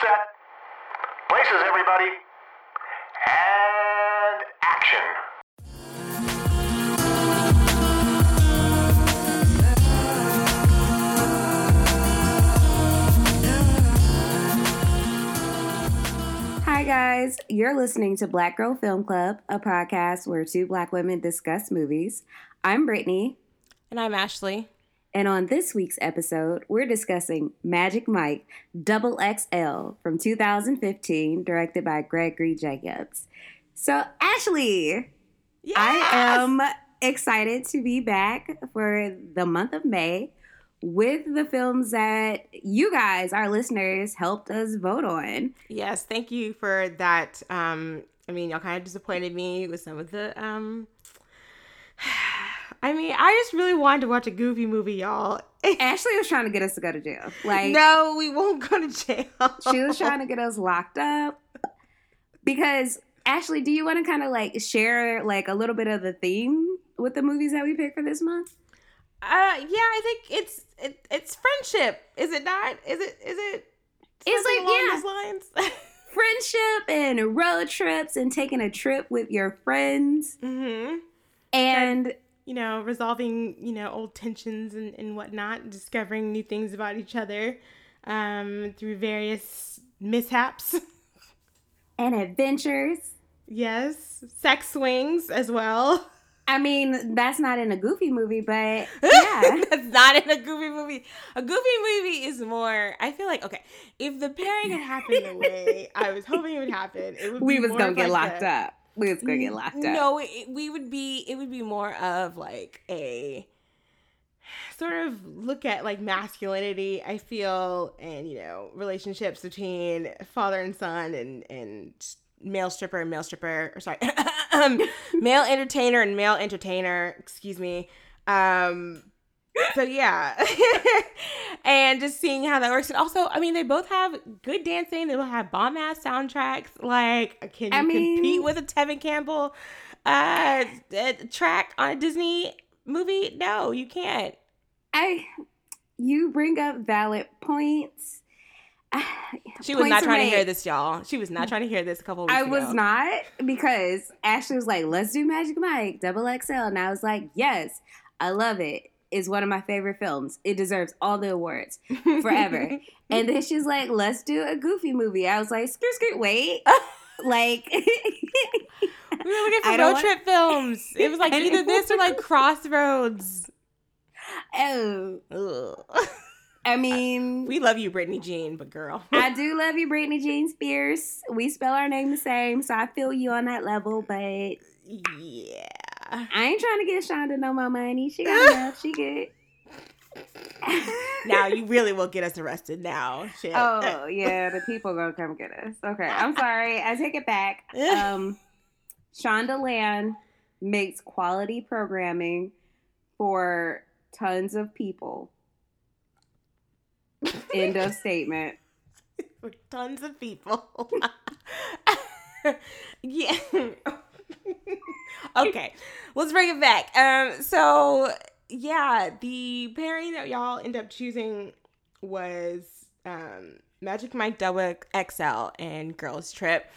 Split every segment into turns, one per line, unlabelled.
set. Places, everybody. And action.
Hi, guys. You're listening to Black Girl Film Club, a podcast where two black women discuss movies. I'm Brittany,
And I'm Ashley.
And on this week's episode, we're discussing Magic Mike Double XL from 2015, directed by Gregory Jacobs. So, Ashley, I am excited to be back for the month of May with the films that you guys, our listeners, helped us vote on.
Yes, thank you for that. Um, I mean, y'all kind of disappointed me with some of the. Um, I mean, I just really wanted to watch a goofy movie, y'all.
Ashley was trying to get us to go to jail. Like,
no, we won't go to jail.
she was trying to get us locked up because Ashley, do you want to kind of like share like a little bit of the theme with the movies that we picked for this month?
Uh, yeah, I think it's it, it's friendship. Is it not? Is it? Is it?
It's like,
along
yeah.
those lines.
Friendship and road trips and taking a trip with your friends
mm-hmm.
and
You know, resolving you know old tensions and and whatnot, discovering new things about each other, um, through various mishaps.
and adventures.
Yes, sex swings as well.
I mean, that's not in a goofy movie, but yeah.
That's not in a goofy movie. A goofy movie is more. I feel like okay, if the pairing had happened the way I was hoping it would happen, it would.
we was gonna get
like
locked up. We was gonna get locked up.
No, it, we would be. It would be more of like a sort of look at like masculinity. I feel, and you know, relationships between father and son, and and male stripper and male stripper. Or sorry, um, male entertainer and male entertainer. Excuse me. Um. So yeah, and just seeing how that works, and also, I mean, they both have good dancing. They both have bomb ass soundtracks. Like, can you
I mean-
compete with a Tevin Campbell uh, track on a Disney movie? No, you can't.
I you bring up valid points.
She was
Points
not trying to hear this, y'all. She was not trying to hear this a couple weeks
I
ago.
was not because Ashley was like, "Let's do Magic Mike Double XL," and I was like, "Yes, I love it. It's one of my favorite films. It deserves all the awards forever." and then she's like, "Let's do a Goofy movie." I was like, "Skirt, skirt, wait." like,
we were looking for road
want-
trip films. It was like either this or like Crossroads.
oh,
Ugh.
I mean,
We love you, Brittany Jean, but girl.
I do love you, Brittany Jean Spears. We spell our name the same, so I feel you on that level. But I ain't trying to get Shonda no more money. She got enough. She good.
Now you really will get us arrested now. Shit.
Oh yeah, the people gonna come get us. Okay, I'm sorry. I take it back. Um, Shondaland makes quality programming for tons of people. End of statement.
for tons of people. yeah. Okay, let's bring it back. Um, so yeah, the pairing that y'all end up choosing was um Magic Mike Double XL and Girls Trip.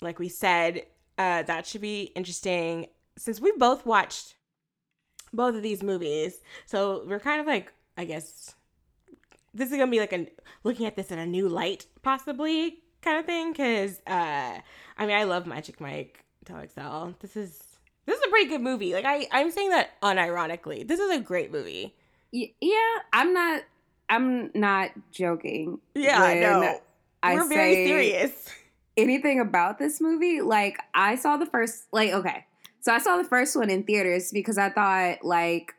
Like we said, uh, that should be interesting since we both watched both of these movies. So we're kind of like, I guess, this is gonna be like a looking at this in a new light, possibly kind of thing. Because uh, I mean, I love Magic Mike Double XL. This is this is a pretty good movie. Like I, I'm saying that unironically. This is a great movie.
Y- yeah, I'm not. I'm not joking.
Yeah, I know.
I
We're very serious.
anything about this movie. Like I saw the first. Like okay, so I saw the first one in theaters because I thought like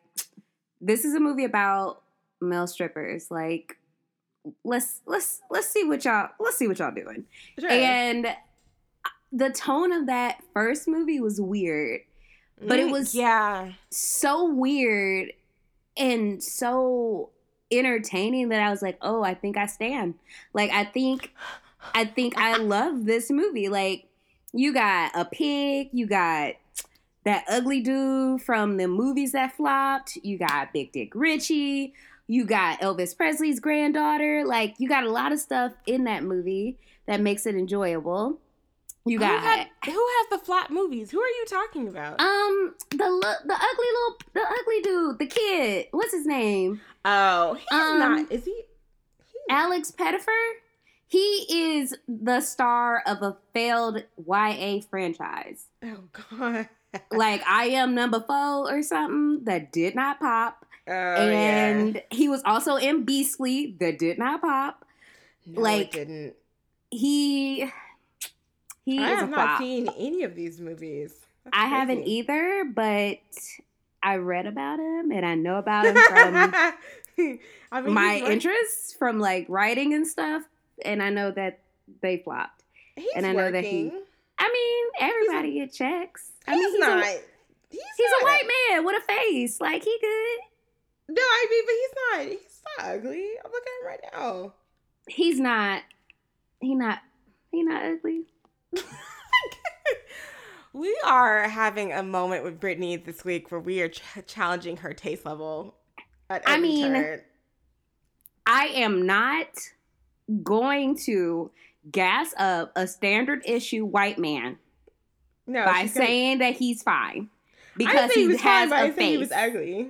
this is a movie about male strippers. Like let's let's let's see what y'all let's see what y'all doing.
Sure.
And the tone of that first movie was weird. but it
Mm,
was-
yeah.
so weird and so entertaining that I was like, "Oh, I think I stand." Like I think I think I love this movie. Like you got a pig, you got that ugly dude from the movies that flopped, you got Big Dick Richie, You got Elvis Presley's granddaughter. Like you got a lot of stuff in that movie that makes it enjoyable. You
Who,
got
had, who has the flat movies? Who are you talking about?
um the look the ugly little the ugly dude, the kid. What's his name?
oh, he's
um,
not. Is he?
Alex Pettyfer. He is the star of a failed YA franchise.
Oh God.
Like I am number four or something that did not pop.
Oh,
and
yeah.
he was also in Beastly that did not pop.
No,
like,
it didn't.
He he
I have not seen any of these movies. That's
I haven't either, but I read about him and I know about him from
I mean,
my
he's work-
interests from like writing and stuff, and I know that they flopped.
He's
and I know that he- I mean, everybody get checks. I
He's
mean, he's
not.
A,
he's
he's a white man with a face. Like he good.
No, I mean, but he's not. He's not ugly. I'm looking at him right now.
He's not. He not. He not ugly.
we are having a moment with Brittany this week where we are ch- challenging her taste level. At
I mean,
turn.
I am not going to gas up a standard issue white man
no,
by
she's gonna-
saying that he's fine because he
was
has
fine,
a
he
face,
was ugly.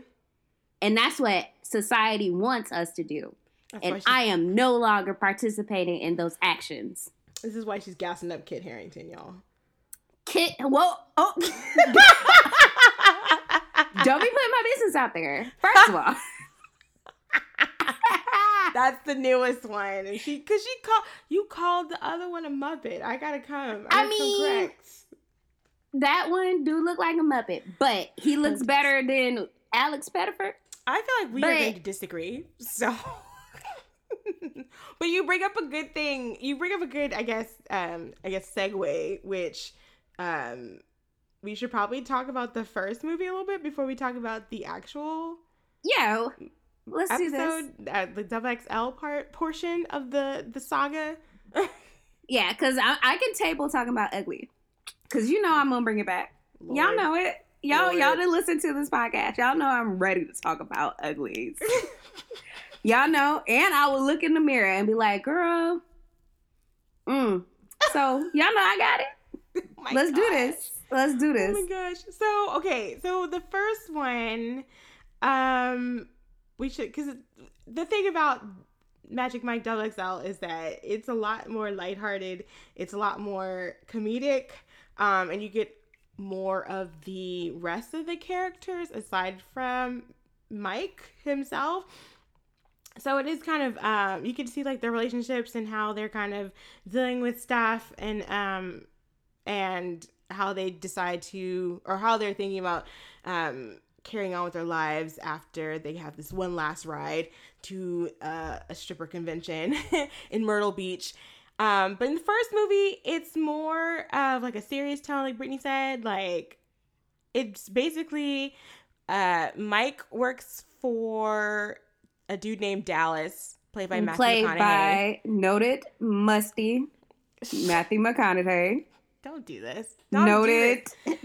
and that's what society wants us to do.
That's
And I am no longer participating in those actions.
This is why she's gassing up Kit Harington, y'all.
Kit, whoa, oh, don't be putting my business out there. First of all,
That's the newest one, and she because she called you called the other one a muppet. I gotta come.
I
I,
mean, that one do look like a muppet, but he looks better than Alex Pettyfer.
I feel like we are going to disagree. So, but you bring up a good thing. You bring up a good, I guess, um, I guess segue, which, um, we should probably talk about the first movie a little bit before we talk about the actual
Yeah, let's do this.
episode, uh, the double XL part portion of the the saga.
Yeah, because I, I can table talking about ugly. Because you know I'm to bring it back. Y'all know it. Y'all,
Lord.
y'all didn't listen to this podcast. Y'all know I'm ready to talk about uglies. y'all know. And I will look in the mirror and be like, girl, mm. So y'all know I got it.
Oh
Let's do this. Let's do this.
Oh my gosh. So okay, so the first one, um, we should because the thing about Magic Mike Double XL is that it's a lot more lighthearted. It's a lot more comedic, um, and you get more of the rest of the characters aside from Mike himself. So it is kind of um, you can see like their relationships and how they're kind of dealing with stuff and um, and how they decide to or how they're thinking about um, carrying on with their lives after they have this one last ride to uh, a stripper convention in Myrtle Beach. Um, but in the first movie, it's more of like a serious tone, like Brittany said. Like it's basically uh, Mike works for a dude named Dallas, played by Matthew
Played
McConaughey.
by noted musty Matthew McConaughey.
Don't do this. Don't do
noted.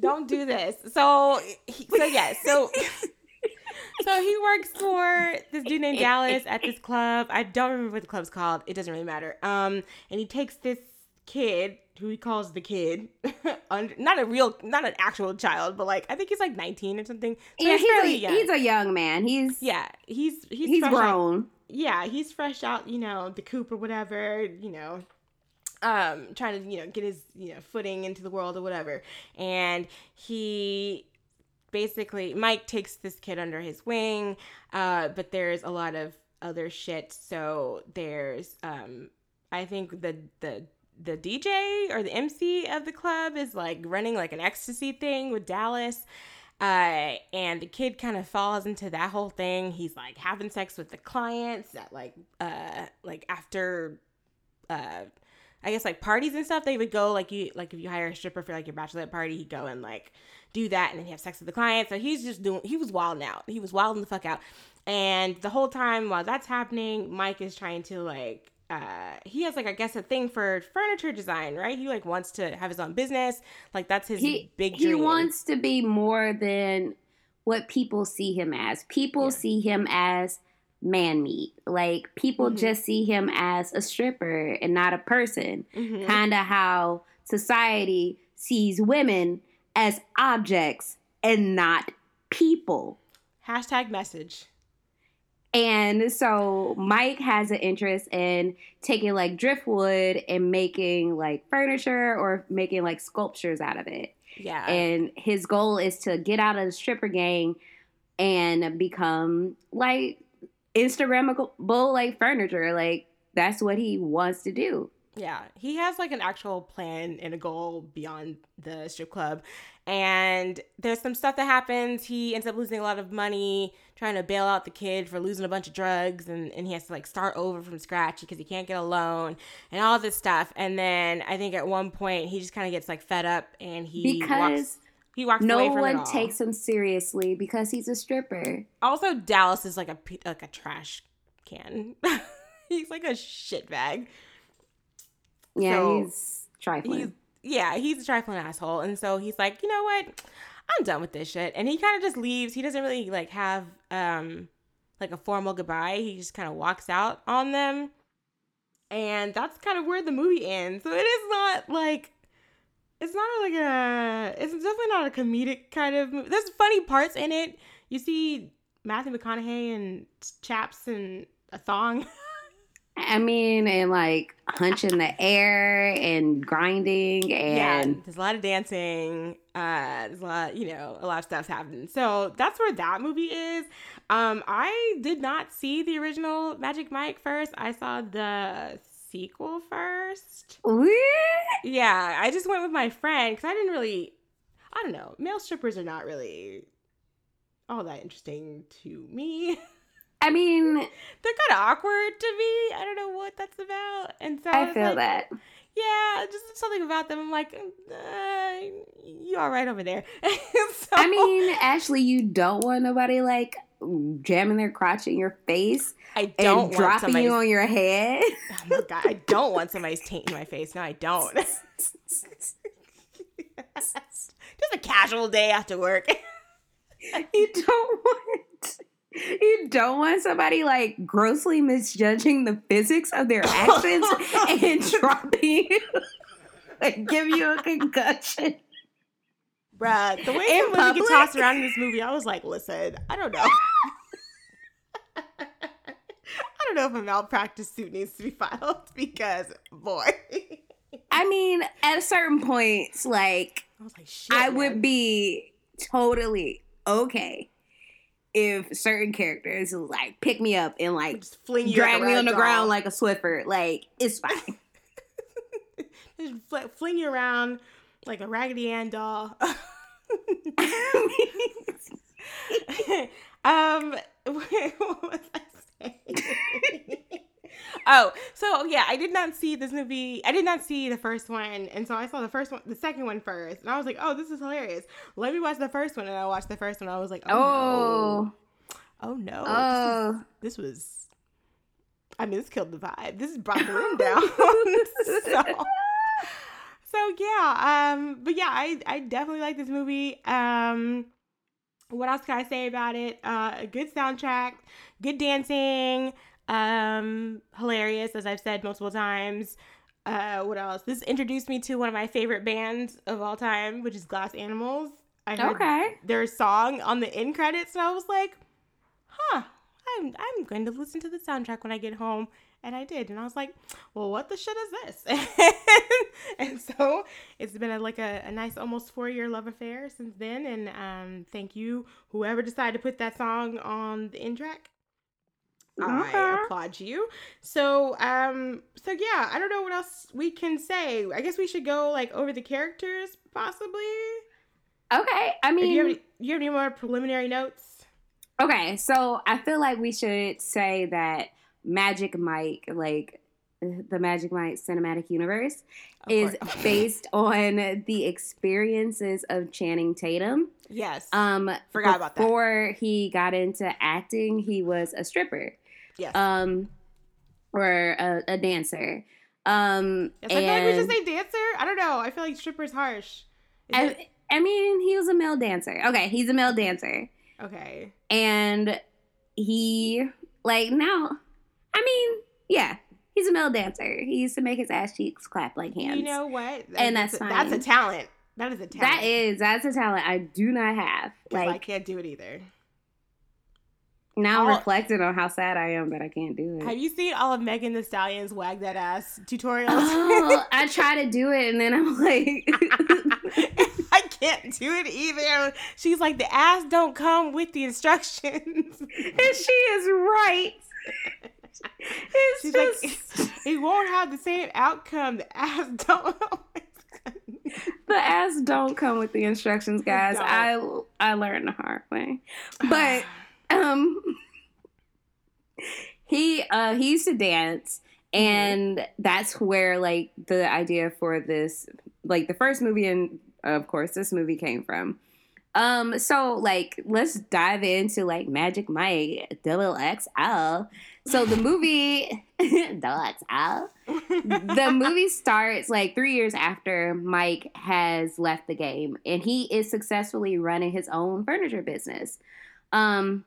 don't do this. So, he, so yeah, so so he works for this dude named Dallas at this club. I don't remember what the club's called. It doesn't really matter. Um, and he takes this kid who he calls the kid, not a real, not an actual child, but like I think he's like nineteen or something. So
yeah,
he's
he's a,
young.
he's a young man. He's
yeah, he's he's
he's
fresh out-
grown.
yeah, he's fresh out, you know, the coop or whatever, you know, um, trying to, you know, get his, you know, footing into the world or whatever. And he basically, Mike takes this kid under his wing, uh, but there's a lot of other shit. So there's, um, I think the, the, the DJ or the MC of the club is like running like an ecstasy thing with Dallas. Uh, and the kid kind of falls into that whole thing. He's like having sex with the clients at like, uh, like after, uh, I guess like parties and stuff. They would go like you, like if you hire a stripper for like your bachelorette party, he'd go and like do that and then have sex with the client. So he's just doing, he was wilding out. He was wilding the fuck out. And the whole time while that's happening, Mike is trying to like, uh, he has like I guess a thing for furniture design, right? He like wants to have his own business. Like that's his
He
big dream.
he wants to be more than what people see him as. People
Yeah.
see him as man meat. Like people
Mhm.
just see him as a stripper and not a person.
Mhm.
Kind of how society sees women as objects and not people.
Hashtag message.
And so Mike has an interest in taking like driftwood and making like furniture or making like sculptures out of it.
Yeah.
And his goal is to get out of the stripper gang and become like Instagrammable like furniture. Like that's what he wants to do.
Yeah, he has like an actual plan and a goal beyond the strip club. And there's some stuff that happens. He ends up losing a lot of money trying to bail out the kid for losing a bunch of drugs. And, and he has to like start over from scratch because he can't get a loan and all this stuff. And then I think at one point he just kind of gets like fed up and he
Because
walks, he walks
no
away from it
one takes him seriously because he's a stripper.
Also, Dallas is like a like a trash can. He's like a shit bag.
Yeah,
So,
he's trifling.
he's yeah, he's a trifling asshole, and so he's like, you know what, I'm done with this shit, and he kind of just leaves. He doesn't really like have um like a formal goodbye. He just kind of walks out on them, and that's kind of where the movie ends. So it is not like it's not like a it's definitely not a comedic kind of movie. There's funny parts in it. You see Matthew McConaughey and chaps and a thong.
I mean, and like hunching the air and grinding and yeah,
there's a lot of dancing. Uh, there's a lot, you know, a lot of stuff's happening. So that's where that movie is. Um, I did not see the original Magic Mike first. I saw the sequel first.
What?
Yeah, I just went with my friend because I didn't really, I don't know, male strippers are not really all that interesting to me.
I mean,
They're kind of awkward to me. I don't know what that's about. And so
I
was
feel
like,
that.
yeah, just something about them. I'm like, uh, you all right over there? so,
I mean, Ashley, you don't want nobody like jamming their crotch in your face
I don't
dropping
somebody's.
you on your head.
oh my god, I don't want somebody's taint in my face. No, I don't. just a casual day after work.
you don't want you don't want somebody like grossly misjudging the physics of their actions and dropping you and give you a concussion.
Bruh, the way
In
some women
public?
get tossed around in this movie, I was like, listen, I don't know. I don't know if a malpractice suit needs to be filed because, boy,
I mean, at a certain point, like
I like.
I would be totally okay if certain characters like pick me up and like
just fling you
drag me on the ground like a Swiffer. Like it's fine.
just fl- fling you around like a Raggedy Ann doll. um, what was I saying? oh, so yeah, I did not see this movie. I did not see the first one, and so I saw the first one, the second one first, and I was like, "Oh, this is hilarious. Let me watch the first one." And I watched the first one. I was like, "Oh,
oh,
no. oh no,
oh.
this was." I mean, this killed the vibe. This brought the room down. so, so yeah, um, but yeah, I I definitely like this movie. Um, what else can I say about it? Uh, a good soundtrack, good dancing, um, hilarious as I've said multiple times. Uh, what else? This introduced me to one of my favorite bands of all time, which is Glass Animals. I heard
Okay.
their song on the end credits, and I was like, "Huh, I'm I'm going to listen to the soundtrack when I get home." And I did, and I was like, "Well, what the shit is this?" and so it's been a, like a, a nice, almost four year love affair since then. And um, thank you, whoever decided to put that song on the end track. I applaud you. So, um, so yeah, I don't know what else we can say. I guess we should go like over the characters, possibly.
Okay. I
Or do
mean,
you have any, you have any more preliminary notes?
okay. So I feel like we should say that Magic Mike, like the Magic Mike cinematic universe,
Of
is
course.
based on the experiences of Channing Tatum.
yes.
Um,
Forgot about that.
Before he got into acting, he was a stripper,
yes.
um, or a, a dancer. Um,
Yes, I feel like we should say dancer. I don't know. I feel like stripper's harsh. Is it-
I, I mean, he was a male dancer. Okay, he's a male dancer,
Okay.
and he like now i mean yeah he's a male dancer he used to make his ass cheeks clap like hands
You know what?
And that's
a, that's a talent. That is a talent.
that is that's a talent i do not have
'Cause I can't do it either.
Now i'm reflecting on how sad i am that i can't do it
Have you seen all of Megan Thee Stallion's wag that ass tutorials?
oh i try to do it and then i'm like
I can't do it either. She's like, the ass don't come with the instructions.
and she is right it's
She's
just
like, it won't have the same outcome. The ass don't.
the ass don't come with the instructions guys i i learned the hard way but um he uh he used to dance and that's where like the idea for this like the first movie and of course this movie came from. Um so like let's dive into like magic mike double xl so the movie double xl the movie starts like three years after Mike has left the game, and he is successfully running his own furniture business. Um,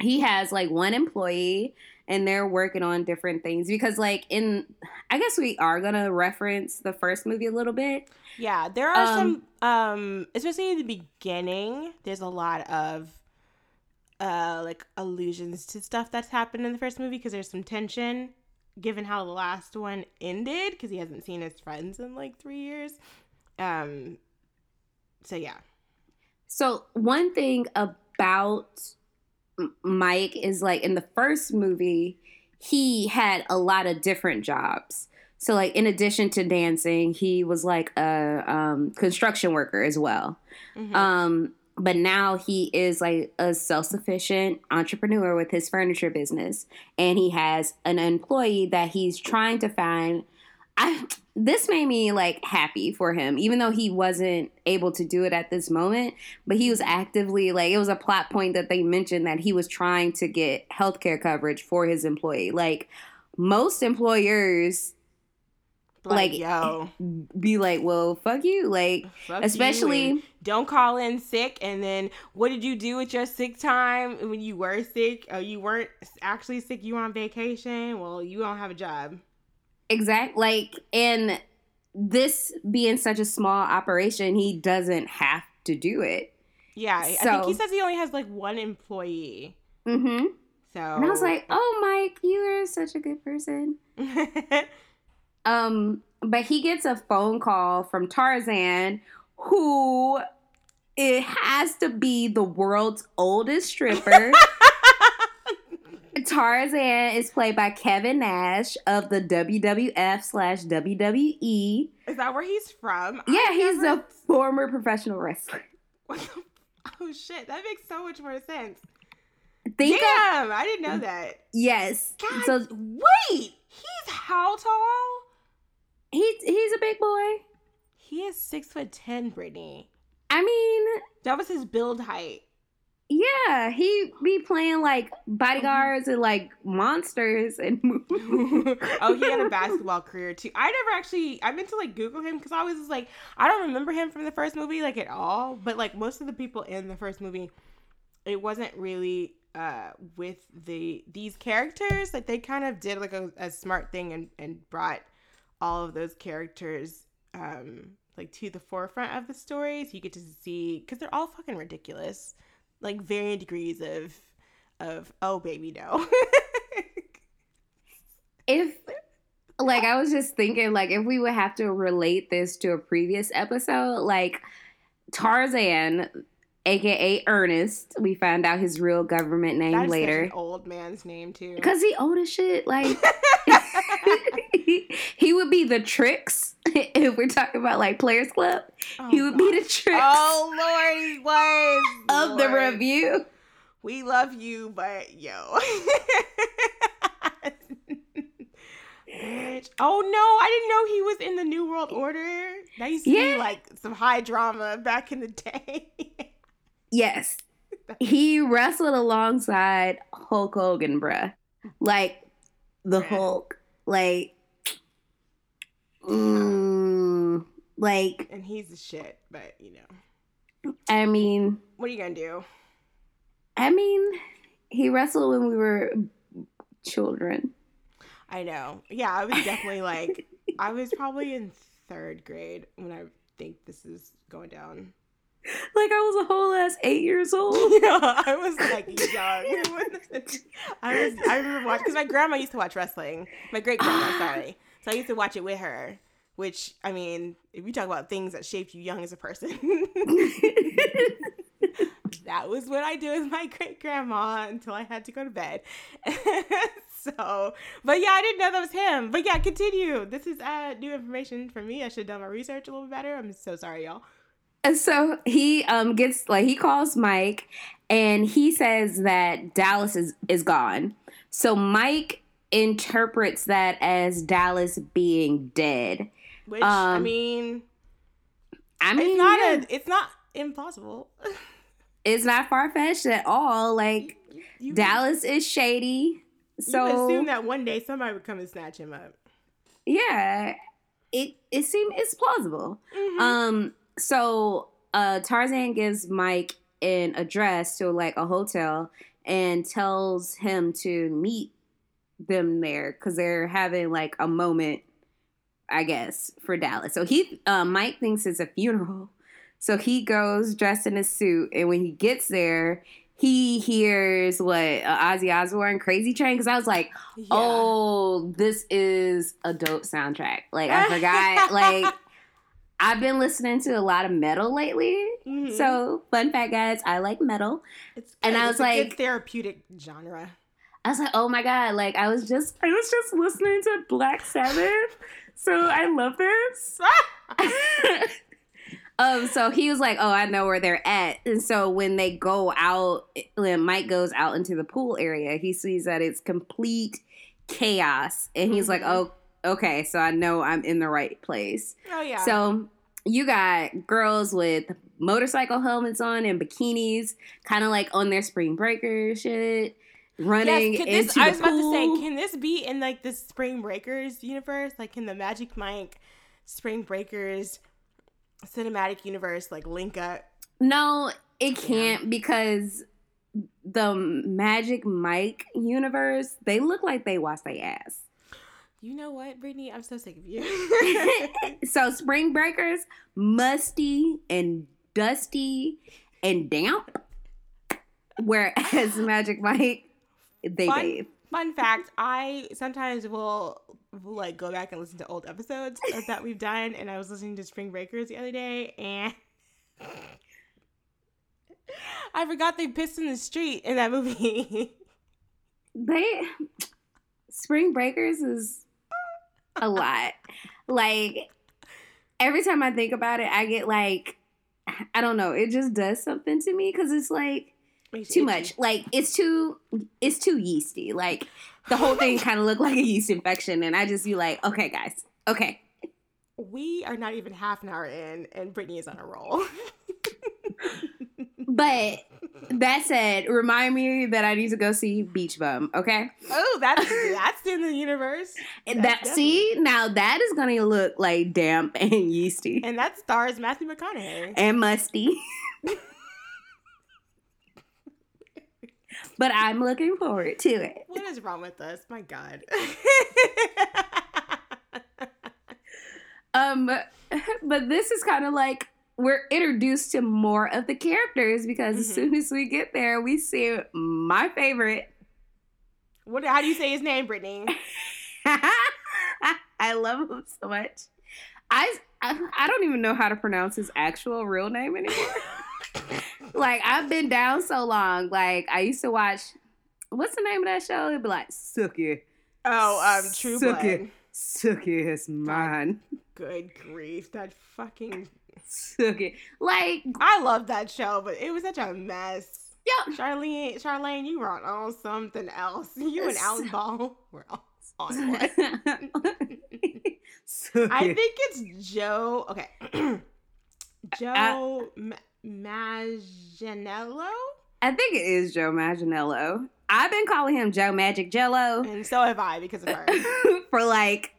he has like one employee, and they're working on different things because, like, in I guess we are gonna reference the first movie a little bit.
Yeah, there are
Um,
some um especially in the beginning, there's a lot of uh like allusions to stuff that's happened in the first movie because there's some tension given how the last one ended because he hasn't seen his friends in like 3 years. Um so yeah.
So one thing about Mike is like in the first movie, he had a lot of different jobs. So like in addition to dancing, he was like a um, construction worker as well.
Mhm.
Um, but now he is like a self-sufficient entrepreneur with his furniture business, and he has an employee that he's trying to find. I this made me like happy for him, even though he wasn't able to do it at this moment. But he was actively like it was a plot point that they mentioned that he was trying to get healthcare coverage for his employee. Like most employers
like,
like,
yo,
be like, "Well, fuck you," like
fuck
especially.
and don't call in sick and then what did you do with your sick time when you were sick? Oh, you weren't actually sick, you were on vacation. Well, you don't have a job.
Exact like and this being such a small operation, he doesn't have to do it.
Yeah, I think he says he only has like one employee.
Mm-hmm.
So
And I was like, oh Mike, you are such a good person. Um, but he gets a phone call from Tarzan, who it has to be the world's oldest stripper. Tarzan is played by Kevin Nash of the WWF slash WWE.
is that where he's from?
Yeah,
I
he's
never-
a former professional wrestler.
What the- Oh shit, that makes so much more sense.
Think of
Damn, I didn't know that.
yes.
God,
So
wait, he's how tall?
he's he's a big boy.
He is six foot ten, Brittany.
I mean,
That was his build height.
Yeah, he be playing like bodyguards and like monsters and movies.
oh, he had a basketball career too. I never actually. I meant to like Google him because I was just like, I don't remember him from the first movie like at all. But like most of the people in the first movie, it wasn't really uh with the these characters. Like they kind of did like a, a smart thing and and brought all of those characters um like to the forefront of the stories. You get to see because they're all fucking ridiculous, like varying degrees of of oh baby no.
if like I was just thinking like if we would have to relate this to a previous episode, like Tarzan, aka Ernest, we found out his real government name
That is
later.
old man's name too.
Cause he old as shit. Like he would be the tricks if we're talking about like Players Club. he oh, would be the tricks
Oh Lord, he was
of the review.
We love you, but yo. Oh no, I didn't know he was in the New World Order. That used to
Yeah.
be like some high drama back in the day.
Yes. He wrestled alongside Hulk Hogan, bruh. Like the. Hulk. Like mm, like
and he's a shit, but you know.
I mean,
What are you gonna do?
I mean, he wrestled when we were children.
I know. Yeah, I was definitely like, I was probably in third grade when I think this is going down.
Like I was a whole ass eight years old.
yeah, I was like young. I was. I remember watching because my grandma used to watch wrestling. My great grandma, sorry. So I used to watch it with her. Which I mean, if you talk about things that shaped you young as a person, that was what I did with my great grandma until I had to go to bed. so, but yeah, I didn't know that was him. But yeah, continue. This is uh, new information for me. I should have done my research a little bit better. I'm so sorry, y'all.
And so he um gets like he calls Mike and he says that Dallas is is gone. So Mike interprets that as Dallas being dead.
Which I
Um,
mean,
I mean,
it's not
yeah,
a, it's not impossible.
it's not far fetched at all. Like
You,
Dallas is shady.
you
So
assume that one day somebody would come and snatch him up.
yeah, it it seems it's plausible.
Mhm.
Um, so uh Tarzan gives Mike an address to like a hotel and tells him to meet them there because they're having like a moment, I guess, for Dallas. So he uh, Mike thinks it's a funeral. So he goes dressed in a suit, and when he gets there, he hears what uh, Ozzy Osbourne "Crazy Train" because I was like,
Yeah.
Oh, this is a dope soundtrack. Like I forgot. like I've been listening to a lot of metal lately.
Mhm.
So fun fact, guys, I like metal.
it's
and
good.
I
It's
was
a good
like-
therapeutic genre.
I was like, oh my god! Like I was just, I was just listening to Black Sabbath. So I love this. um, so he was like, "Oh, I know where they're at." And so when they go out, when Mike goes out into the pool area, he sees that it's complete chaos, and he's like,
Mhm.
"Oh, okay, so I know I'm in the right place."
Oh yeah.
So you got girls with motorcycle helmets on and bikinis, kind of like on their spring breaker shit, running
yes, can
into
this,
the
I was about to say, can this be in like the Spring Breakers universe? Like in the Magic Mike Spring Breakers cinematic universe, like link up?
No, it can't because the Magic Mike universe, they look like they wash their ass.
You know what, Brittany? I'm so sick of you.
so Spring Breakers, musty and dusty and damp. Whereas Magic Mike, they
Fun-
bathe.
Fun fact: I sometimes will, will like go back and listen to old episodes that we've done, and I was listening to Spring Breakers the other day, and I forgot they pissed in the street in that movie.
They Spring Breakers is a lot. Like every time I think about it, I get like I don't know, it just does something to me because it's like
Makes
too
you
much. Like it's too it's too yeasty. Like the whole thing kind of looked like a yeast infection, and I just be like, okay, guys, okay.
We are not even half an hour in, and Brittany is on a roll.
But that said, remind me that I need to go see Beach Bum. Okay,
oh, that's that's in the universe,
And that see now that is gonna look like damp and yeasty
and that stars Matthew McConaughey.
and musty. but I'm looking forward to it.
What is wrong with us? My God.
Um, but this is kind of like we're introduced to more of the characters because as
Mhm.
soon as we get there, we see my favorite.
what? How do you say his name, Brittany?
I love him so much. I, I I don't even know how to pronounce his actual real name anymore. like I've been down so long. Like I used to watch. What's the name of that show? It'd be like Sookie.
Oh, um, True
Suck
Blood.
Sookie is mine.
Good grief, that fucking.
Sookie. Like
I love that show, but it was such a mess.
Yep.
Charlene, Charlene, you were on something else. You and Alan Ball were on on what? I think it's Joe. Okay, Joe Ma- Manganiello,
I think it is Joe Maginello. I've been calling him Joe Magic Jello
and so have I because of her.
for like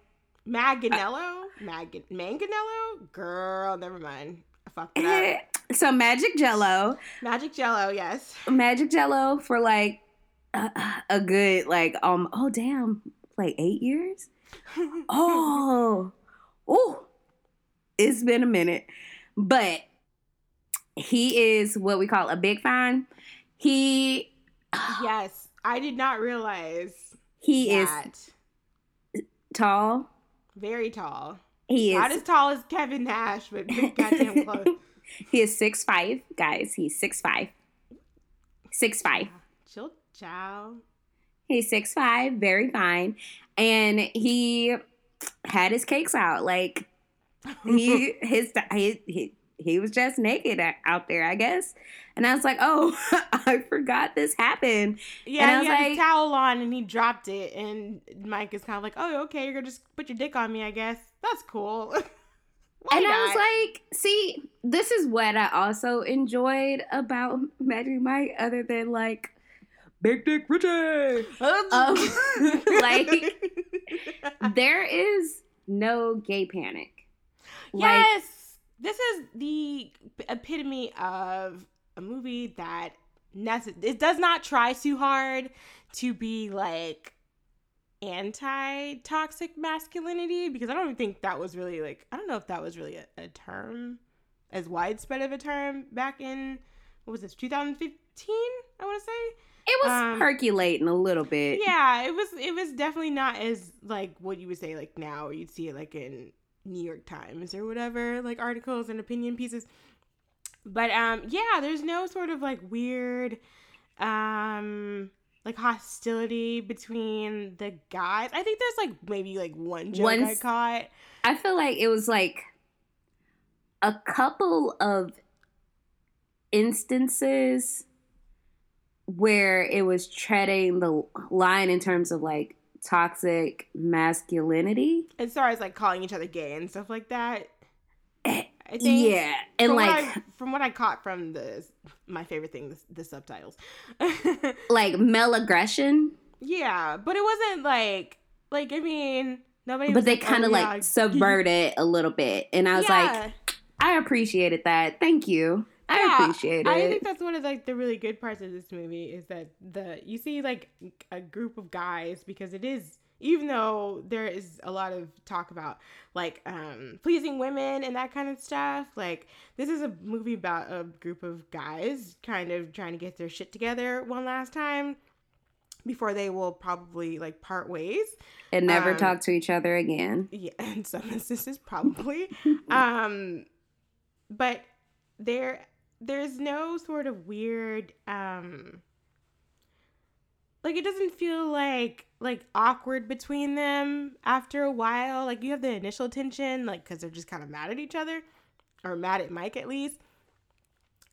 Manganello, Mag- Manganello, girl, never mind. I fucked it up.
so Magic Jello,
Magic Jello, yes.
Magic Jello for like a, a good like um oh damn like eight years. Oh, oh, it's been a minute, but he is what we call a big fan. He
yes, I did not realize
he
that.
is tall.
very tall.
He
Not
is
as tall as Kevin Nash, but goddamn close.
he is six five, guys. He's six five. Six five.
Chill, chow.
He's six five, very fine, and he had his cakes out. Like he his he he, he was just naked out there, I guess. And I was like, oh, I forgot this happened.
Yeah,
And I
he
was
had
like-
his towel on and he dropped it, and Mike is kind of like, "Oh, okay, you're gonna just put your dick on me, I guess. That's cool." Why
and I was like, see, this is what I also enjoyed about Magic Mike, other than like Big Dick Richie. Um, like there is no gay panic. Like,
yes, this is the epitome of a movie that it does not try too hard to be like anti-toxic masculinity because I don't even think that was really like I don't know if that was really a, a term as widespread of a term back in what was this 2015 I want to say
it was
um,
percolating a little bit.
yeah, it was it was definitely not as like what you would say like now or you'd see it like in New York Times or whatever, like articles and opinion pieces. But um yeah, there's no sort of like weird um like hostility between the guys. I think there's like maybe like one joke I caught.
I feel like it was like a couple of instances where it was treading the line in terms of like toxic masculinity.
As far as like calling each other gay and stuff like that.
Eh,
I think
Yeah, and
from
like
what I, from what I caught from the my favorite thing, the, the subtitles.
like male aggression,
Yeah, but it wasn't like like I mean nobody.
but they
like,
kind of
oh,
like
yeah,
subvert it a little bit, and I was like. I appreciated that. Thank you. I
Yeah,
appreciate it.
I think that's one of like the really good parts of this movie is that the you see like a group of guys because it is even though there is a lot of talk about like um pleasing women and that kind of stuff like this is a movie about a group of guys kind of trying to get their shit together one last time before they will probably like part ways
and never
um,
talk to each other again.
yeah in some instances probably um but there there's no sort of weird um like it doesn't feel like like awkward between them after a while. Like you have the initial tension like because they're just kind of mad at each other or mad at mike at least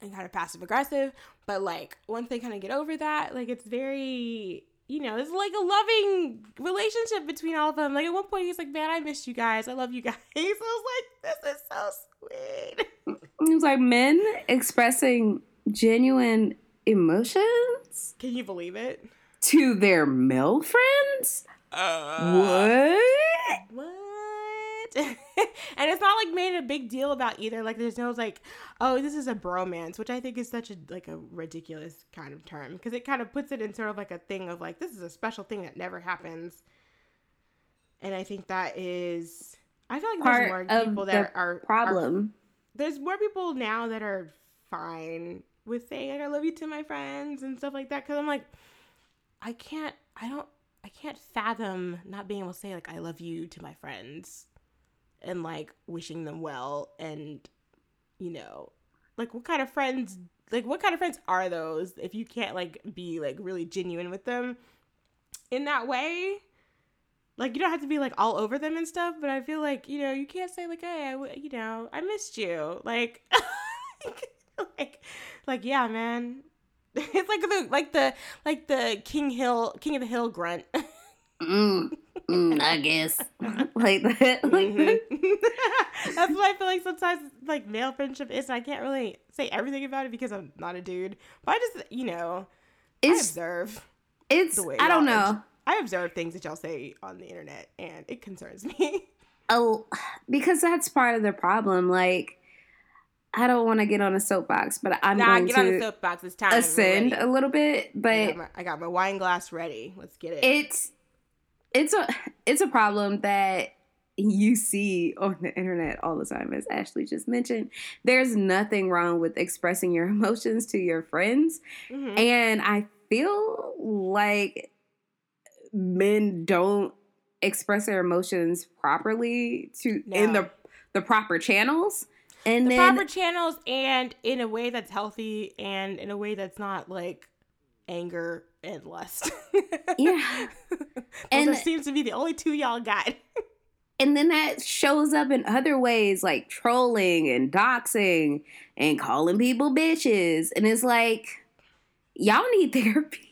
and kind of passive aggressive. But like once they kind of get over that like it's very you know it's like a loving relationship between all of them. Like at one point he's like man i missed you guys. I love you guys. I was like this is so sweet
It was like men expressing genuine emotions
can you believe it
to their male friends.
Uh,
what?
what and it's not like made a big deal about either like there's no like oh this is a bromance which i think is such a like a ridiculous kind of term because it kind of puts it in sort of like a thing of like this is a special thing that never happens and i think that is i feel like there's more
Part
people
the
that are are-
Problem.
There's more people now that are fine with saying like I love you to my friends and stuff like that because I'm like I can't I don't I can't fathom not being able to say like I love you to my friends and like wishing them well and you know like what kind of friends like what kind of friends are those if you can't like be like really genuine with them in that way like you don't have to be like all over them and stuff but i feel like you know you can't say like hey I, you know i missed you like like like yeah man it's like the like the like the king hill king of the hill grunt
Mm, mm, I guess like that. Like
Mhm.
that.
that's what i feel like sometimes like male friendship is and i can't really say everything about it because i'm not a dude but i just you know i
It's
observe
it's.
the way
I don't know.
I observe things that y'all say on the internet, and it concerns me.
Oh, because that's part of the problem. Like, I don't want to get on a soapbox, but I'm
nah,
going
get on the soapbox. It's time.
Ascend a little bit.
I
But
got, my, I got my wine glass ready. Let's get it.
it's it's a it's a problem that you see on the internet all the time as ashley just mentioned there's nothing wrong with expressing your emotions to your friends
Mhm.
and i feel like men don't express their emotions properly to in the the proper channels and
the
then
proper channels and in a way that's healthy and in a way that's not like anger and lust.
Yeah.
and
And-
that seems to be the only two y'all got.
And then that shows up in other ways like trolling and doxing and calling people bitches. And it's like, y'all need therapy.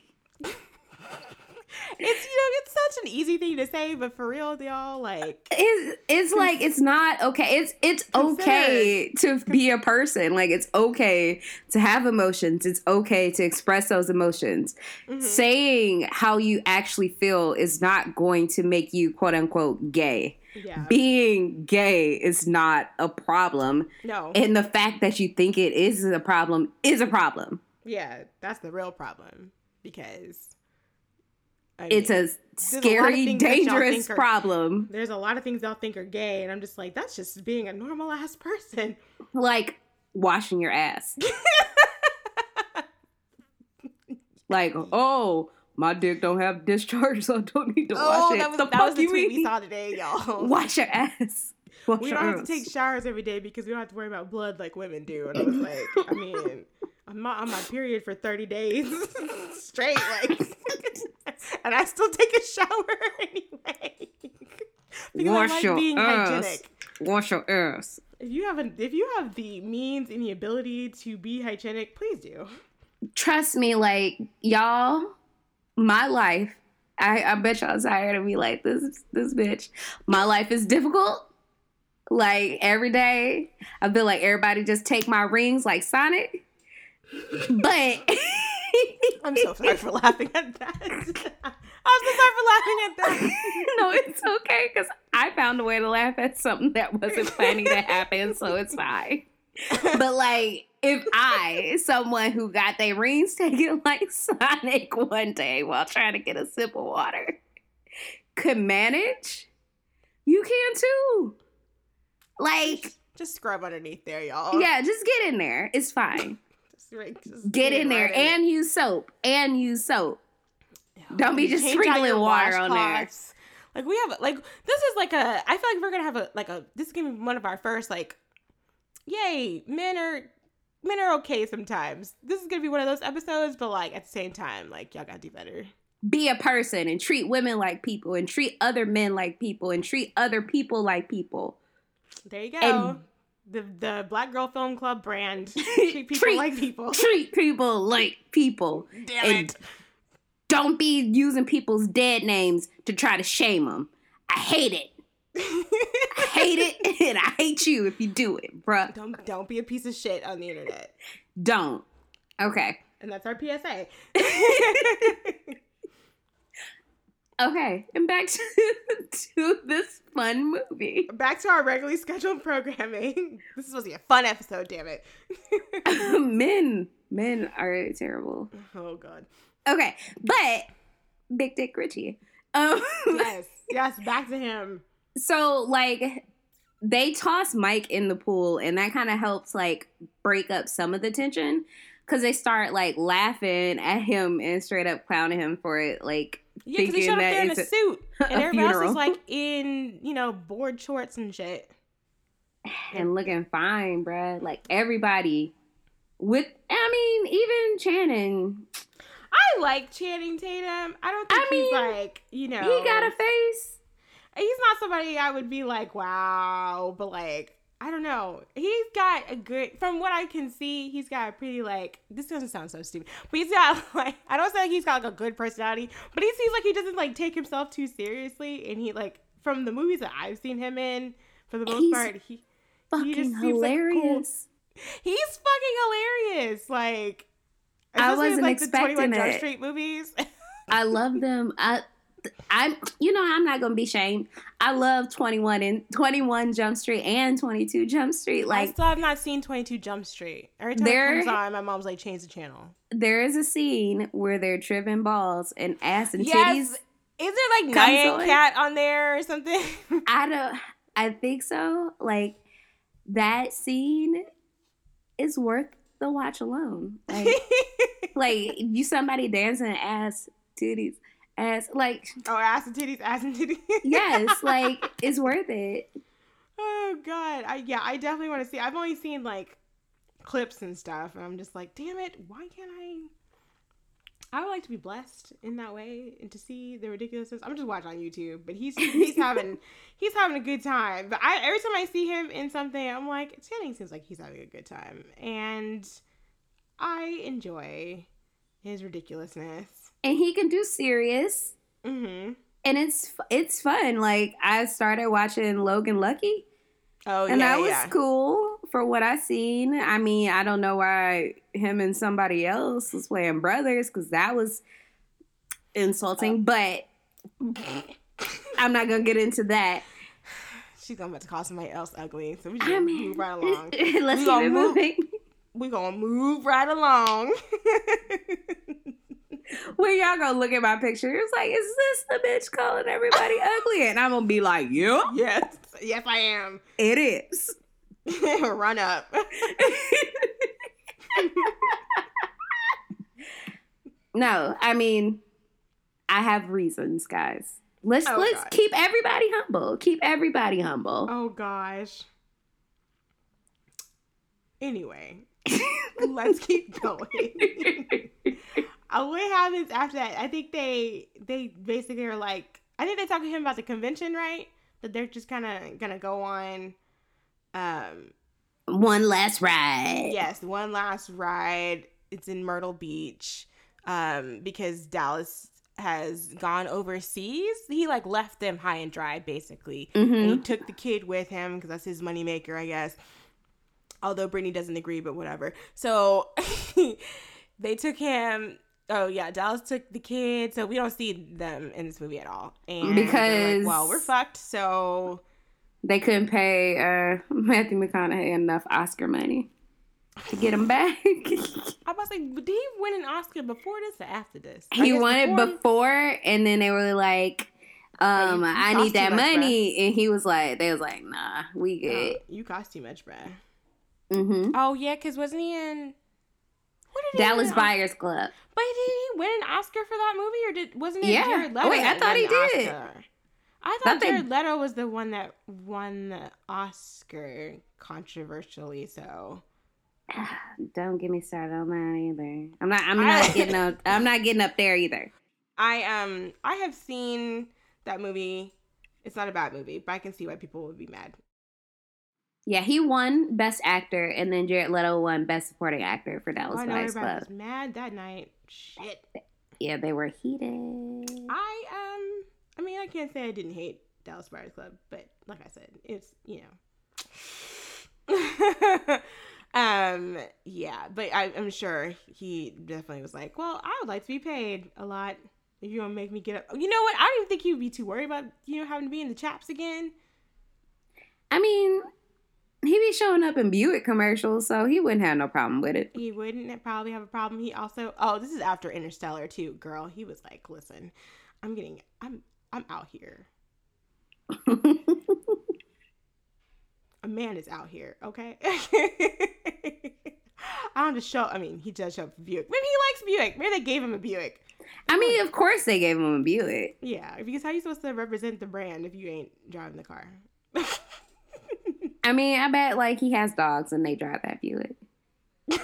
It's you know, it's such an easy thing to say, but for real, y'all, like
It's, it's like, it's not okay. It's, it's okay to be a person. Like, it's okay to have emotions. It's okay to express those emotions.
mhm.
Saying how you actually feel is not going to make you quote unquote gay.
yeah.
Being gay is not a problem.
no.
And the fact that you think it is a problem is a problem.
yeah, that's the real problem because I
It's
mean,
a scary,
things
dangerous
are-
problem.
there's a lot of things y'all think are gay, and I'm just like, that's just being a normal ass person.
Like washing your ass. Like, oh, my dick don't have discharge, so I don't need to wash
oh,
it.
that was
the
that was the tweet we saw today, y'all.
Wash your ass. Wash
we
your
don't have to take showers every day because we don't have to worry about blood like women do. And I was like, I mean, I'm not on my period for 30 days straight, like, and I still take a shower anyway. because
Wash
I like
your
being
ass.
hygienic.
Wash your ass.
If you have an, if you have the means and the ability to be hygienic, please do.
Trust me, like y'all, my life. I, I bet y'all tired of me like this this bitch. My life is difficult. Like every day, I feel like everybody just take my rings like Sonic. But
I'm so sorry for laughing at that. I'm so sorry for laughing at that.
no, it's okay because I found a way to laugh at something that wasn't planning to happen, so it's fine. But like, if I, someone who got their rings taken like Sonic one day while trying to get a sip of water, could manage, you can too. Like,
Just scrub underneath there, y'all.
yeah, just get in there. It's fine.
Right,
Get in there
right
and use soap and use soap. don't be just sprinkling water on there.
Like we have like this is like a I feel like we're gonna have a like a this is gonna be one of our first like yay men are men are okay sometimes. This is gonna be one of those episodes, but like at the same time like y'all gotta do better.
be a person and treat women like people and treat other men like people and treat other people like people.
There you go.
And-
the the Black Girl Film Club brand treat people
Treat-
like people.
Treat people like people.
Damn
and
it.
Don't be using people's dead names to try to shame them. I hate it. I hate it and I hate you if you do it, bruh.
don't don't be a piece of shit on the internet.
Don't. Okay.
And that's our PSA.
Okay. And back to, to this fun movie.
Back to our regularly scheduled programming. This is supposed to be a fun episode, damn it.
men. Men are terrible.
oh god.
Okay. But Big Dick Richie. Um
Yes, yes, back to him.
so like they toss Mike in the pool and that kind of helps like break up some of the tension because they start like laughing at him and straight up clowning him for it like
Yeah, because he showed up there in a
a-
suit, and
a
everybody else is like in, you know, board shorts and shit.
and looking fine bruh like everybody with i mean even Channing
I like Channing Tatum. I don't think
I
he's
mean,
like, you know,
he got a face
He's not somebody I would be like, wow, but like. I don't know. He's got a good, from what I can see, he's got a pretty like. This doesn't sound so stupid, but he's got like. I don't say like he's got like a good personality, but he seems like he doesn't like take himself too seriously, and he like from the movies that I've seen him in, for the most
He's
part, he
fucking
just seems like cool-
hilarious
He's fucking hilarious. Like
I wasn't
like the
expecting
21 Jump
it.
Street movies.
i love them i I'm you know I'm not gonna be shamed. I love 21 and 21 Jump Street and 22 Jump Street. Like I
still have not seen 22 Jump Street. Every time
There-
it comes on, my mom's like, change the channel.
there is a scene where they're tripping balls and ass and
Yes.
titties.
Is there like Nyan. Cat on there or something?
I don't. I think so. Like that scene is worth the watch alone. Like like you somebody dancing ass titties ass like
oh, ass and titties, ass and titties.
yes like it's worth it.
Oh god, I yeah, I definitely want to see. I've only seen like clips and stuff, and I'm just like, damn it, why can't I? I would like to be blessed in that way and to see the ridiculousness. I'm just watching on YouTube, but he's he's having he's having a good time. But I every time I see him in something, I'm like, Channing seems like he's having a good time, and I enjoy his ridiculousness.
And he can do serious.
Mm-hmm.
And it's it's fun. Like I started watching Logan Lucky,
Oh yeah.
and
yeah,
that was
yeah.
cool for what I seen. I mean, I don't know why him and somebody else was playing brothers because that was insulting. But I'm not gonna get into that.
She's gonna about to call somebody else ugly, so we just
I
gonna
mean,
move right along.
let's
We
keep it
move-
moving.
we gonna move right along.
When y'all gonna look at my picture, it's like, is this the bitch calling everybody ugly? And I'm gonna be like, yeah,
yes, yes, I am.
it is.
Run up.
no, I mean, I have reasons, guys. Let's
Oh,
let's
God.
keep everybody humble. Keep everybody humble.
Oh gosh. Anyway, let's keep going. Uh, what happens after that? I think they they basically are like I think they talk to him about the convention, right? That they're just kind of gonna go on. Um.
One last ride.
Yes, one last ride. It's in Myrtle Beach. Um, because Dallas has gone overseas. He like left them high and dry, basically. and he
Mm-hmm.
took the kid with him because that's his moneymaker, I guess. Although Brittany doesn't agree, but whatever. So they took him. Oh yeah, Dallas took the kid, so we don't see them in this movie at all. And
Because-
like, well, we're fucked. So
They couldn't pay uh, Matthew McConaughey enough Oscar money to get him back.
I was like, did he win an Oscar before this or after this?
He won it before, and then they were like, um,
you
I need that
bruh.
money. And he was like, they was like, nah, we good.
you cost too much, bruh.
Mm-hmm.
Oh yeah, because wasn't he in? What did
Dallas Buyers Club.
But did he win an Oscar for that movie, or did wasn't it
Yeah.
Jared
Oh,
Leto?
wait, I thought he did.
Oscar? I
Thought they-
Jared Leto was the one that won the Oscar controversially. So
Don't get me started on that either. I'm not. I'm not
I-
getting up. I'm not getting up there either.
I um I have seen that movie. It's not a bad movie, but I can see why people would be mad.
Yeah, he won Best Actor, and then Jared Leto won Best Supporting Actor for
Oh,
Dallas
know
Buyers Club.
was mad that night. Shit.
Yeah, they were heated.
I um I mean I can't say I didn't hate Dallas Buyers Club, but like I said, it's you know. um yeah, but I, I'm sure he definitely was like, well, I would like to be paid a lot if you don't make me get up. You know what? I don't even think he would be too worried about you know having to be in the chaps again.
I mean, he be showing up in Buick commercials, so he wouldn't have no problem with it.
He wouldn't probably have a problem. He also oh this is after Interstellar too, girl. He was like, listen, I'm getting I'm I'm out here. a man is out here, okay? I don't just show. I mean, he does show up for Buick. Maybe he likes Buick. Maybe they gave him a Buick.
I mean, of course they gave him a Buick.
Yeah, because how you supposed to represent the brand if you ain't driving the car?
I mean, I bet like he has dogs and they drive that Buick.
he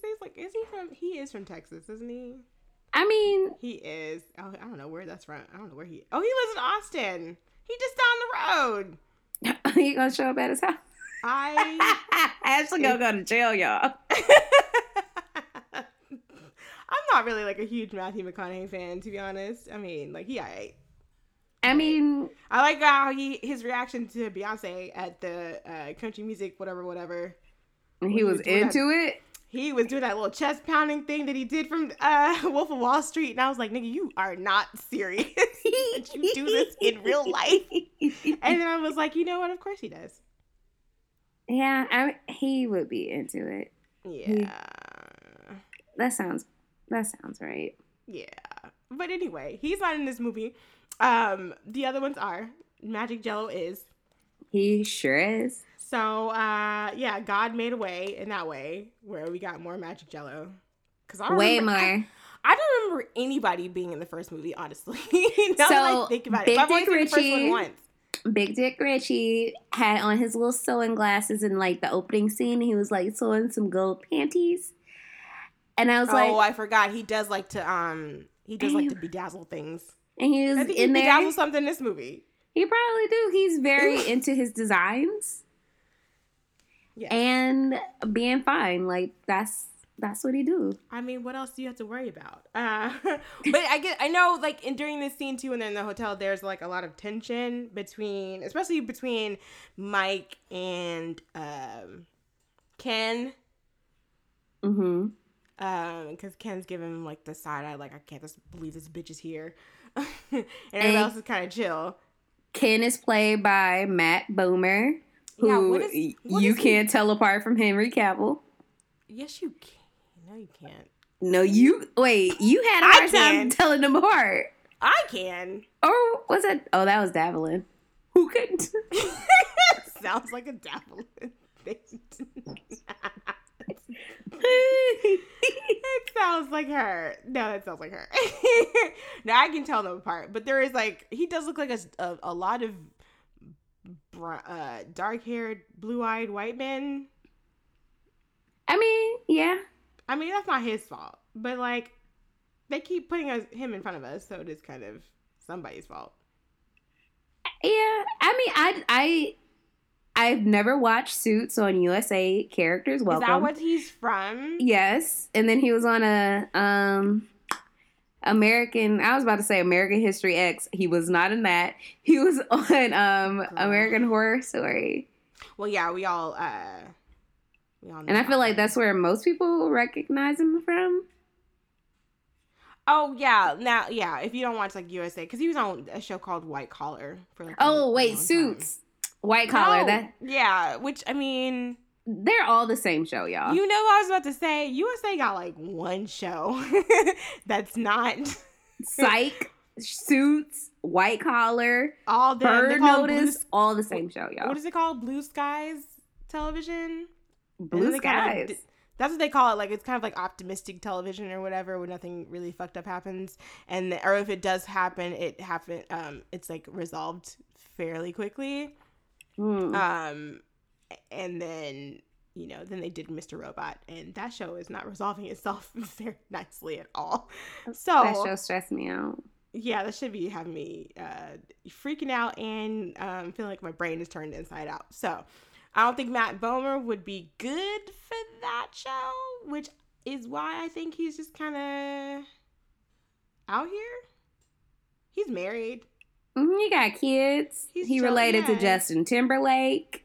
says like, is he from? He is from Texas, isn't he?
I mean,
He is. Oh, I don't know where that's from. I don't know where he. Oh, he lives in Austin. He just down the road.
he gonna show up at his house.
I.
Ashley gonna go to jail, y'all.
I'm not really like a huge Matthew McConaughey fan, to be honest. I mean, like he, I,
I mean,
I like how he his reaction to Beyonce at the uh, country music, whatever, whatever.
he
he
was
was doing that-
into it.
he was doing that little chest pounding thing that he did from uh, Wolf of Wall Street, and I was like, "Nigga, you are not serious. that you do this in real life?" And then I was like, "You know what? Of course he does."
Yeah, I, he would be into it.
Yeah,
That sounds that sounds right.
yeah. But anyway, he's not in this movie. Um, the other ones are Manganiello is.
He sure is.
So uh, yeah, God made a way in that way where we got more Manganiello. Cause I don't
Way
remember-
more.
I, I don't remember anybody being in the first movie, honestly. now that
So,
I think about it,
Big
But I've only
Dick
seen the first one once.
Big Dick Richie had on his little sewing glasses in like the opening scene. He was like sewing some gold panties, and I was like,
oh, I forgot. He does like to um, he does like to bedazzle things.
And he was in
he
there.
bedazzled something in this movie.
He probably do. He's very into his designs
Yeah.
and being fine. Like that's that's what he do.
I mean, what else do you have to worry about? Uh, but I get, I know, like in during this scene too, and then in the hotel, there's like a lot of tension between, especially between Mike and um, Ken,
hmm
um, because Ken's giving him like the side eye, like I can't just believe this bitch is here, and everybody else is kind of chill.
Ken is played by Matt Bomer, who
Yeah, what is- what
you can't tell apart from Henry Cavill.
Yes, you can. No, you can't.
No, you wait. You had a hard time telling them apart.
I can.
Or was it? Oh, that was Davelin. Who couldn't?
Sounds like a Davelin thing. it sounds like her. No, it sounds like her. now I can tell them apart, but there is like he does look like a a, a lot of uh, dark haired, blue eyed white men.
I mean, yeah.
I mean, that's not his fault, but like they keep putting us him in front of us, so it is kind of somebody's fault.
Yeah, I mean, I I I've never watched Suits on USA Characters Welcome.
Is that what he's from?
Yes, and then he was on a um American. I was about to say American History X. He was not in that. He was on um
Girl.
American Horror Story,
Well, yeah, we all uh we all know
and I feel like that's where most people recognize him from.
Oh yeah, now yeah. If you don't watch like USA, because he was on a show called White Collar for like.
Oh wait,
time.
White Collar.
No,
That
yeah. Which I mean,
they're all the same show, y'all.
you know, what I was about to say USA got like one show that's not
Psych, Suits, White Collar,
all. They
Bird
it Blue-
Notice, all the same show, y'all.
what is it called? Blue Skies Television.
Blue skies.
that's what they call it. Like it's kind of like optimistic television or whatever, where nothing really fucked up happens, and the, or if it does happen, it happen. Um, it's like resolved fairly quickly.
Hmm.
Um, and then you know, then they did Mr. Robot, and that show is not resolving itself very nicely at all. So
that show stressed me out.
yeah, that should be having me uh, freaking out and um, feeling like my brain is turned inside out. So I don't think Matt Bomer would be good for that show, which is why I think he's just kind of out here. He's married.
Mhm, He got kids.
He's
he related to Justin Timberlake.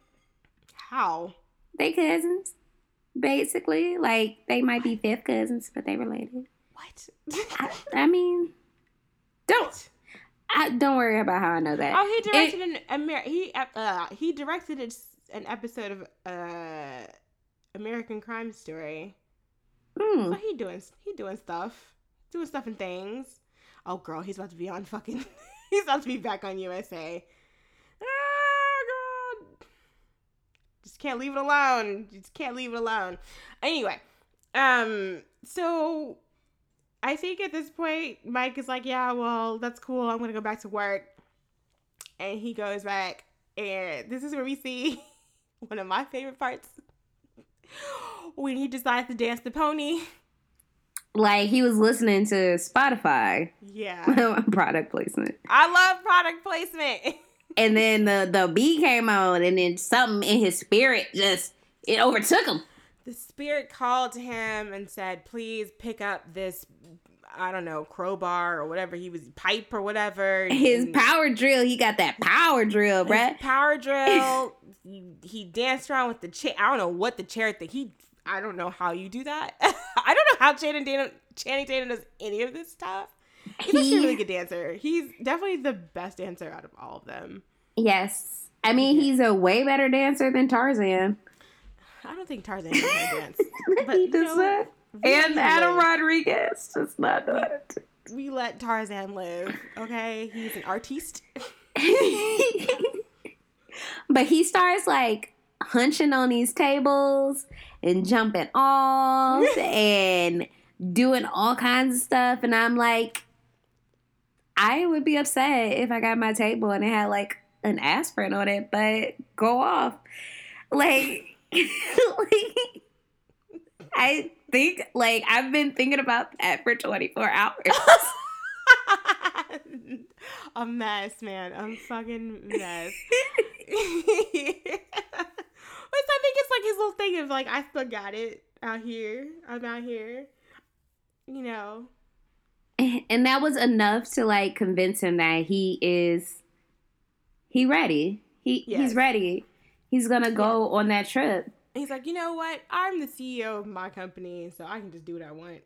How?
They cousins, basically. Like they might be fifth cousins, but they related.
What?
I, I mean, don't I, don't worry about how I know that.
Oh, he directed an Amer- he uh, he directed an episode of uh, American Crime Story.
Hmm.
So he doing he doing stuff, doing stuff and things. Oh, girl, he's about to be on fucking. He's about to be back on USA. Oh God, just can't leave it alone. Just can't leave it alone. Anyway, um, so I think at this point, Mike is like, "Yeah, well, that's cool. I'm gonna go back to work," and he goes back, and this is where we see one of my favorite parts when he decides to dance the pony.
Like he was listening to Spotify
Yeah.
product placement,
I love product placement.
and then the the beat came on, and then something in his spirit just it overtook him.
the spirit called to him and said, please pick up this, I don't know, crowbar or whatever he was, pipe or whatever.
His
And
power drill, he got that power drill,
his
bruh.
power drill. he, he danced around with the chair. I don't know what the chair thing. He, I don't know how you do that. I don't know how Channing Tatum, Channing Tatum does any of this stuff. He's actually a really good dancer. He's definitely the best dancer out of all of them.
Yes. I mean, he's a way better dancer than Tarzan.
I don't think Tarzan can dance. But
he does that. And Adam
live.
Rodriguez does not do it.
We let Tarzan live. Okay, he's an artiste.
but he starts like hunching on these tables and jumping off and doing all kinds of stuff. And I'm like, I would be upset if I got my table and it had like an aspirin on it, but go off. Like, like I think, like, I've been thinking about that for 24 hours.
a mess, man. A fucking mess. But I think it's like his little thing of like I still got it out here. I'm out here. You know.
and that was enough to like convince him that he is he ready he
Yes.
he's ready he's gonna go on that trip
He's like, you know what? I'm the CEO of my company, so I can just do what I want.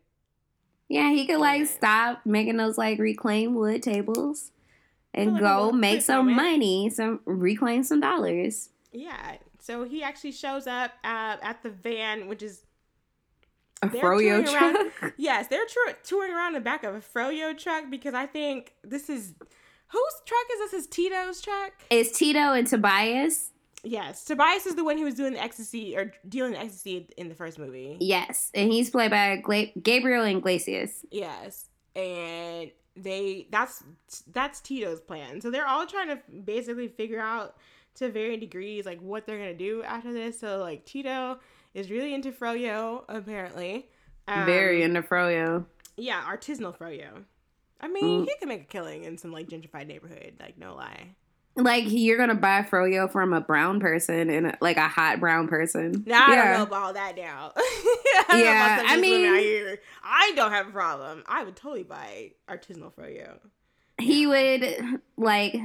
yeah he could like
Yeah.
stop making those like reclaimed wood tables and
like
go make some
moment.
money some reclaim some dollars
Yeah. So he actually shows up uh, at the van, which is
a froyo
around-
truck
yes, they're touring around the back of a Froyo truck because I think this is whose truck is this? Is Tito's truck?
it's tito and tobias
Yes, Tobias is the one who was doing the ecstasy or dealing the ecstasy in the first movie.
yes and he's played by Gla- gabriel iglesias
Yes, and they that's that's Tito's plan. So they're all trying to basically figure out to varying degrees like what they're gonna do after this. So like Tito is really into Froyo apparently. Um,
very into froyo
yeah, artisanal Froyo. I mean,
Mm.
he can make a killing in some like gentrified neighborhood, like no lie.
like you're gonna buy froyo from a brown person and like a hot brown person
Now I don't know about all that now. I don't
Yeah, I
of these women
mean-
I don't have a problem. I would totally buy artisanal Froyo.
he would like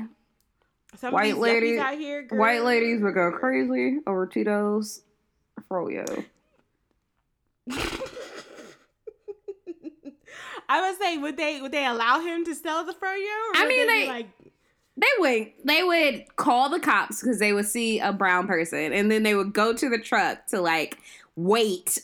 Some
White
of these
lady-
yuppies out here, girl,
white ladies would go crazy over Tito's froyo.
I would say, would they would they allow him to sell the Froyo? Or
I mean,
they
they-
like,
They would they would call the cops because they would see a brown person, and then they would go to the truck to like wait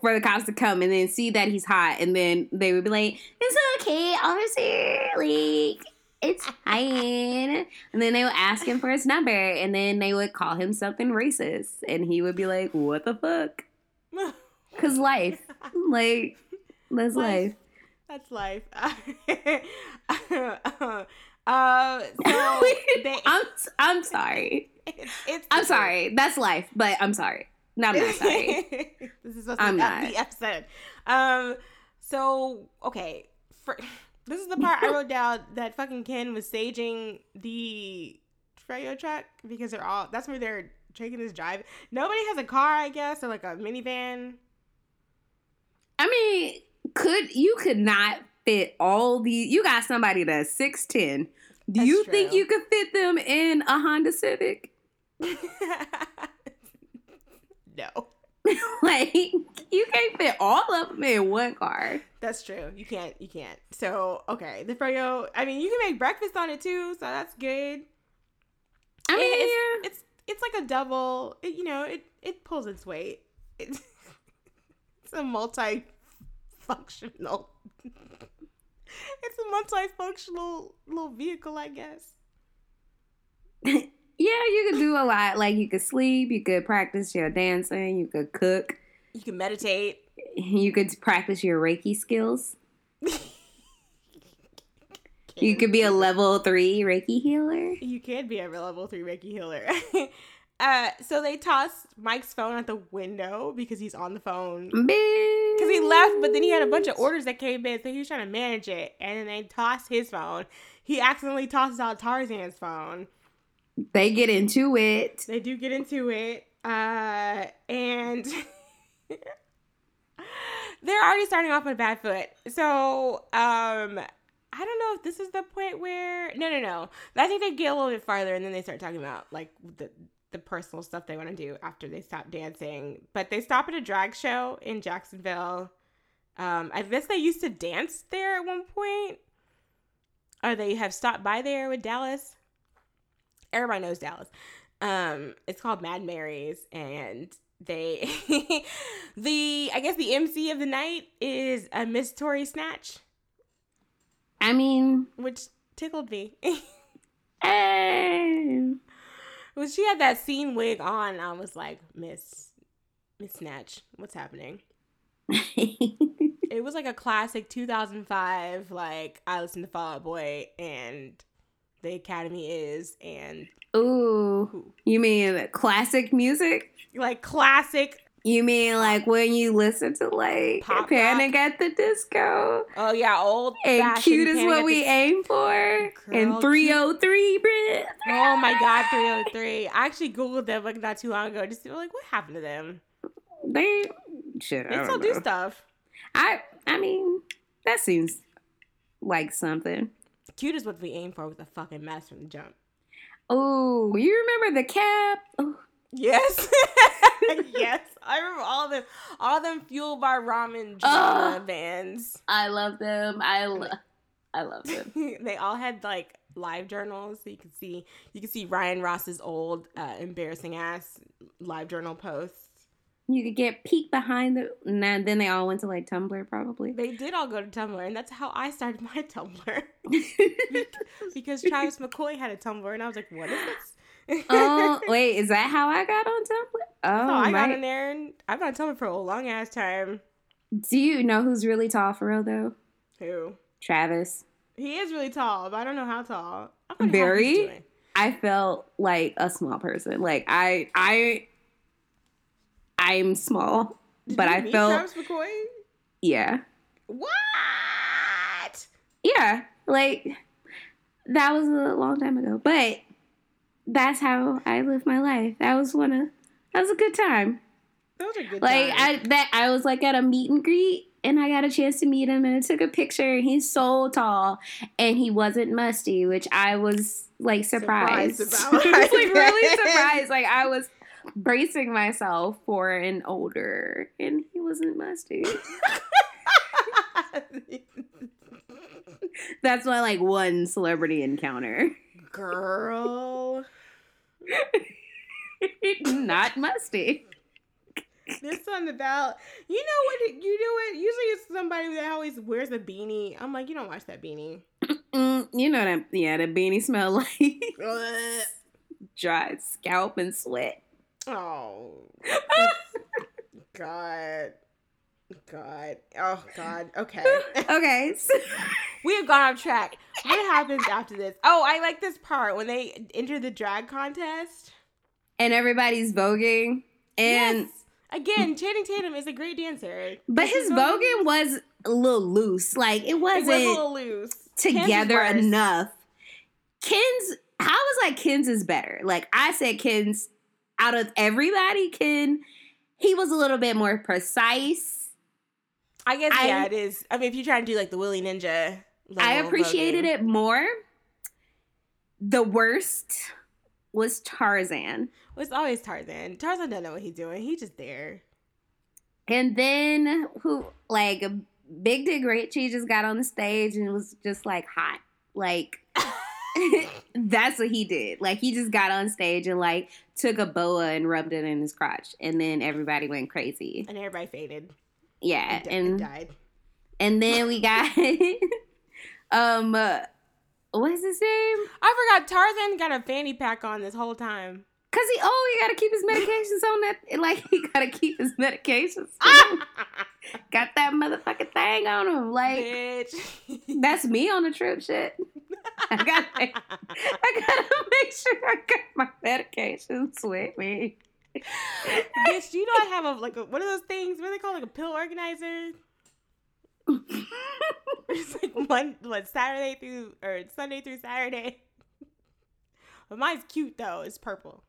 for the cops to come, and then see that he's hot, and then they would be like, "It's okay, officer, like." It's fine. And then they would ask him for his number, and then they would call him something racist, and he would be like, "What the fuck?" Cause life, like, that's life.
That's life. uh, so they,
I'm I'm sorry.
it's, it's
I'm sorry. That's life, but I'm sorry. No, I'm not sorry.
this is supposed
I'm
be
not.
the episode. Um. So okay, for, this is the part I wrote down that fucking Ken was staging the Froyo truck because they're all. That's where they're taking this drive. Nobody has a car, I guess, or like a minivan.
I mean, could you could not fit all the? You got somebody that's six ten. Do
That's
you think you could fit them in a Honda Civic?
no,
like you can't fit all of them in one car.
that's true. You can't. You can't. So okay, the Froyo. I mean, you can make breakfast on it too, so that's good.
I mean,
It- it's, it's it's like a double. It, you know, it it pulls its weight. It's it's a multi-functional. it's a multifunctional little vehicle, I guess.
Yeah, you could do a lot. Like you could sleep, you could practice your dancing, you could cook,
You could meditate.
you could practice your Reiki skills. You could be a level three Reiki healer.
You can be a level three Reiki healer. uh, so they toss Mike's phone out the window because he's on the phone.
Because
Because he left, but then he had a bunch of orders that came in, so he was trying to manage it. And then they tossed his phone. He accidentally tosses out Tarzan's phone.
They get into it.
They do get into it. Uh, and they're already starting off on a bad foot. So, um, I don't know if this is the point where no, no, no. I think they get a little bit farther, and then they start talking about like the the personal stuff they want to do after they stop dancing. But they stop at a drag show in Jacksonville. Um, I guess they used to dance there at one point, or they have stopped by there with Dallas. Everybody knows Dallas. Um, it's called Mad Mary's, and they, the I guess the MC of the night is a Miss Tori Snatch,
I mean,
which tickled me.
eh.
when she had that scene wig on, I was like, Miss, Miss Snatch, what's happening? It was like a classic 2005, like I listened to Fall Out Boy and the Academy is, and
Ooh, you mean classic music?
like classic.
You mean like when you listen to like
Pop
Panic at the Disco?
Oh yeah, old
And cute is what we aim for.
Girl,
and 3OH!3, Brit.
Oh my god, 3OH!3. I actually googled them like not too long ago just like, what happened to them?
They shit.
They still
know.
do stuff.
I I mean, that seems like something.
Cute is what we aim for with a fucking mess from the jump.
Oh, you remember the cap? Oh,
Yes. yes. I remember all of them. All of them fueled by ramen
Ugh.
bands.
I love them. I love. I love them.
they all had like live journals so you could see you can see Ryan Ross's old uh, embarrassing ass live journal posts.
You could get peek behind the. And then they all went to like Tumblr, probably.
They did all go to Tumblr, and that's how I started my Tumblr because Travis McCoy had a Tumblr, and I was like, "What is this?"
oh wait, is that how I got on Tumblr? Oh,
so I got
my-
in there, and I've been on Tumblr for a long ass time.
Do you know who's really tall for real though?
Who?
Travis.
He is really tall, but I don't know how tall. I wonder how he's
Very? I felt like a small person. Like I I I'm small,
Did
but I felt yeah.
What?
Yeah. Like that was a long time ago. But that's how I live my life. That was one of that was a good time.
Those are good. Time.
Like
times.
I that I was like at a meet and greet and I got a chance to meet him and I took a picture he's so tall and he wasn't musty, which I was like surprised.
Surprised
I was like really surprised. Like I was bracing myself for an older and he wasn't musty. That's my like one celebrity encounter.
Girl,
Not musty.
there's something about you know what you do it. Usually it's somebody that always wears a beanie. I'm like, you don't watch that beanie.
Mm, you know that yeah, the beanie smell like dry scalp and sweat.
Oh, God, God, oh God. Okay,
okay.
we have gone off track. What happens after this? Oh, I like this part when they enter the drag contest.
and everybody's voguing. And
yes. Again, Channing Tatum is a great dancer.
but his voguing was a little loose. Like it
It was
wasn't
a little loose.
Together enough. Ken's I was like Ken's is better. Like I said Ken's out of everybody, Ken, he was a little bit more precise.
I guess
I-
yeah, it is. I mean, if you're trying to do like the Willy Ninja,
I appreciated
voguing.
it more. The worst was Tarzan.
Well, It's always Tarzan. Tarzan doesn't know what he's doing. He's just there.
And then who like Big Dick Richie just got on the stage and was just like hot. Like that's what he did. Like he just got on stage and like took a boa and rubbed it in his crotch, and then everybody went crazy.
And everybody faded.
Yeah,
And,
and
and died.
and then we got um uh, what's his name?
I forgot Tarzan got a fanny pack on this whole time.
Cause he oh he gotta keep his medications on that like he gotta keep his medications. on. got that motherfucking thing on him like.
Bitch.
That's me on the trip shit. I gotta, I gotta make sure I got my medications with me.
Bitch, you know I have a like a, one of those things? What are they call Like a pill organizer? It's like one what Saturday through or Sunday through Saturday. But mine's cute though. It's purple.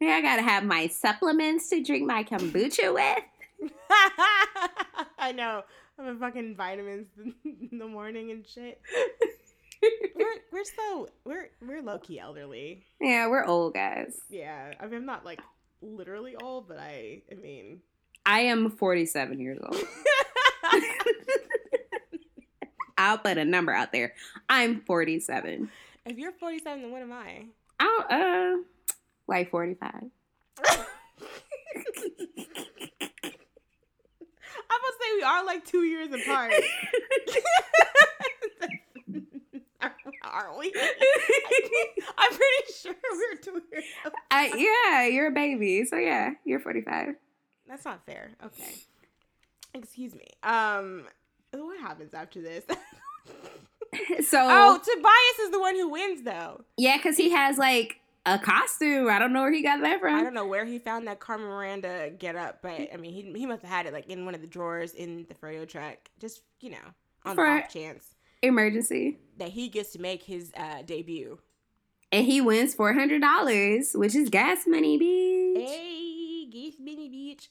Yeah, I gotta have my supplements to drink my kombucha with.
I know. I'm a fucking vitamins in the morning and shit. we're we're so we're we're low key elderly.
yeah, we're old guys.
Yeah, I mean I'm not like literally old, but I I mean.
I am 47 years old. I'll put a number out there. I'm 47.
if you're 47, then what am I?
I'll, uh, like 45.
I'm to say we are like two years apart. are we? I'm pretty sure we're two years apart.
I, yeah, you're a baby. So yeah, you're 45.
That's not fair. Okay. Excuse me. Um, what happens after this?
So,
oh, Tobias is the one who wins, though.
yeah, because he has like a costume. I don't know where he got that from.
I don't know where he found that Carmen Miranda get up, but I mean, he, he must have had it like in one of the drawers in the Froyo truck, just you know, on
For-
the off chance
Emergency.
that he gets to make his uh, debut.
And he wins $400, which is gas money, bitch.
Hey, Geese Benny Beach.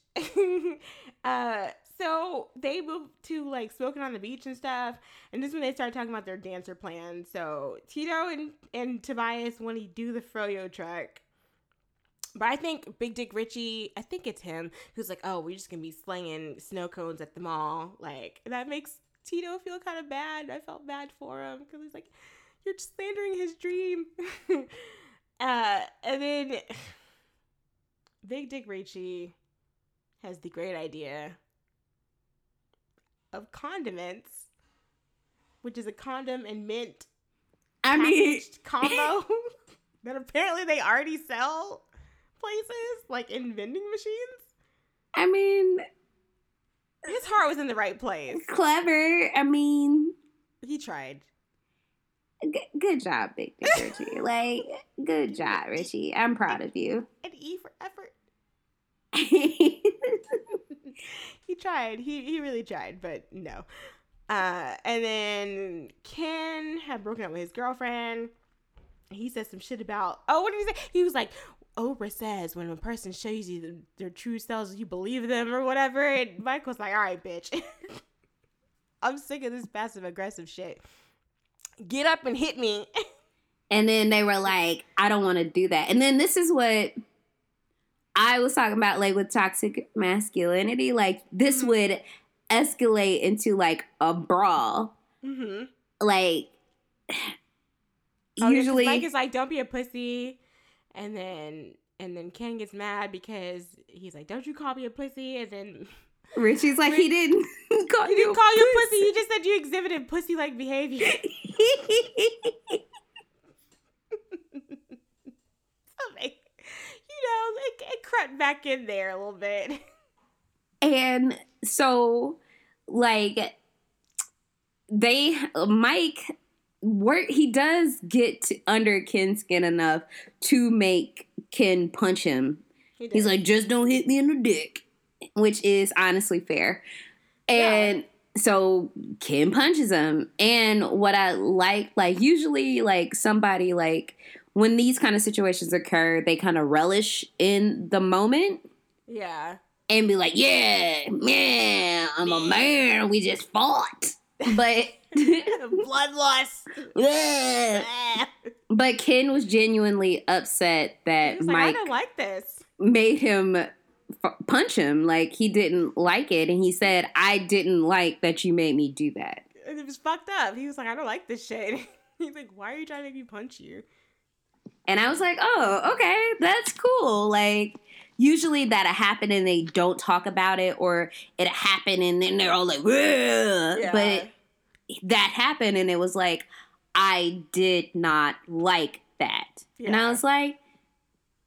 uh, so they move to like smoking on the beach and stuff, and this is when they start talking about their dancer plan. So Tito and and Tobias want to do the froyo truck. But I think Big Dick Richie, I think it's him who's like, "Oh, we're just gonna be slinging snow cones at the mall." Like that makes Tito feel kind of bad. I felt bad for him because he's like, "You're just slandering his dream." uh, and then Big Dick Richie has the great idea of condiments, which is a condom and mint
I mean,
combo that apparently they already sell places like in vending machines.
I mean,
His heart was in the right place.
clever. I mean,
He tried.
G- good job, Big Dick Richie. like, good job, Richie. I'm proud of you.
And E for effort. he tried. He he really tried, but no. Uh, and then Ken had broken up with his girlfriend. He said some shit about oh, what did he say? He was like, Oprah says when a person shows you the, their true selves, you believe them or whatever. And was like, all right, bitch. I'm sick of this passive aggressive shit. Get up and hit me.
and then they were like, I don't want to do that. And then this is what I was talking about, like with toxic masculinity. Like, this
Mhm.
would escalate into like a brawl.
mm-hmm.
Like,
Oh, yeah,
usually.
Mike is like, "Don't be a pussy," and then and then Ken gets mad because he's like, "Don't you call me a pussy?" And then
Richie's like, he didn't call
he didn't call you a pussy. He just said you exhibited pussy-like behavior. So, like, you know, it, it crept back in there a little bit.
And so, like, they, Mike, work, he does get to, under Ken's skin enough to make Ken punch him.
He
He's like, just don't hit me in the dick, which is honestly fair. And so Ken punches him. And what I like, like, usually, like, somebody, like, when these kind of situations occur, they kind of relish in the moment
yeah.
and be like, yeah, man, I'm a man. We just fought. But,
Bloodlust.
But Ken was genuinely upset that
like, I
Mike
don't like this.
made him f- punch him. Like he didn't like it. And he said, I didn't like that you made me do that.
And It was fucked up. He was like, I don't like this shit. He's like, why are you trying to make me punch you?
And I was like, oh, okay, that's cool. Like, usually that happened and they don't talk about it, or it happened and then they're all like, "Ugh." but that happened and it was like, I did not like that. And I was like,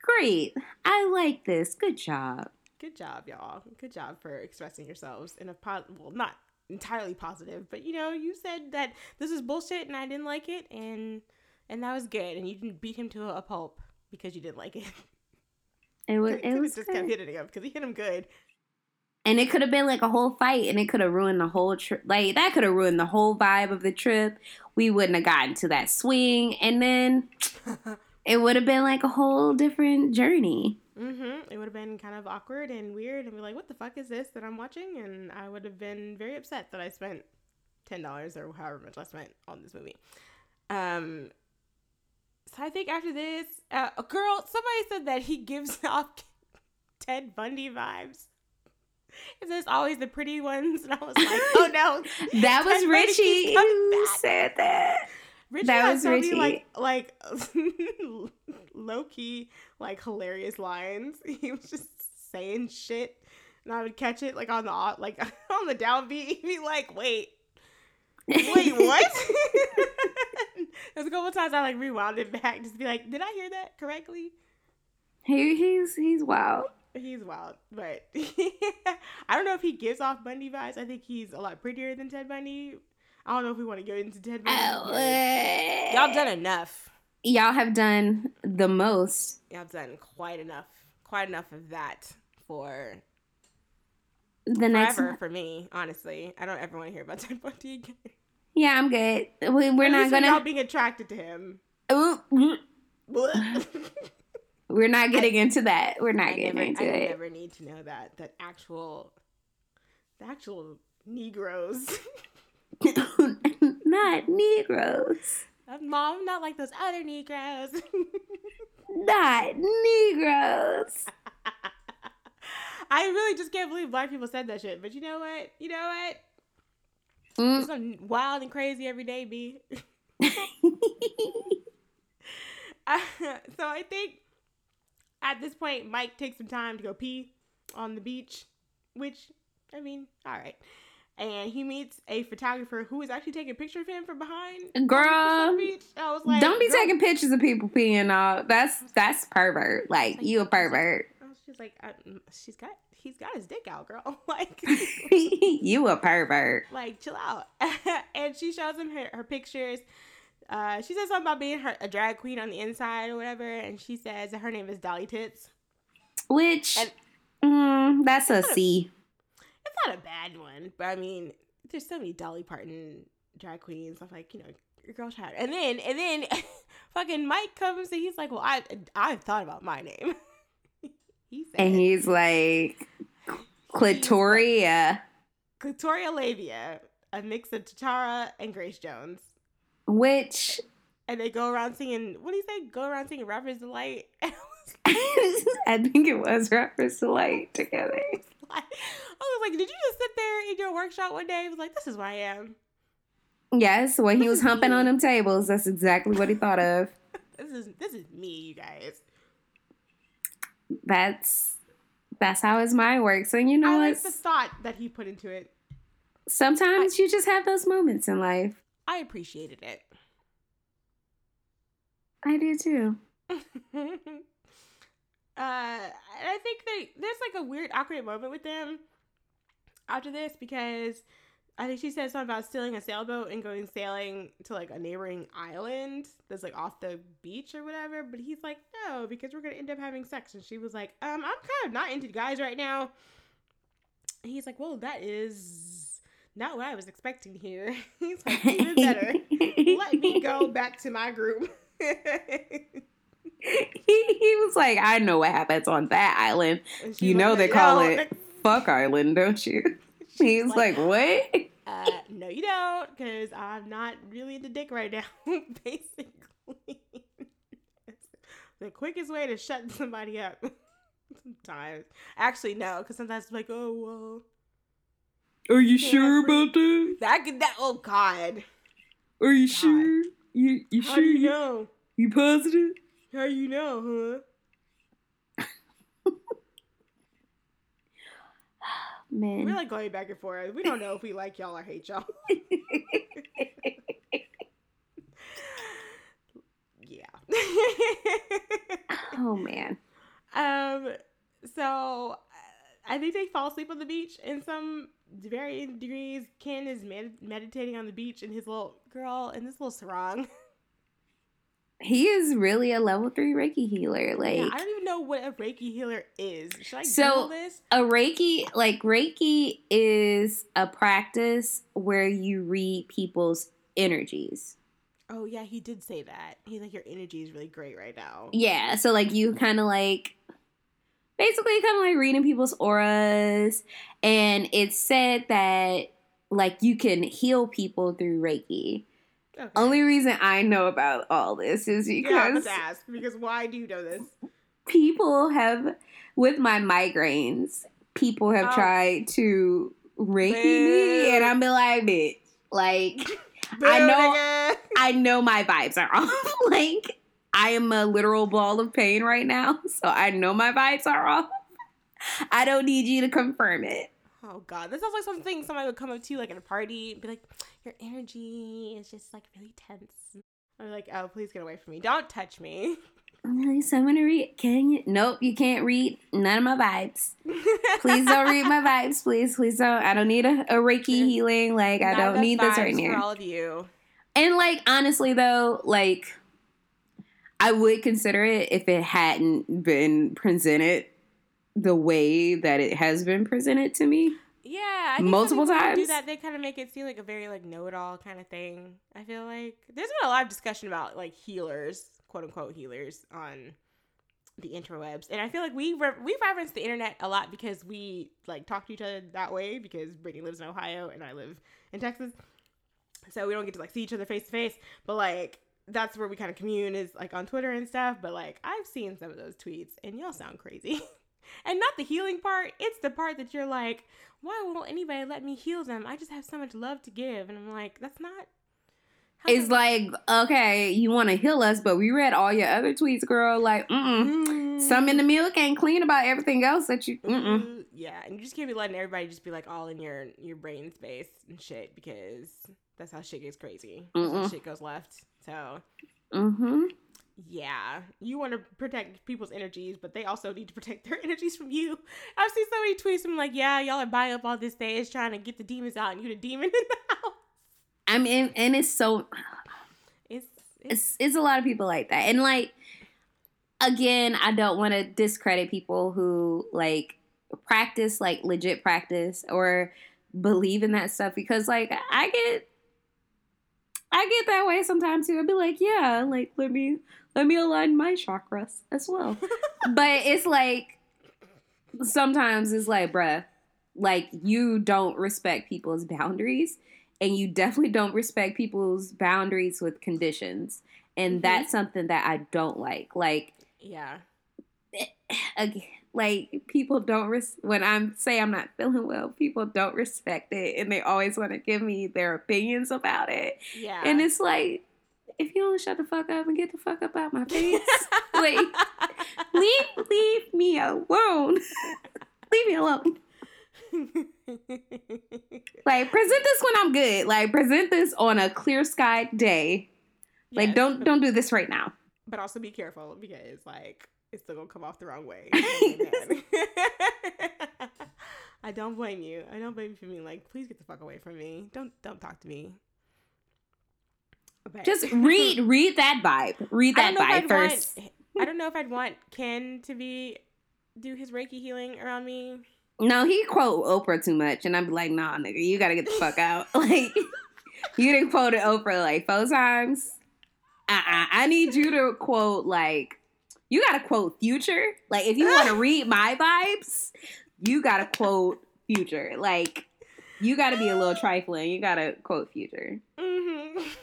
great, I like this. Good job.
Good job, y'all. Good job for expressing yourselves in a po- well, not entirely positive, but you know, you said that this is bullshit and I didn't like it, and and that was good, and you didn't beat him to a pulp because you didn't like it.
It was, it was
just
good.
kept hitting him because he hit him good.
And it could have been like a whole fight, and it could have ruined the whole trip. Like that could have ruined the whole vibe of the trip. We wouldn't have gotten to that swing, and then it would have been like a whole different journey.
Mm-hmm. It would have been kind of awkward and weird, and be like, "What the fuck is this that I'm watching?" And I would have been very upset that I spent ten dollars or however much I spent on this movie. Um, so I think after this, uh, a girl, somebody said that he gives off Ted Bundy vibes. It says always the pretty ones, and I was like, oh no,
That was Richie who said that.
Richie
That was
so many,
Richie.
like like low key like hilarious lines. He was just saying shit, and I would catch it like on the like on the downbeat. He'd be like, "Wait, wait, what?" There's a couple times I like rewound it back just to be like, "Did I hear that correctly?"
He, he's he's wild.
He's wild, but I don't know if he gives off Bundy vibes. I think he's a lot prettier than Ted Bundy. I don't know if we want to go into Ted Bundy.
Oh,
Y'all eh. done enough.
Y'all have done the most.
Y'all done quite enough, quite enough of that for
The next,
for me. Honestly, I don't ever want to hear about Ted Bundy again.
Yeah, I'm good. We, we're
At
not
when y'all
gonna.
being attracted to him. I
We're not getting into that. We're not getting
never,
into
I
it.
never need to know that that actual, the actual Negroes.
not Negroes.
Mom, not like those other Negroes.
Not Negroes.
I really just can't believe black people said that shit. But you know what? You know what?
Mm.
It's something wild and crazy every day, B. so I think at this point, Mike takes some time to go pee on the beach, which, I mean, all right. And he meets a photographer who is actually taking a picture of him from behind. on the
Girl,
beach. I was like,
Don't be
girl-
taking pictures of people peeing off. That's that's pervert. Like you a pervert.
Just like, she's got, he's got his dick out, girl. like,
you a pervert.
like chill out. and she shows him her, her pictures. Uh, she says something about being her, a drag queen on the inside or whatever, and she says that her name is Dolly Tits.
Which
And-
mm, that's a C.
It's not a bad one, but I mean, there's so many Dolly Parton drag queens. I'm like, you know, your girl child. And then, and then, fucking Mike comes and he's like, well, I, I've thought about my name. He said,
And he's like clitoria,
Clitoria Labia, a mix of Tatara and Grace Jones.
which
and they go around singing. What do you say? Go around singing "Rapper's Delight."
I think it was reference to like together.
I was like, "Did you just sit there in your workshop one day?" I was like, "This is where I am.
Yes, when he was humping on them tables, that's exactly what he thought of.
This is this is me, you guys."
That's that's how his mind works. And you know
I like the thought that he put into it.
Sometimes you just have those moments in life.
I appreciated it.
I do too.
uh, and I think they there's like a weird awkward moment with them after this because I think she said something about stealing a sailboat and going sailing to like a neighboring island that's like off the beach or whatever. But he's like, no, because we're gonna end up having sex. And she was like, um, I'm kind of not into guys right now. And he's like, well, that is not what I was expecting here. he's like, even better. Let me go back to my group.
he, he was like, I know what happens on that island. You know
like,
they call
"No."
it Fuck Island, don't you? He was like, what?
uh, no, you don't, because I'm not really into dick right now. Basically, the quickest way to shut somebody up. Sometimes, actually, no, because sometimes it's like, oh well,
Are you sure about that?
that could that. Oh God,
Are you
God.
sure? You you
how
sure?
do you
You,
know?
you positive?
How you know, huh?
Man.
We're like going back and forth. We don't know if we like y'all or hate y'all. yeah.
oh man.
Um, so I think they fall asleep on the beach in some varying degrees. Ken is med- meditating on the beach, and his little girl and this little sarong.
He is really a level three Reiki healer. Like
yeah, I don't even know what a Reiki healer is. Should I
So-
Google this?
a Reiki, like Reiki is a practice where you read people's energies.
Oh yeah, he did say that. He's like, your energy is really great right now.
Yeah, so like you kind of like basically kind of like reading people's auras and it's said that like you can heal people through Reiki.
Okay.
Only reason I know about all this is
yeah, I was
because
to ask because why do you know this?
people have, with my migraines, people have
Oh.
tried to Reiki me, and I'm like, bitch, like
Boo,
I know-
nigga.
I know my vibes are off. like I am a literal ball of pain right now, so I know my vibes are off. I don't need you to confirm it.
Oh god, this sounds like something somebody would come up to you like at a party and be like, "Your energy is just like really tense." I'm like, "Oh, please get away from me! Don't touch me!"
Really, someone to read? Can you? Nope, you can't read none of my vibes. Please don't read my vibes, please, please don't. I don't need a, a Reiki healing. Like I
Not
don't need this right now.
all of you,
And like honestly though, like I would consider it if it hadn't been presented the way that it has been presented to me.
Yeah, I think
Multiple
people Do
times?
that? They kind of make it seem like a very like know-it-all kind of thing. I feel like there's been a lot of discussion about like healers, quote unquote healers, on the interwebs, and I feel like we re- we reference the internet a lot because we like talk to each other that way. Because Brittany lives in Ohio and I live in Texas, so we don't get to like see each other face to face. But like that's where we kind of commune is like on Twitter and stuff. But like I've seen some of those tweets, and y'all sound crazy. and not the healing part; it's the part that you're like, why won't anybody let me heal them? I just have so much love to give, and I'm like, that's not. how
It's like, okay, you want to heal us, but we read all your other tweets, girl. Like, mm-mm.
Mm.
Some in the milk ain't clean about everything else that you. Mm-mm.
Yeah, and you just can't be letting everybody just be like all in your your brain space and shit because that's how shit gets crazy. Shit goes left. So
Mm-hmm.
Yeah, you want to protect people's energies, but they also need to protect their energies from you. I've seen so many tweets. I'm like, yeah, y'all are buying up all this stage trying to get the demons out, and you the demon in the house.
I mean, and it's so
It's it's,
it's it's a lot of people like that, and like again, I don't want to discredit people who like practice like legit practice or believe in that stuff because like I get I get that way sometimes too. I'd be like, yeah, like let me let me align my chakras as well. but it's like sometimes it's like, bruh, like you don't respect people's boundaries and you definitely don't respect people's boundaries with conditions. And
Mhm.
that's something that I don't like. Like
yeah.
again, like people don't res- when I'm say I'm not feeling well, people don't respect it and they always want to give me their opinions about it.
Yeah.
And it's like if you don't shut the fuck up and get the fuck up out my face, like leave leave me alone. leave me alone. Like present this when I'm good. Like present this on a clear sky day. Like
Yes,
don't don't do this right now.
but also be careful because like it's still gonna come off the wrong way. I don't blame you. I don't blame you for being like, please get the fuck away from me. Don't don't talk to me. Okay.
Just read read that vibe. Read that
don't know if
vibe first.
Want, I don't know if I'd want Ken to be do his Reiki healing around me.
No, he quote Oprah too much, and I'm like, nah, nigga, you gotta get the fuck out. Like, you didn't quote Oprah like four times. Uh-uh. I need you to quote like, you gotta quote Future. Like, if you want to read my vibes, you gotta quote Future. Like, you gotta be a little trifling. You gotta quote Future.
hmm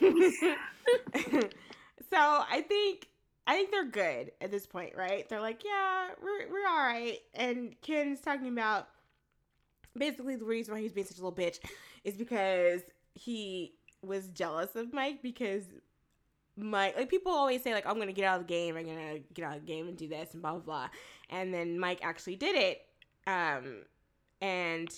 so I think I think they're good at this point, right? They're like, yeah, we're we're all right. And Ken's talking about basically the reason why he's being such a little bitch is because he was jealous of Mike because Mike like people always say like I'm gonna get out of the game, I'm gonna get out of the game and do this and blah blah blah. And then Mike actually did it. Um and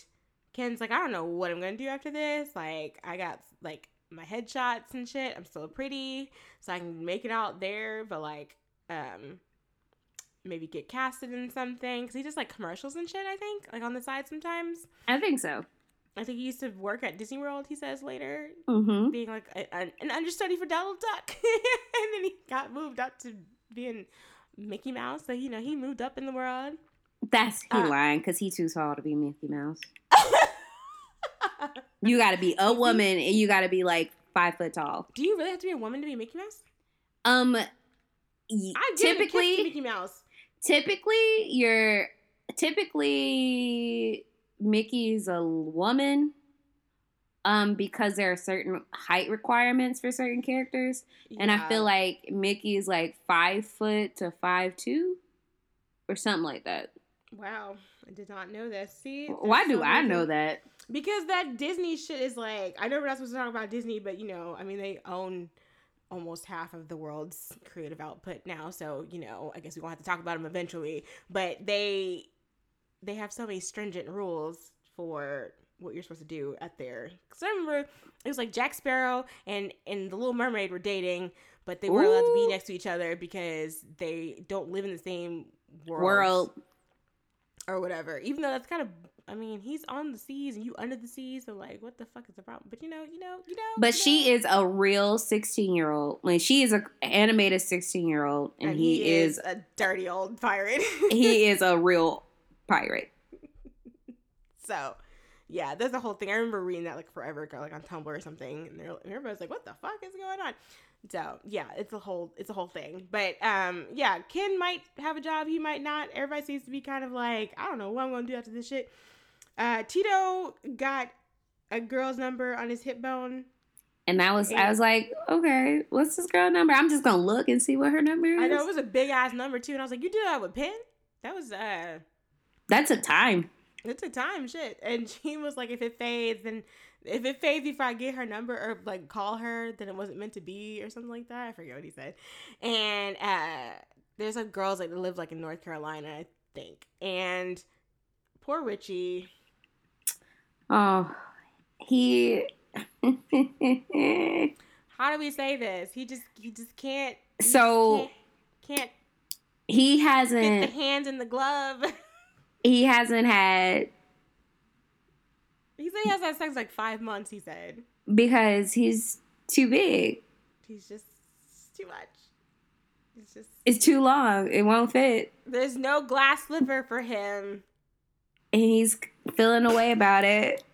Ken's like, I don't know what I'm gonna do after this. Like, I got like my headshots and shit. I'm still pretty, so I can make it out there, but like, um, maybe get casted in something because he does like commercials and shit. I think like on the side sometimes.
I think so.
I think he used to work at Disney World. He says later,
Mm-hmm.
being like a, an, an understudy for Donald Duck, and then he got moved up to being Mickey Mouse. So you know he moved up in the world.
That's he
Uh.
lying because he's too tall to be Mickey Mouse. You gotta be a woman and you gotta be like five foot tall.
Do you really have to be a woman to be Mickey Mouse?
Um,
I give a kiss to
typically,
Mickey Mouse.
typically you're typically Mickey's a woman, um because there are certain height requirements for certain characters and i feel like Mickey's like five foot to five two or something like that
Wow, I did not know this. See,
why do
so
i know that
Because that Disney shit is like, I know we're not supposed to talk about Disney, but you know, I mean, they own almost half of the world's creative output now. So, you know, I guess we won't have to talk about them eventually. But they they have so many stringent rules for what you're supposed to do at their. Because I remember it was like Jack Sparrow and and the Little Mermaid were dating, but they weren't allowed to be next to each other because they don't live in the same world
world
or whatever. Even though that's kind of, I mean, he's on the seas and you under the seas, so like, what the fuck is the problem? But you know, you know, you know.
but
you
she
know.
is a real 16 year old like she is a animated 16 year old and, he, is
a dirty old pirate.
he is a real pirate
so, yeah, that's the whole thing. I remember reading that like forever ago, like on Tumblr or something, and, they're, and everybody's like, "What the fuck is going on?" So, yeah, it's a whole it's a whole thing. But um, yeah, Ken might have a job, he might not. Everybody seems to be kind of like, I don't know what I'm gonna do after this shit. Uh, Tito got a girl's number on his hip bone.
and i was i was like okay what's this girl number i'm just gonna look and see what her number is
I know it was a big ass number too, and I was like, "You did that with pen? That was uh,
that's a time
it took time, shit." And she was like, "If it fades, then if it fades before I get her number or like call her, then it wasn't meant to be, or something like that." I forget what he said. And uh, there's like girls like that live like in North Carolina, I think, and poor Richie.
Oh he
How do we say this? He just he just can't. he just
So-
can't, can't
he
fit the
hasn't
hands in the glove.
he hasn't had
he said he has had sex like five months. He said.
because he's too big
He's just too much. It's just
it's too long it won't fit
there's no glass slipper for him.
And he's feeling away about it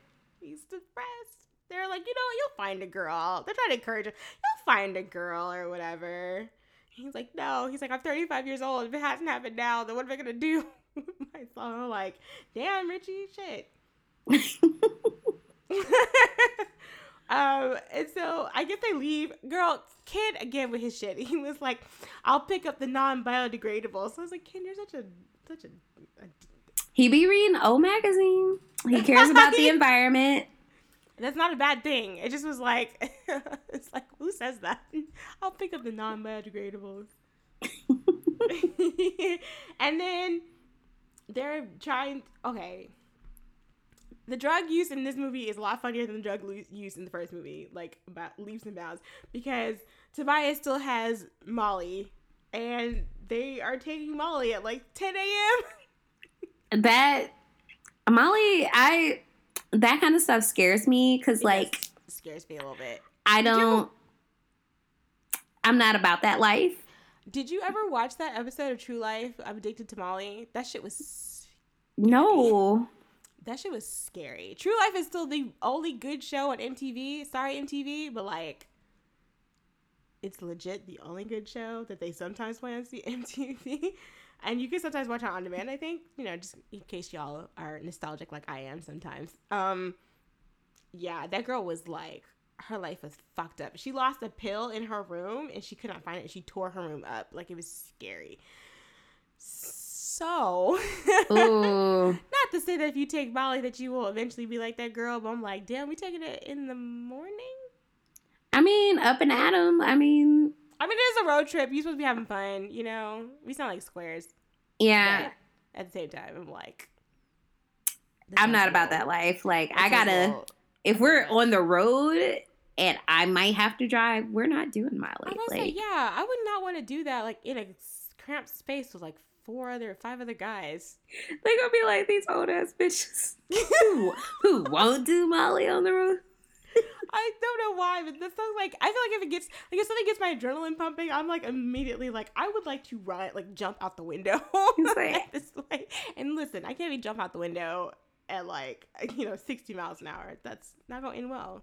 He's depressed. They're like, you know, you'll find a girl. They're trying to encourage him. You'll find a girl or whatever. He's like, no. He's like, I'm 35 years old. If it hasn't happened now, then what am I gonna do with myself? I'm like, damn, Richie, shit. um, and so I guess they leave. Girl, Ken again with his shit. He was like, "I'll pick up the non-biodegradable." So I was like, "Ken, you're such a such a." a
he be reading O magazine he cares about the environment
that's not a bad thing. It just was like, it's like, who says that? I'll pick up the non-biodegradables. and then they're trying. Okay. The drug use in this movie is a lot funnier than the drug use in the first movie, like about leaps and bounds, because Tobias still has Molly, and they are taking Molly at like 10 a.m.
that Molly, I that kind of stuff scares me because like
scares me a little bit.
I
Did you ever-
don't. I'm not about that life.
Did you ever watch that episode of True Life? I'm addicted to Molly. That shit was
No,
that shit was scary. True Life is still the only good show on MTV. Sorry MTV, but like it's legit the only good show that they sometimes play on MTV. And you can sometimes watch it on demand, I think. You know, just in case y'all are nostalgic like I am sometimes. Um yeah, that girl was like her life was fucked up. She lost a pill in her room and she could not find it. She tore her room up. Like it was scary. So not to say that if you take Molly that you will eventually be like that girl, but I'm like, damn, we taking it in the morning?
I mean, up and at 'em. I mean,
I mean, it is a road trip. You're supposed to be having fun, you know? We sound like squares.
yeah,
But at the same time, I'm like,
I'm not about that life. Like, I gotta. If we're on the road and I might have to drive, we're not doing Molly.
was
Like,
like, yeah, I would not want to do that, like, in a cramped space with, like, four other, five other guys.
they gonna be like these old ass bitches who who won't do Molly on the road.
I don't know why, but this sounds like I feel like if it gets like if something gets my adrenaline pumping, I'm like immediately like I would like to run like jump out the window. This. And listen, I can't even jump out the window at like you know 60 miles an hour. That's not gonna end well.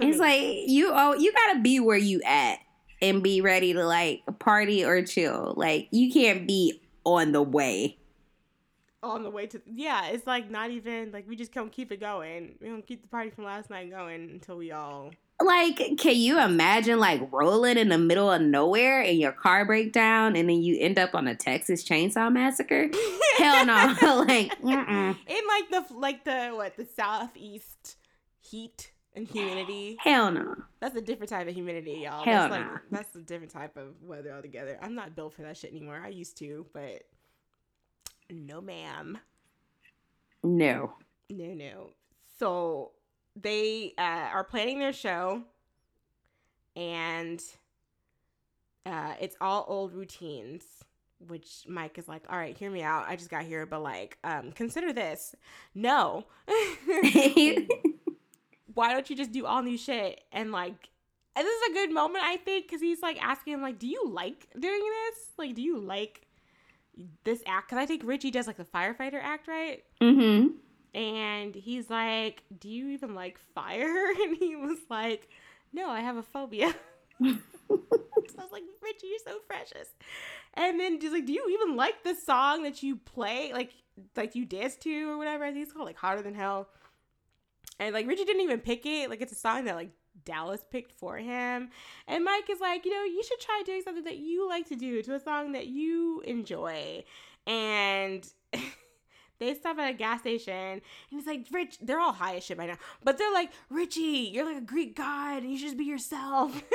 It's
me.
like you oh you gotta be where you at and be ready to like party or chill. Like you can't be on the way.
On the way to yeah, it's like not even like we just don't keep it going. We don't keep the party from last night going until we all
Like, can you imagine like rolling in the middle of nowhere and your car break down and then you end up on a Texas Chainsaw Massacre? Hell no! like, mm-mm.
in like the like the what the southeast heat and humidity.
hell no.
That's a different type of humidity, y'all.
Hell
that's like that's a different type of weather altogether. I'm not built for that shit anymore. I used to, but no, ma'am.
No.
No, no. So they uh, are planning their show, and uh, it's all old routines. Which Mike is like, all right, hear me out. I just got here, but like, um, consider this. No, why don't you just do all new shit and like and this is a good moment i think because he's like asking him like do you like doing this like do you like this act because i think richie does like the firefighter act right?
Mm-hmm.
and he's like do you even like fire? And he was like no i have a phobia. So i was like richie you're so precious. And then he's like do you even like the song that you play like like you dance to or whatever? I think it's called like hotter than hell. And like Richie didn't even pick it. Like it's a song that like Dallas picked for him. And Mike is like, you know, you should try doing something that you like to do to a song that you enjoy. And they stop at a gas station and he's like, Rich, they're all high as shit by now. But they're like, Richie, you're like a Greek god and you should just be yourself.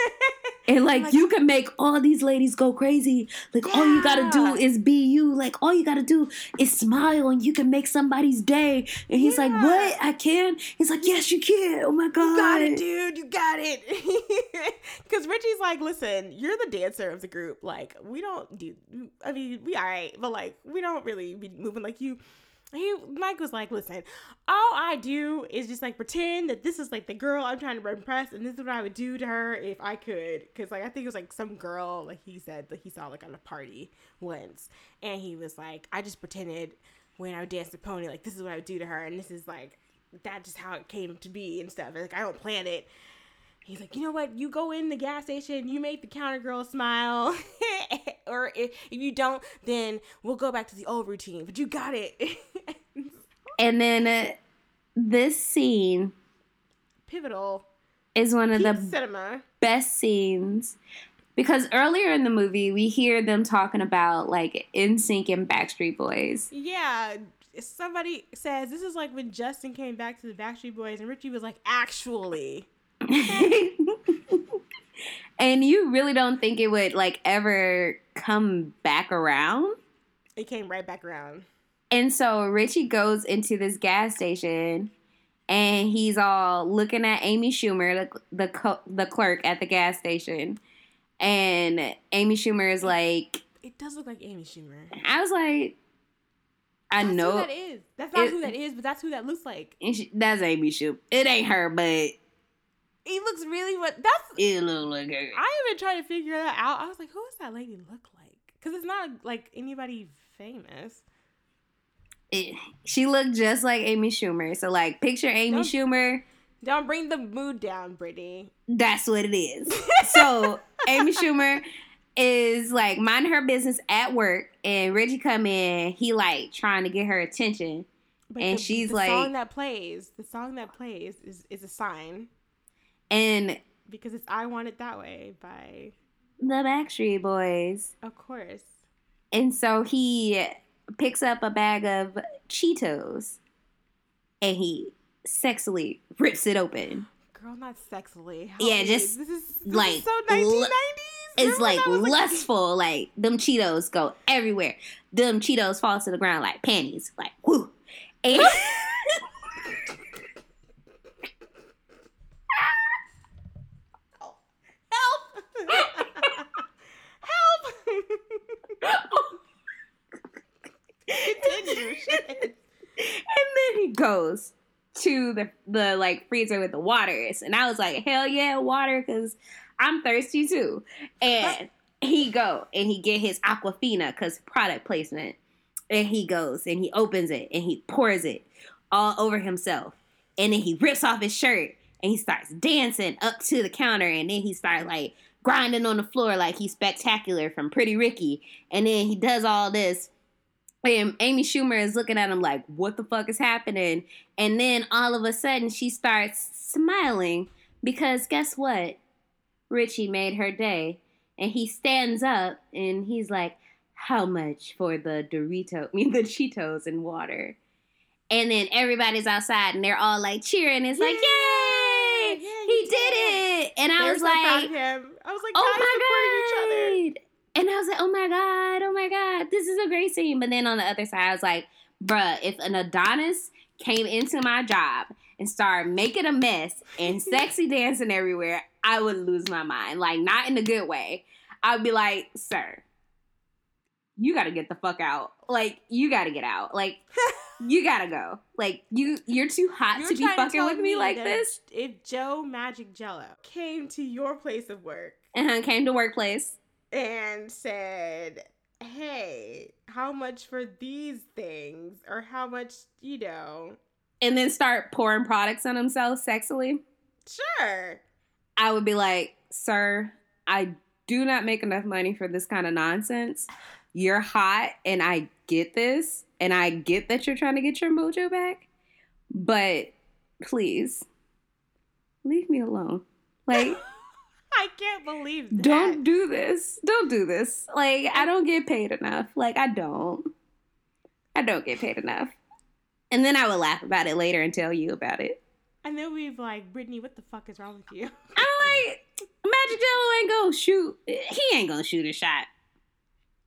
And like,
Like-
you can make all these ladies go crazy. Like all you gotta do is be you. Like all you gotta do is smile and you can make somebody's day. And he's like,
Yeah.
What? I can? He's like, Yes, you can. Oh my god.
You got it, dude. You got it. Because Richie's like, listen, you're the dancer of the group. Like, we don't do. I mean, we all right, but like, we don't really be moving like you. He Mike was like, listen, all I do is just like pretend that this is like the girl I'm trying to impress, and this is what I would do to her if I could. Because like I think it was like some girl, like he said that he saw like on a party once, and he was like, I just pretended when I would dance the pony, like this is what I would do to her, and this is like that's just how it came to be and stuff. Like I don't plan it. He's like, you know what? You go in the gas station, you make the counter girl smile, or if, if you don't, then we'll go back to the old routine. But you got it.
And then uh, this scene
Pivotal.
is one of the
cinema.
best scenes because earlier in the movie we hear them talking about like NSYNC and Backstreet Boys.
Yeah. Somebody says this is like when Justin came back to the Backstreet Boys, and Richie was like, actually.
and you really don't think it would like ever come back around?
It came right back around.
And so Richie goes into this gas station and he's all looking at Amy Schumer, the the, co- the clerk at the gas station. And Amy Schumer is like,
It does look like Amy Schumer.
I was like, I
That's
know
who that is. That's not
It-
who that is, but that's who that looks like.
and she, that's Amy Schumer. It ain't her, but
He looks really what that's it
look like.
I been trying to figure that out. I was like, who does that lady look like? Because it's not like anybody famous.
It- she looked just like Amy Schumer. So like, picture Amy
Don't-
Schumer.
Don't bring the mood down, Brittany.
That's what it is. so Amy Schumer is like minding her business at work, and Reggie come in. He like trying to get her attention,
But
And
the,
she's
the
like-
song that plays, the song that plays is, is a sign
and
because it's "I Want It That Way" by,
the Backstreet Boys.
of course.
And so he picks up a bag of Cheetos, and he sexily rips it open.
Girl, not sexily.
Yeah, just,
this is this
like,
is so
lu-
1990s.
It's
Remember when
like lustful, like them Cheetos go everywhere. Them Cheetos fall to the ground like panties, like whoo. And
Help! Help! Continue. Shit.
and then he goes to the the like freezer with the waters, and I was like, hell yeah, water, because I'm thirsty too. And he go and he get his Aquafina because product placement, and he goes and he opens it and he pours it all over himself, and then he rips off his shirt and he starts dancing up to the counter, and then he starts like grinding on the floor like he's spectacular from Pretty Ricky, and then he does all this. And Amy Schumer is looking at him like, what the fuck is happening? And then all of a sudden she starts smiling because guess what? Richie made her day. And he stands up and he's like, How much for the Dorito, I mean, the Cheetos and water? And then everybody's outside and they're all like cheering. It's like, Yay! He
he
did it! And I was
so
like.
I was like,
oh
guys supporting each other.
my god and i was like oh my god oh my god this is a great scene. But then on the other side i was like bruh if an adonis came into my job and started making a mess and sexy dancing everywhere i would lose my mind. Like not in a good way. I'd be like sir you gotta get the fuck out. Like you gotta get out. Like you gotta go. Like you you're too hot
You're
to be fucking
tell
with me like this.
If Joe Manganiello came to your place of work
and came to workplace
and said, "Hey, how much for these things, or how much, you know?"
and then start pouring products on himself sexily,
Sure.
I would be like, sir, I do not make enough money for this kind of nonsense. You're hot, and I get this, and I get that you're trying to get your mojo back, but please leave me alone. Like,
I can't believe that.
don't do this. Don't do this. Like, I don't get paid enough. Like, I don't. I don't get paid enough. And then I would laugh about it later and tell you about it.
And then we've like, Brittany, what the fuck is wrong with you?
I'm like, Manganiello ain't gonna shoot. He ain't gonna shoot a shot